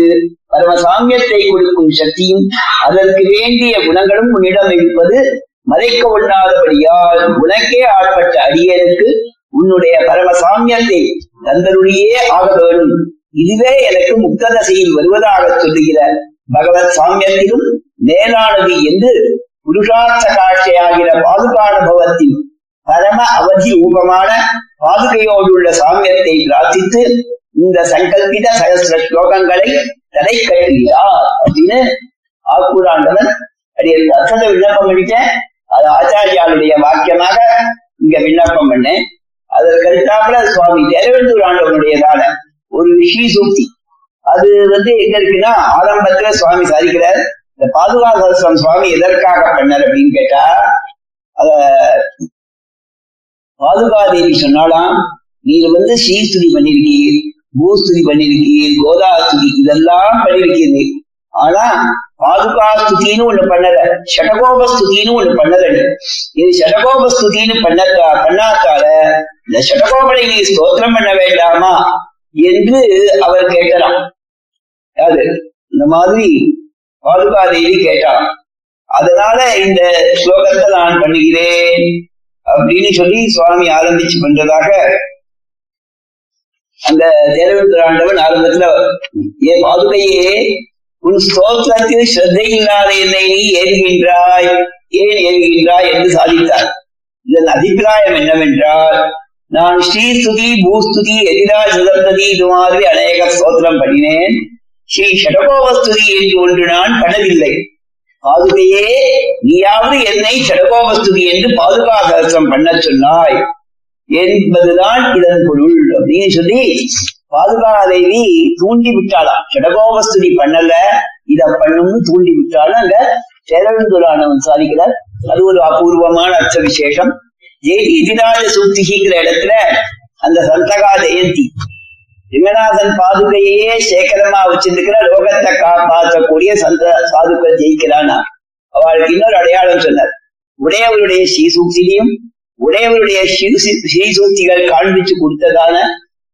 பரமசாமியத்தை கொடுக்கும் சக்தியும் அதற்கு வேண்டிய குணங்களும் உன்னிடம் இருப்பது மறைக்க ஒண்ணாதபடியால் உனக்கே ஆட்பட்ட அடியனுக்கு உன்னுடைய பரமசாமியத்தை சாமியத்தை ஆக வேண்டும். இதுவே எனக்கு முக்ததசையில் வருவதாக சொல்லுகிற பகவத் சாமியத்திலும் மேலானது என்று புருஷார்த்த காட்சியாகிற பாதுகானுபவத்தின் பரம அவதி ரூபமான பாதுகையோடுள்ள சாமியத்தை பிரார்த்தித்து இந்த சங்கல்பித சகசிர ஸ்லோகங்களை தடை கட்டுகிறார் அப்படின்னு ஆக்கூராண்டவன் அடிய அர்த்தத்தை விண்ணப்பம் பண்ணிட்டேன். அது ஆச்சாரியாளுடைய வாக்கியமாக இங்க விண்ணப்பம் பண்ணேன். அதற்கு அடுத்தாப்புல சுவாமி தேரவேந்தூர் ஆண்டவனுடையதான ஒரு ஸ்ரீ சூக்தி. அது வந்து எங்க இருக்குன்னா ஆரம்பத்துல சுவாமி சாதிக்கிறார். இந்த பாதுகாசம் சுவாமி எதற்காக பண்ணார் அப்படின்னு கேட்டா அத பாதுகாதேவி சொன்னாலாம் நீர் வந்து ஸ்ரீஸ்துதி பண்ணிருக்கீர் பூஸ்துதி பண்ணிருக்கீர் கோதாஸ்துதி இதெல்லாம் பண்ணிருக்கீங்க ஆனா பாதுகா ஸ்துதின்னு ஒண்ணு பண்ணல ஷடகோப ஸ்துதின்னு ஒண்ணு பண்ணல. நீ. இது ஷடகோப ஸ்துதின்னு பண்ணத்தா இந்த ஷடகோபனை நீ ஸ்தோத்திரம் பண்ண வேண்டாமா? என்று அவர் கேட்கலாம் அது இந்த மாதிரி பாதுகாதேவி கேட்டான் அதனால இந்த ஸ்லோகத்தை நான் பண்ணுகிறேன் அப்படின்னு சொல்லி சுவாமி ஆரம்பிச்சு பண்றதாக அந்த தேரவிந்திராண்டவன் ஆரம்பத்துல ஏ பாதுகையே உன் ஸ்தோத்திரத்தில் ஸ்ரத்தை இல்லாத என்னை நீ ஏறுகின்றாய். ஏன் ஏறுகின்றாய் என்று சாதித்தார். இதன் அபிப்பிராயம் என்னவென்றால் நான் ஸ்ரீஸ்துதி பூஸ்துதி எதிரா சுதந்ததி இது மாதிரி அநேக ஸ்தோத்திரம் பண்ணினேன். ஸ்ரீ ஷடகோபஸ்துதி என்று ஒன்று நான் பண்ணவில்லை. பாதுகையே நீயாவது என்னை ஷடகோபஸ்துதி என்று பாதுகாசம் பண்ண சொன்னாய். என்பதுதான் இதன் பொருள் அப்படின்னு சொல்லி பாதுகாதேவி தூண்டி விட்டாளாம் ஷடகோபஸ்துதி பண்ணல இத பண்ணும்னு தூண்டி விட்டாலும் அங்க சேரவந்துரானவன் சாதிக்கிறார். அது ஒரு அபூர்வமான அர்த்த விசேஷம். ஜெயதி இதிராஜ சூத்திகிங்கிற இடத்துல அந்த சந்தகா ஜெயந்தி ரிங்கநாதன் பாதுகையே சேகரமா வச்சிருக்கிற லோகத்தை காப்பாற்றக்கூடிய சந்த சாதுக்கள் ஜெயிக்கிறானா? அவளுக்கு இன்னொரு அடையாளம் சொன்னார். உடையவருடைய ஸ்ரீசூக்திலையும் உடையவருடைய ஸ்ரீசூக்திகள் காண்பிச்சு கொடுத்ததான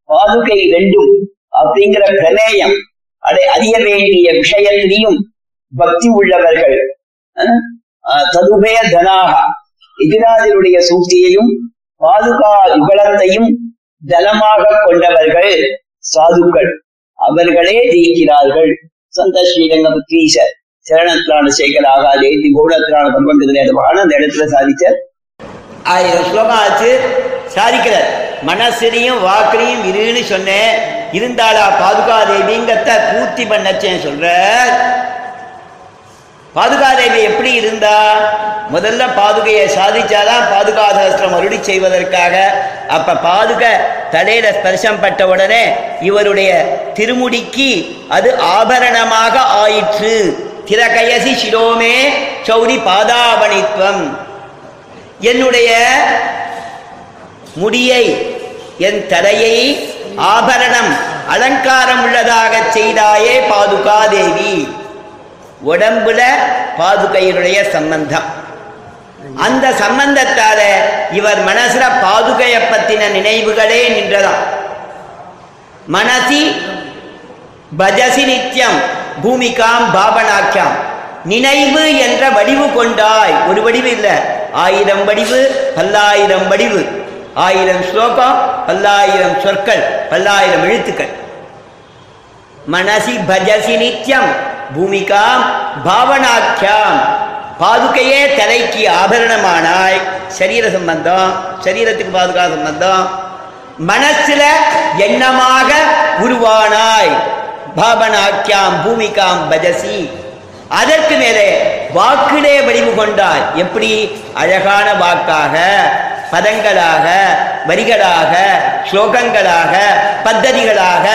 பாதுகை வேண்டும் அப்படிங்கிற பிரமேயம் அதை அறிய வேண்டிய விஷயத்திலையும் பக்தி உள்ளவர்கள் ததுபய தனாக எதிராஜருடைய சூழ்ச்சியையும் பாதுகா யுகலத்தையும் தலமாக கொண்டவர்கள் சாதுக்கள். அவர்களே ஜெயிக்கிறார்கள். சந்த ஸ்ரீரங்க புத்ரீசர் சரணத்திலான சேகராக ஜெயந்தி கௌடத்திலான பம்பங்கத்திலான அந்த இடத்துல சாதிச்சார். ஆயிரம் ஸ்லோகம் ஆச்சு. சாதிக்கிறார். மனசுலையும் வாக்குலையும் இருன்னு சொன்னேன். இருந்தாளா பாதுகாதேவிங்கத்த பூர்த்தி பண்ணச்சேன் சொல்ற பாதுகாதேவி எப்படி இருந்தா? முதல்ல பாதுகையை சாதிச்சாதான் பாதுகா சகஸ்திரம் அருளி செய்வதற்காக. அப்ப பாதுக தலையில ஸ்பர்சம் பட்ட உடனே இவருடைய திருமுடிக்கு அது ஆபரணமாக ஆயிற்று. திரகயசி சிரோமே சௌரி பாதாபணித்வம். என்னுடைய முடியை என் தலையை ஆபரணம் அலங்காரம் உள்ளதாக செய்தாயே பாதுகா தேவி உடம்புல பாதுகையினுடைய சம்பந்தம். அந்த சம்பந்தத்தால இவர் மனசுல பாதுகைய பத்தின நினைவுகளே நின்றதாம். மனசி பஜசி நித்யம் பூமிகாம் பாபனாக்கியம். நினைவு என்ற வடிவு கொண்டாய். ஒரு வடிவு இல்ல. ஆயிரம் வடிவு பல்லாயிரம் வடிவு. ஆயிரம் ஸ்லோகம் பல்லாயிரம் சொற்கள் பல்லாயிரம் எழுத்துக்கள். மனசி பஜசி நித்யம் பூமிகாம் பாவனாக்கியாம். பாதுகையே தலைக்கு ஆபரணமானாய். சரீர சம்பந்தம் சரீரத்துக்கு பாதுகா சம்பந்தம். மனசுல எண்ணமாக உருவானாய். பாபனாக்கியாம் பூமிகாம் பஜசி. அதற்கு மேலே வாக்கிலே வடிவு கொண்டாய். எப்படி? அழகான வாக்காக பதங்களாக வரிகளாக ஸ்லோகங்களாக பத்ததிகளாக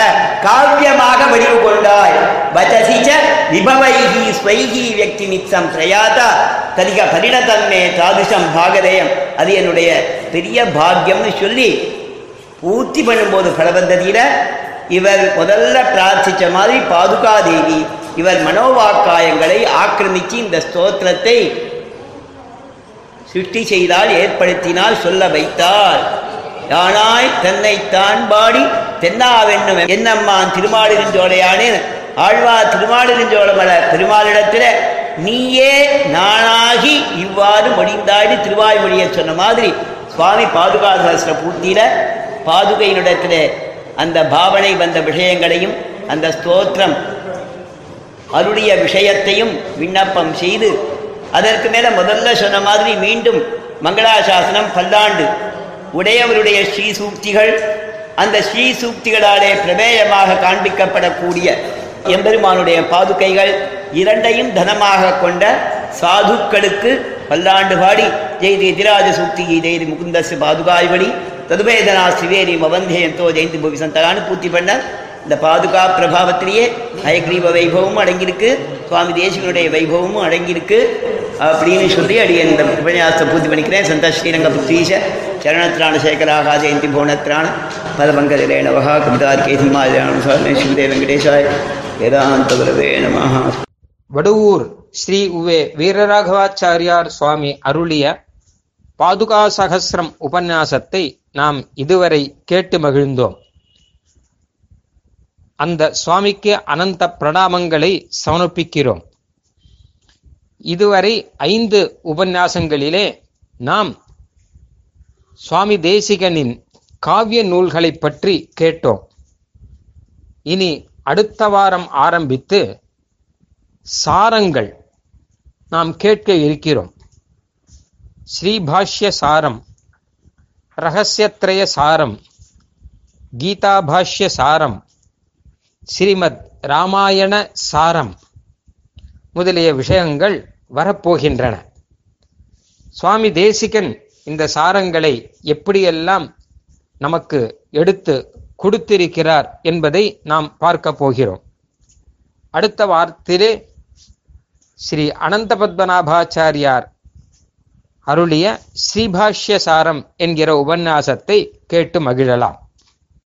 காவியமாக வடிவு கொண்டாய். வச்சசிச்ச விபவைகி ஸ்வைகி வியக்தி நித்தம் பிரயாதா ததிக பரிணதன்மே தாதுஷம் பாகதயம் அது என்னுடைய பெரிய பாக்கியம்னு சொல்லி பூர்த்தி பண்ணும்போது பலவந்ததியில் இவர் முதல்ல பிரார்த்திச்ச மாதிரி பாதுகா தேவி இவர் மனோவாக்காயங்களை ஆக்கிரமிச்சு இந்த ஸ்தோத்திரத்தை சிருஷ்டி செய்தால் ஏற்படுத்தினால் சொல்ல வைத்தார் யானாய் தன்னை தான் பாடி தென்னாவென்னும் என்னம்மான் திருமாலிருஞ்சோலையானே ஆழ்வா திருமாலிருஞ்சோழமல திருமாலிடத்தில் நீயே நானாகி இவ்வாறு மொழிந்தாடி திருவாய்மொழியை சொன்ன மாதிரி சுவாமி பாதுகா சகஸ்ர பூர்த்தியில பாதுகையினிடத்துல அந்த பாவனை வந்த விஷயங்களையும் அந்த ஸ்தோத்திரம் அருடைய விஷயத்தையும் விண்ணப்பம் செய்து அதற்கு மேலே முதல்ல சொன்ன மாதிரி மீண்டும் மங்களாசாசனம் பல்லாண்டு. உடையவருடைய ஸ்ரீ சூக்திகள் அந்த ஸ்ரீ சூக்திகளாலே பிரமேயமாக காண்பிக்கப்படக்கூடிய எம்பெருமானுடைய பாதுகைகள் இரண்டையும் தனமாக கொண்ட சாதுக்களுக்கு பல்லாண்டு பாடி ஜெய்தி திராஜ சூக்தி ஜெய்தி முகுந்தஸ் பாதுகாய்வழி ததுபேதனா சிவேரி மவந்தேயந்தோ ஜெயந்தி புவி சந்தகான்னு பூர்த்தி பண்ண இந்த பாதுகா பிரபாவத்திலேயே ஹயக்ரீப வைபவமும் அடங்கியிருக்கு சுவாமி தேசிகனுடைய வைபவமும் அடங்கியிருக்கு அப்படின்னு சொல்லி அடி இந்த உபன்யாசத்தை பூர்த்தி பண்ணிக்கிறேன். சந்த ஸ்ரீரங்க புத்தீஷ சரணத்ராண சேகராக ஜெயந்தி புவனத்ராண பதபங்கரேணவா கவிதார்கே சுவாமி சிவதே வெங்கடேஷாய் வேதாந்த வடுவூர் ஸ்ரீ உவே வீரராகவாச்சாரியார் சுவாமி அருளிய பாதுகா சகசிரம் உபன்யாசத்தை நாம் இதுவரை கேட்டு மகிழ்ந்தோம். அந்த சுவாமிக்கு அனந்த பிரணாமங்களை சமர்ப்பிக்கிறோம். இதுவரை ஐந்து உபன்யாசங்களிலே நாம் சுவாமி தேசிகனின் காவிய நூல்களை பற்றி கேட்டோம். இனி அடுத்த வாரம் ஆரம்பித்து சாரங்கள் நாம் கேட்க இருக்கிறோம். ஸ்ரீபாஷ்ய சாரம் ரகசியத்ரய சாரம் கீதாபாஷ்ய சாரம் ஸ்ரீமத் ராமாயண சாரம் முதலிய விஷயங்கள் வரப்போகின்றன. சுவாமி தேசிகன் இந்த சாரங்களை எப்படியெல்லாம் நமக்கு எடுத்து கொடுத்திருக்கிறார் என்பதை நாம் பார்க்க போகிறோம். அடுத்த வாரத்திலே ஸ்ரீ அனந்த பத்மநாபாச்சாரியார் அருளிய ஸ்ரீபாஷ்ய சாரம் என்கிற உபன்யாசத்தை கேட்டு மகிழலாம்.